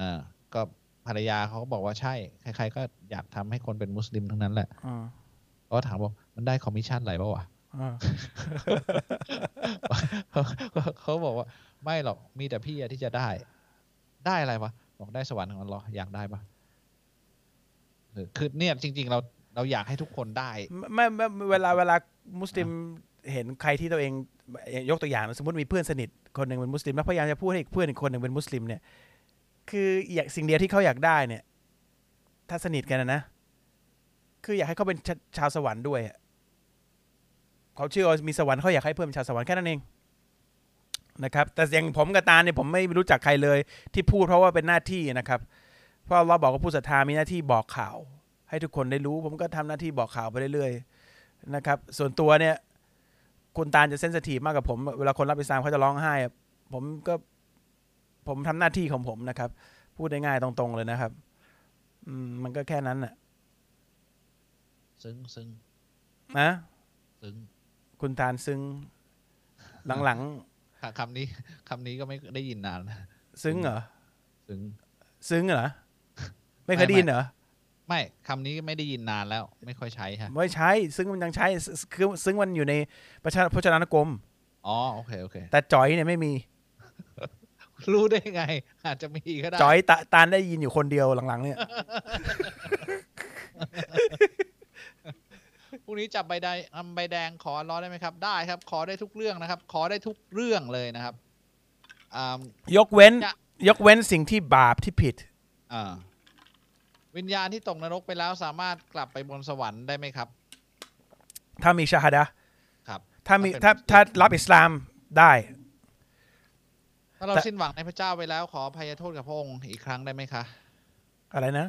อ่า ก็ภรรยาเขาก็บอกว่าใช่ ใคร ๆ ก็อยากทำให้คนเป็นมุสลิมทั้งนั้นแหละอืมเขาก็ถามว่ามันได้คอมมิชชั่นอะไรเปล่าวะอ่าเขาเขาบอกว่าไม่หรอกมีแต่พี่อะที่จะได้ ได้อะไรวะบอกได้สวรรค์ของอัลลอฮ์อยากได้ปะเออคือเนี่ยจริง ๆ เราเราอยากให้ทุกคนได้ไม่ไม่ไม่เวลาเวลามุสลิมเห็นใครที่ตัวเองยกตัวอย่างนะสมมติมีเพื่อนสนิทคนหนึ่งเป็นมุสลิมแล้วพยายามจะพูดให้อีกเพื่อนอีกคนหนึ่งเป็นมุสลิมเนี่ย คืออยากสิ่งเดียวที่เขาอยากได้เนี่ย ถ้าสนิทกันนะนะคืออยากให้เขาเป็นชาชาวสวรรค์ด้วยเขาเชื่อว่ามีสวรรค์เขาอยากให้เพื่อนเป็นชาวสวรรค์แค่นั้นเองนะครับ แต่อย่างผมกับตาเนี่ยผมไม่รู้จักใครเลย ที่พูดเพราะว่าเป็นหน้าที่นะครับ เพราะเราบอกว่าผู้ศรัทธามีหน้าที่บอกข่าว ให้ทุกคนได้รู้ ผมก็ทำหน้าที่บอกข่าวไปเรื่อยๆนะครับ ส่วนตัวเนี่ยคุณตาจะเซนสทีฟมากกับผม เวลาคนรับอิสลามเขาจะร้องไห้ ผมก็ ผมทำหน้าที่ของผมนะครับ พูดได้ง่ายตรงๆเลยนะครับ อืม มันก็แค่นั้นน่ะ ซึ้งซึ้งนะซึ้งคุณตาลซึ้งหลังค่ะคำนี้คำนี้ก็ไม่ได้ยินนานแล้วๆซึ้งเหรอซึ้งซึ้งเหรอไม่เคยไม่ได้ยินเหรอไม่คำนี้ไม่ได้ยินนานแล้ว ไม่ค่อยใช้ฮะไม่ใช้ ซึ้งมันยังใช้คือซึ้งมันอยู่ในประชาพจนานุกรมอ๋อโอเคโอเค แต่จอยเนี่ยไม่มี รู้ได้ไง อาจจะมีก็ได้จอยตาตาลได้ยินอยู่คนเดียวหลังๆ เนี่ยพรุ่งนี้จับใบแดงอำใบแดงขอร้อได้ไหมครับ ได้ครับ ขอได้ทุกเรื่องนะครับ ขอได้ทุกเรื่องเลยนะครับอ่ายกเว้นจะยกเว้นสิ่งที่บาปที่ผิดอ่าวิญญาณที่ตกนรกไปแล้วสามารถกลับไปบนสวรรค์ได้ไหมครับ ถ้ามีชาฮดะห์ครับ ถ้ามีถ้าเป็นถ้าถ้ารับอิสลามได้ ถ้าเราแต่ สิ้นหวังในพระเจ้าไปแล้วขออภัยโทษกับพระองค์อีกครั้งได้ไหมคะ อะไรนะ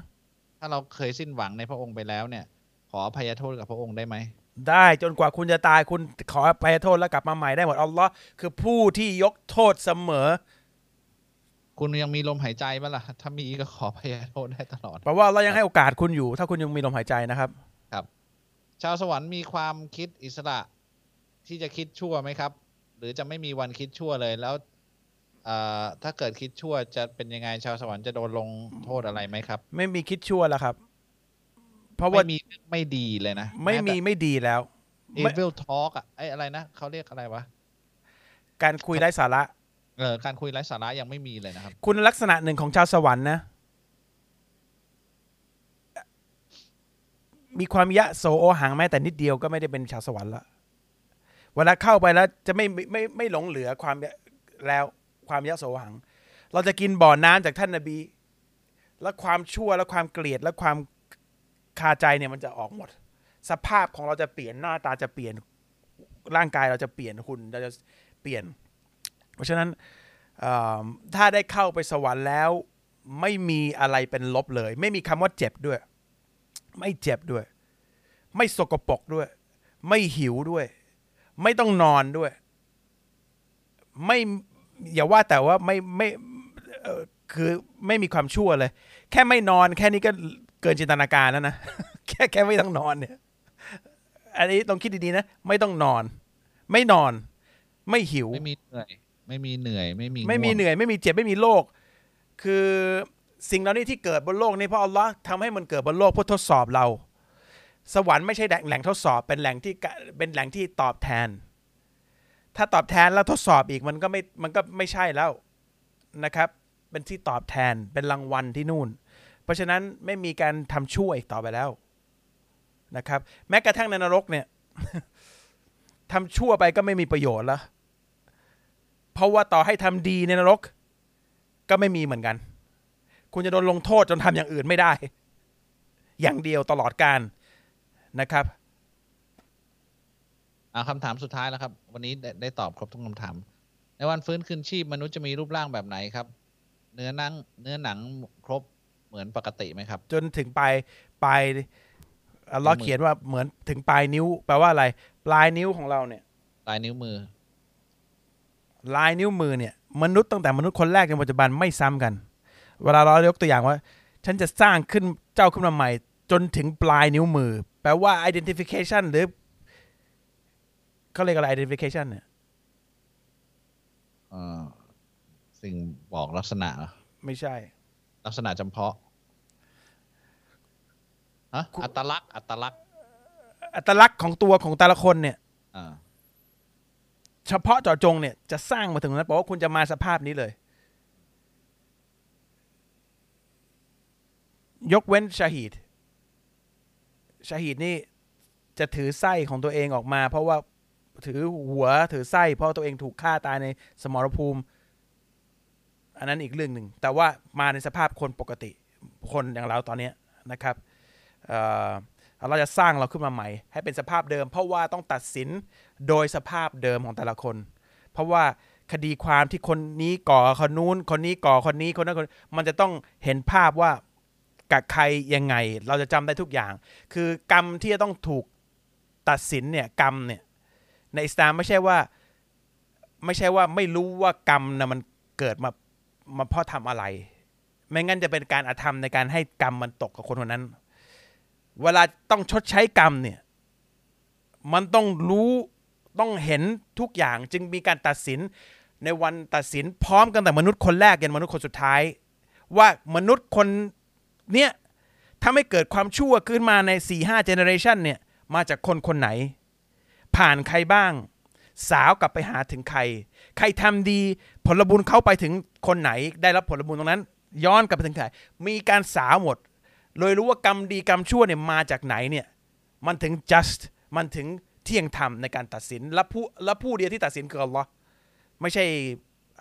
ถ้าเราเคยสิ้นหวังในพระองค์ไปแล้วเนี่ย ขออภัยโทษกับพระองค์ได้ไหม ได้จนกว่าคุณจะตายคุณขออภัยโทษแล้วกลับมาใหม่ได้หมดอัลลอฮ์คือผู้ที่ยกโทษเสมอคุณยังมีลมหายใจบ้างล่ะ ถ้ามีก็ขออภัยโทษได้ตลอดเพราะว่าเรายังให้โอกาสคุณอยู่ ถ้าคุณยังมีลมหายใจนะครับ ชาวสวรรค์มีความคิดอิสระ ที่จะคิดชั่วไหมครับ หรือจะไม่มีวันคิดชั่วเลย แล้วเอ่อ ถ้าเกิดคิดชั่วจะเป็นยังไงชาวสวรรค์จะโดนลงโทษอะไรไหมครับ ไม่มีคิดชั่วแล้วครับ เพราะว่าไม่มีไม่ดีเลยนะ ไม่มีไม่ดีแล้วเอไม่เวลทอล์กอะไอ้อะไรนะเขาเรียกอะไรวะ การคุยไร้สาระเออการคุยไร้สาระยังไม่มีเลยนะครับ คุณลักษณะหนึ่งของชาวสวรรค์นะ มีความยะโสโอหังแม้แต่นิดเดียวก็ไม่ได้เป็นชาวสวรรค์ละเวลาเข้าไปแล้วจะไม่ไม่ไม่ไม่หลงเหลือความแล้ว ความยะโสโอหัง เราจะกินบ่อน้ำจากท่านนบี แล้วความชั่วและความเกลียดและความคาใจเนี่ยมันจะออกหมด สภาพของเราจะเปลี่ยนหน้าตาจะเปลี่ยนร่างกายเราจะเปลี่ยนหุ่นเราจะเปลี่ยน เพราะฉะนั้นถ้าได้เข้าไปสวรรค์แล้ว ไม่มีอะไรเป็นลบเลย ไม่มีคำว่าเจ็บด้วย ไม่เจ็บด้วย ไม่สกปรกด้วย ไม่หิวด้วย ไม่ต้องนอนด้วย ไม่ อย่าว่าแต่ว่าไม่ไม่เอ่อคือไม่มีความชั่วเลย แค่ไม่นอนแค่นี้ก็เกินจินตนาการแล้วนะแค่แค่ไม่ต้องนอนเนี่ย อันนี้ต้องคิดดีๆนะ ไม่ต้องนอน ไม่นอน ไม่หิว ไม่มีเหนื่อย ไม่มีเหนื่อย ไม่มี ไม่มีง่วงเหนื่อย ไม่มีเจ็บ ไม่มีโรค คือสิ่งเหล่านี้ที่เกิดบนโลกนี้เพราะอัลลอฮ์ทำให้มันเกิดบนโลกเพื่อทดสอบเรา สวรรค์ไม่ใช่แหล่งทดสอบ เป็นแหล่งที่กะเป็นแหล่งที่ตอบแทน ถ้าตอบแทนแล้วทดสอบอีกมันก็ไม่มันก็ไม่ใช่แล้วนะครับ เป็นที่ตอบแทนเป็นรางวัลที่นู่น เพราะฉะนั้นไม่มีการทำชั่วอีกต่อไปแล้วนะครับ แม้กระทั่งในนรกเนี่ยทำชั่วไปก็ไม่มีประโยชน์แล้วเพราะว่าต่อให้ทำดีในนรก ก็ไม่มีเหมือนกัน คุณจะโดนลงโทษจนทำอย่างอื่นไม่ได้ อย่างเดียวตลอดการนะครับ อ่าคำถามสุดท้ายแล้วครับ วันนี้ได้ได้ตอบครบทุกคำถาม ในวันฟื้นคืนชีพมนุษย์จะมีรูปร่างแบบไหนครับ เนื้อหนังเนื้อหนังครบเหมือนปกติไหมครับ จนถึงปลายปลายอัลเลอฮ์นิ้วมือเขียนว่าเหมือนถึงปลายนิ้ว แปลว่าอะไร ปลายนิ้วของเราเนี่ยลายนิ้วมือ ลายนิ้วมือเนี่ย มนุษย์ตั้งแต่มนุษย์คนแรกจนปัจจุบันไม่ซ้ำกัน เวลาเรายกตัวอย่างว่า ฉันจะสร้างขึ้นเจ้าขึ้นมาใหม่ จนถึงปลายนิ้วมือ แปลว่า identification หรือ เขาเรียกอะไร identification เนี่ยเอ่อสิ่งบอกลักษณะเหรอไม่ใช่ ลักษณะจำเพาะฮะคุณอัตลักษณ์อัตลักษณ์อัตลักษณ์ของตัวของแต่ละคนเนี่ย อ่าเฉพาะเจาะจงเนี่ยจะสร้างมาถึงนั้นแปลว่าคุณจะมาสภาพนี้เลย ยกเว้นชาฮีดชาฮีดนี่จะถือไส้ของตัวเองออกมา เพราะว่า ถือหัวถือไส้เพราะตัวเองถูกฆ่าตายในสมรภูมิ อันนั้นอีกเรื่องหนึ่ง แต่ว่ามาในสภาพคนปกติคนอย่างเราตอนนี้นะครับเราจะสร้างเราขึ้นมาใหม่ ให้เป็นสภาพเดิม เพราะว่าต้องตัดสินโดยสภาพเดิมของแต่ละคน เพราะว่าคดีความที่คนนี้ก่อคนนู้น คนนี้ก่อคนนี้คนนั้นคนมันจะต้องเห็นภาพว่ากับใครยังไง เราจะจำได้ทุกอย่าง คือกรรมที่จะต้องถูกตัดสินเนี่ยกรรมเนี่ย ในอิสลามไม่ใช่ว่า ไม่ใช่ว่าไม่รู้ว่ากรรมนะมันเกิดมามาเพราะทำอะไร ไม่งั้นจะเป็นการอาธรรมในการให้กรรมมันตกกับคนคนนั้น เวลาต้องชดใช้กรรมเนี่ย มันต้องรู้ต้องเห็นทุกอย่างจึงมีการตัดสินในวันตัดสินพร้อมกันแต่มนุษย์คนแรกยันมนุษย์คนสุดท้าย ว่ามนุษย์คนเนี้ยถ้าไม่เกิดความชั่วขึ้นมาในสี่ห้า generation เนี่ยมาจากคนคนไหน ผ่านใครบ้าง สาวกลับไปหาถึงใคร ใครทำดีผลบุญเข้าไปถึงคนไหน ได้รับผลบุญตรงนั้น ย้อนกลับไปถึงใครมีการสาวหมดเลยรู้ว่ากรรมดีกรรมชั่วเนี่ยมาจากไหนเนี่ยมันถึง just มันถึงเที่ยงธรรมในการตัดสินและผู้และผู้เดียวที่ตัดสินคืออัลลอฮ์ไม่ใช่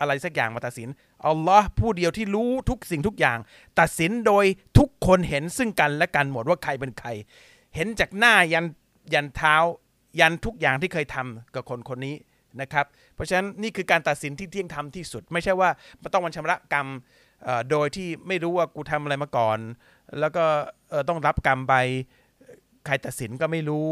อะไรสักอย่างมาตัดสินอัลลอฮ์ผู้เดียวที่รู้ทุกสิ่งทุกอย่าง ตัดสินโดยทุกคนเห็นซึ่งกันและกันหมดว่าใครเป็นใคร เห็นจากหน้ายันยันเท้า ยันทุกอย่างที่เคยทำกับคนคนนี้นะครับ เพราะฉะนั้นนี่คือการตัดสินที่เที่ยงธรรมที่สุด ไม่ใช่ว่ามันต้องมันชำระกรรมเอ่อโดยที่ไม่รู้ว่ากูทำอะไรมาก่อน แล้วก็เอ่อต้องรับกรรมไปใครตัดสินก็ไม่รู้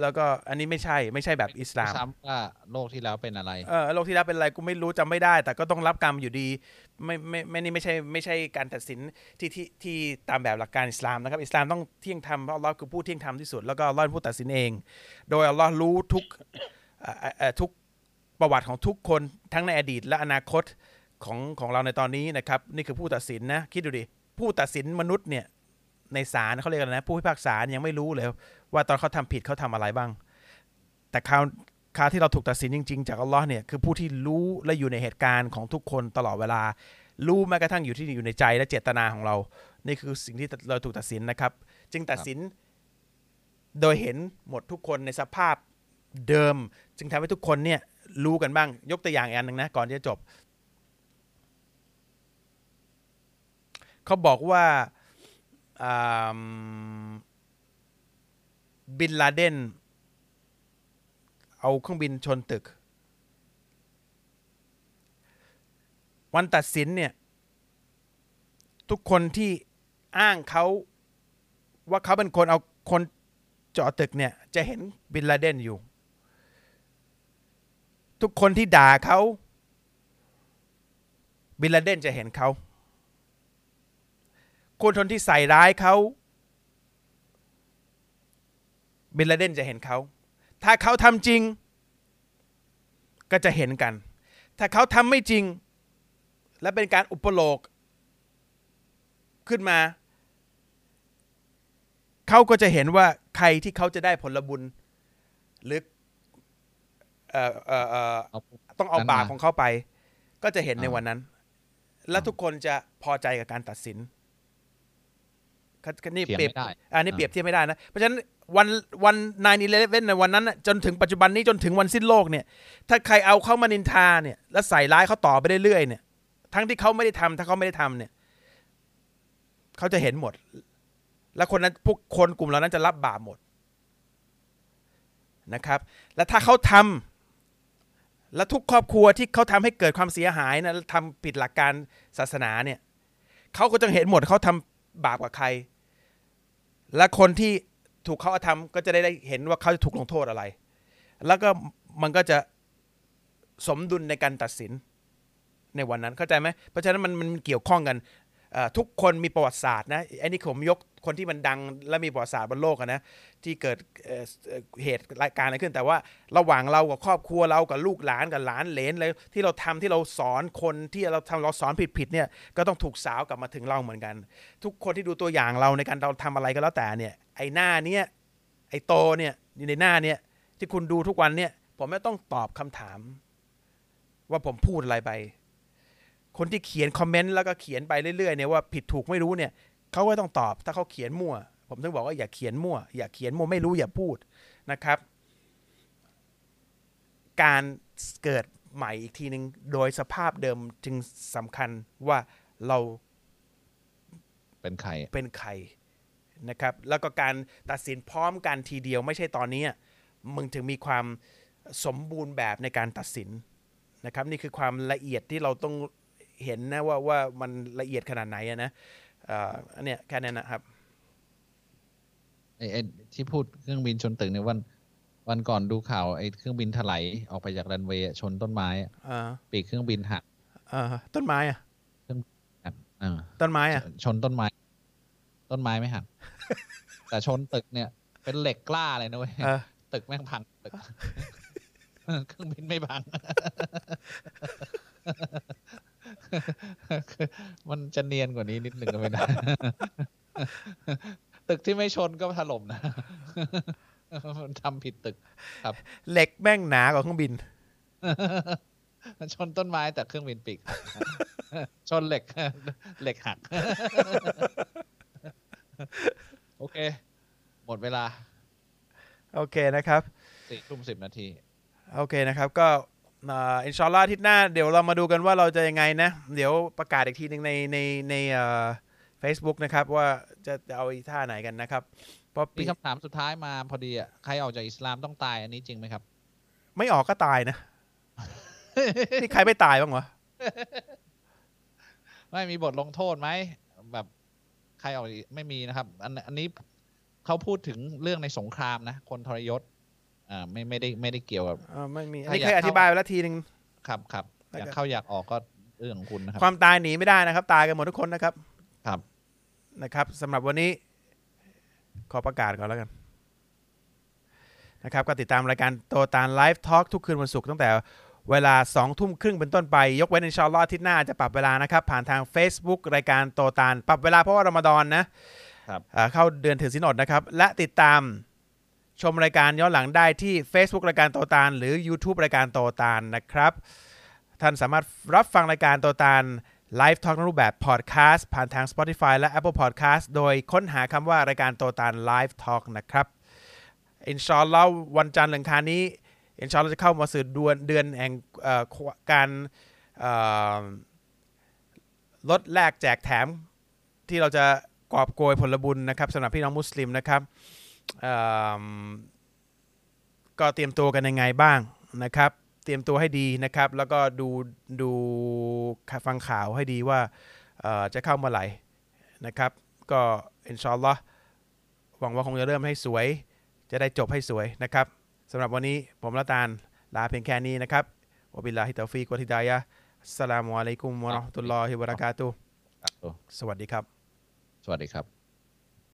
แล้วก็อันนี้ไม่ใช่ไม่ใช่แบบอิสลามซ้ำว่าโลกที่แล้วเป็นอะไรเออโลกที่แล้วเป็นอะไรกูไม่รู้จำไม่ได้ แต่ก็ต้องรับกรรมอยู่ดี ไม่ไม่ไม่นี่ไม่ใช่ไม่ใช่การตัดสินที่ที่ที่ตามแบบหลักการอิสลามนะครับ อิสลามต้องเที่ยงธรรมเพราะอัลลอฮ์คือผู้เที่ยงธรรมที่สุด แล้วก็อัลลอฮ์ผู้ตัดสินเอง โดยอัลลอฮ์รู้ทุกทุกประวัติของทุกคนทั้งในอดีต และอนาคตของของเราในตอนนี้นะครับ นี่คือผู้ตัดสินนะ คิดดูดิ ผู้ตัดสินมนุษย์เนี่ยในศาลเขาเรียกอะไรนะ ผู้พิพากษายังไม่รู้เลยว่าตอนเขาทำผิดเขาทำอะไรบ้าง แต่คราว คาที่เราถูกตัดสินจริง ๆ จากอัลลอฮ์เนี่ยคือผู้ที่รู้และอยู่ในเหตุการณ์ของทุกคนตลอดเวลา รู้แม้กระทั่งอยู่ที่อยู่ในใจและเจตนาของเรา นี่คือสิ่งที่เราถูกตัดสินนะครับ จึงตัดสินโดยเห็นหมดทุกคนในสภาพเดิม จึงทำให้ทุกคนเนี่ยรู้กันบ้าง ยกตัวอย่างอีกอันหนึ่งนะก่อนที่จะจบ เขาบอกว่าอ่าบินลาเดน เอาเครื่องบินชนตึก วันตัดสินเนี่ย ทุกคนที่อ้างเขาว่าเขาเป็นคนเอาคนเจาะตึกเนี่ย จะเห็นบินลาเดนอยู่ ทุกคนที่ด่าเขาบินลาเดนจะเห็นเขา คนทนที่ใส่ร้ายเขาบินลาเดนจะเห็นเขา ถ้าเขาทำจริง ก็จะเห็นกัน ถ้าเขาทำไม่จริง และเป็นการอุปโลกขึ้นมา เขาก็จะเห็นว่าใครที่เขาจะได้ผลบุญหรือเอ่อเอ่อเอ่อเอาต้องเอานั้นบาปมาของเขาไป ก็จะเห็นในอ่าวันนั้น และทุกคนจะพอใจกับการตัดสินก็ก็นี่เถียงเปรียบไม่ได้อันนี้เปรียบเทียบไม่ได้นะ เพราะฉะนั้น วันวัน9 11ในวันนั้นน่ะจนถึงปัจจุบันนี้จนถึงวันสิ้นโลกเนี่ย ถ้าใครเอาเข้ามานินทาเนี่ย แล้วใส่ร้ายเขาต่อไปเรื่อยๆเนี่ย ทั้งที่เขาไม่ได้ทำถ้าเขาไม่ได้ทำเนี่ยเขาจะเห็นหมด และคนนั้นพวกคนกลุ่มเหล่านั้นจะรับบาปหมดนะครับ และถ้าเขาทำและทุกครอบครัวที่เขาทำให้เกิดความเสียหายนะทำผิดหลักการศาสนาเนี่ยเขาก็จะเห็นหมดเขาทำบาปกับใคร และคนที่ ถูกเขาทำก็จะได้เห็นว่าเขาจะถูกลงโทษอะไร แล้วก็มันก็จะสมดุลในการตัดสินในวันนั้นเข้าใจไหมเพราะฉะนั้นมันมันเกี่ยวข้องกันทุกคนมีประวัติศาสตร์นะไอ้นี่ผมยก คนที่มันดังและมีประวัติศาสตร์บนโลกอะนะที่เกิดเหตุรายการอะไรขึ้น แต่ว่าระหว่างเรากับครอบครัวเรากับลูกหลานกับหลานเลนอะไรที่เราทำที่เราสอนคนที่เราทำเราสอนผิดๆเนี่ยก็ต้องถูกสาวกลับมาถึงเราเหมือนกัน ทุกคนที่ดูตัวอย่างเราในการเราทำอะไรก็แล้วแต่เนี่ยไอ้หน้าเนี้ยไอ้โตเนี่ยอยู่ในหน้าเนี่ยที่คุณดูทุกวันเนี่ยผมไม่ต้องตอบคำถาม ว่าผมพูดอะไรไป คนที่เขียนคอมเมนต์แล้วก็เขียนไปเรื่อยๆเนี่ยว่าผิดถูกไม่รู้เนี่ย เขาก็ต้องตอบถ้าเขาเขียนมั่ว ผมถึงบอกว่าอย่าเขียนมั่ว อย่าเขียนมั่วไม่รู้อย่าพูดนะครับ การเกิดใหม่อีกทีหนึ่งโดยสภาพเดิมจึงสำคัญว่าเราเป็นใครเป็นใครนะครับ แล้วก็การตัดสินพร้อมกันทีเดียวไม่ใช่ตอนนี้มึงถึงมีความสมบูรณ์แบบในการตัดสินนะครับ นี่คือความละเอียดที่เราต้องเห็นนะว่าว่ามันละเอียดขนาดไหนอะนะเอ่ออันเนี้ยแค่นั้นนะครับไอ้ไอ้ที่พูดเครื่องบินชนตึกเนี่ยวันวันก่อนดูข่าวไอ้เครื่องบินถลายออกไปจากรันเวย์อะชนต้นไม้อะเอ่อปีกเครื่องบินหักเอ่อต้นไม้อะหักเออต้นไม้อะชนต้นไม้ ต้นไม้ไม่หักแต่ชนตึกเนี่ย เป็นเหล็กกล้าเลยนะเว้ยเออตึกแม่งพังตึกเครื่องบินไม่พัง มันจะเนียนกว่านี้นิดหนึ่งก็ไม่ได้ ตึกที่ไม่ชนก็ถล่มนะมันทำผิดตึกเหล็กแม่งหนากว่าเครื่องบินชนต้นไม้แต่เครื่องบินปีกหักชนเหล็ก เหล็กหัก โอเค หมดเวลา โอเคนะครับสี่ทุ่มสิบนาที โอเคนะครับ ก็เอ่ออินชาอัลลอฮ์อาทิตย์หน้าเดี๋ยวเรามาดูกันว่าเราจะยังไงนะ เดี๋ยวประกาศอีกทีหนึ่งในในในเอ่อ Facebook นะครับ ว่าจะจะเอาอีท่าไหนกันนะครับเพราะปีมีคำถามสุดท้ายมาพอดีอะใครออกจากอิสลามต้องตายอันนี้จริงไหมครับ ไม่ออกก็ตายนะ นี่ใครไม่ตายบ้างวะไม่มีบทลงโทษไหมแบบใครออกไม่มีนะครับ อันอันนี้เขาพูดถึงเรื่องในสงครามนะ คนทรยศ อ่าไม่ไม่ได้ไม่ได้เกี่ยวกับเอ่อไม่มีอันถ้านี้อยากเคยอเข้าธิบายไปแล้วทีหนึ่งครับครับแล้วอยากก็เข้าอยากออกก็เรื่องของคุณนะครับ ความตายหนีไม่ได้นะครับ ตายกันหมดทุกคนนะครับ ครับนะครับสำหรับวันนี้ ขอประกาศก่อนแล้วกันนะครับก็ติดตามรายการโตตานไลฟ์ทอล์กทุกคืนวันศุกร์ตั้งแต่เวลา2ทุ่มครึ่งเป็นต้นไป ยกเว้นอินชาอัลลอฮ์อาทิตย์หน้าจะปรับเวลานะครับ ผ่านทาง Facebook รายการโตตานปรับเวลาเพราะว่ารอมฎอนนะครับอ่าเข้าเดือนถือศีลอดนะครับ และติดตาม ชมรายการย้อนหลังได้ที่ Facebook รายการโตตานหรือ YouTube รายการโตตานนะครับ ท่านสามารถรับฟังรายการโตตานไลฟ์ทอล์กในรูปแบบพอดแคสต์ผ่านทาง Spotify และ Apple Podcast โดยค้นหาคำว่ารายการโตตานไลฟ์ทอล์กนะครับอินชอัลลอฮ์วันจันทร์หลังคานี้อินชอัลลอฮ์จะเข้ามาสู่ดือนเดือนแห่งการลดแลกแจกแถมที่เราจะกอบโกยผลบุญนะครับสำหรับพี่น้องมุสลิมนะครับ ก็เตรียมตัวกันยังไงบ้างนะครับ เตรียมตัวให้ดีนะครับ แล้วก็ดูดูฟังข่าวให้ดีว่าเอ่อจะเข้าเมื่อไหร่นะครับ ก็อินชาอัลลอฮ์หวังว่าคงจะเริ่มให้สวย จะได้จบให้สวยนะครับสำหรับวันนี้ผมละตาลลาเพียงแค่นี้นะครับวะบิลลาฮิตาฟีกวะฮิดายะฮ์อัสสลามุอะลัยกุมวะเราะห์มะตุลลอฮิวะบะเราะกาตุฮ์ครับสวัสดีครับ สวัสดีครับ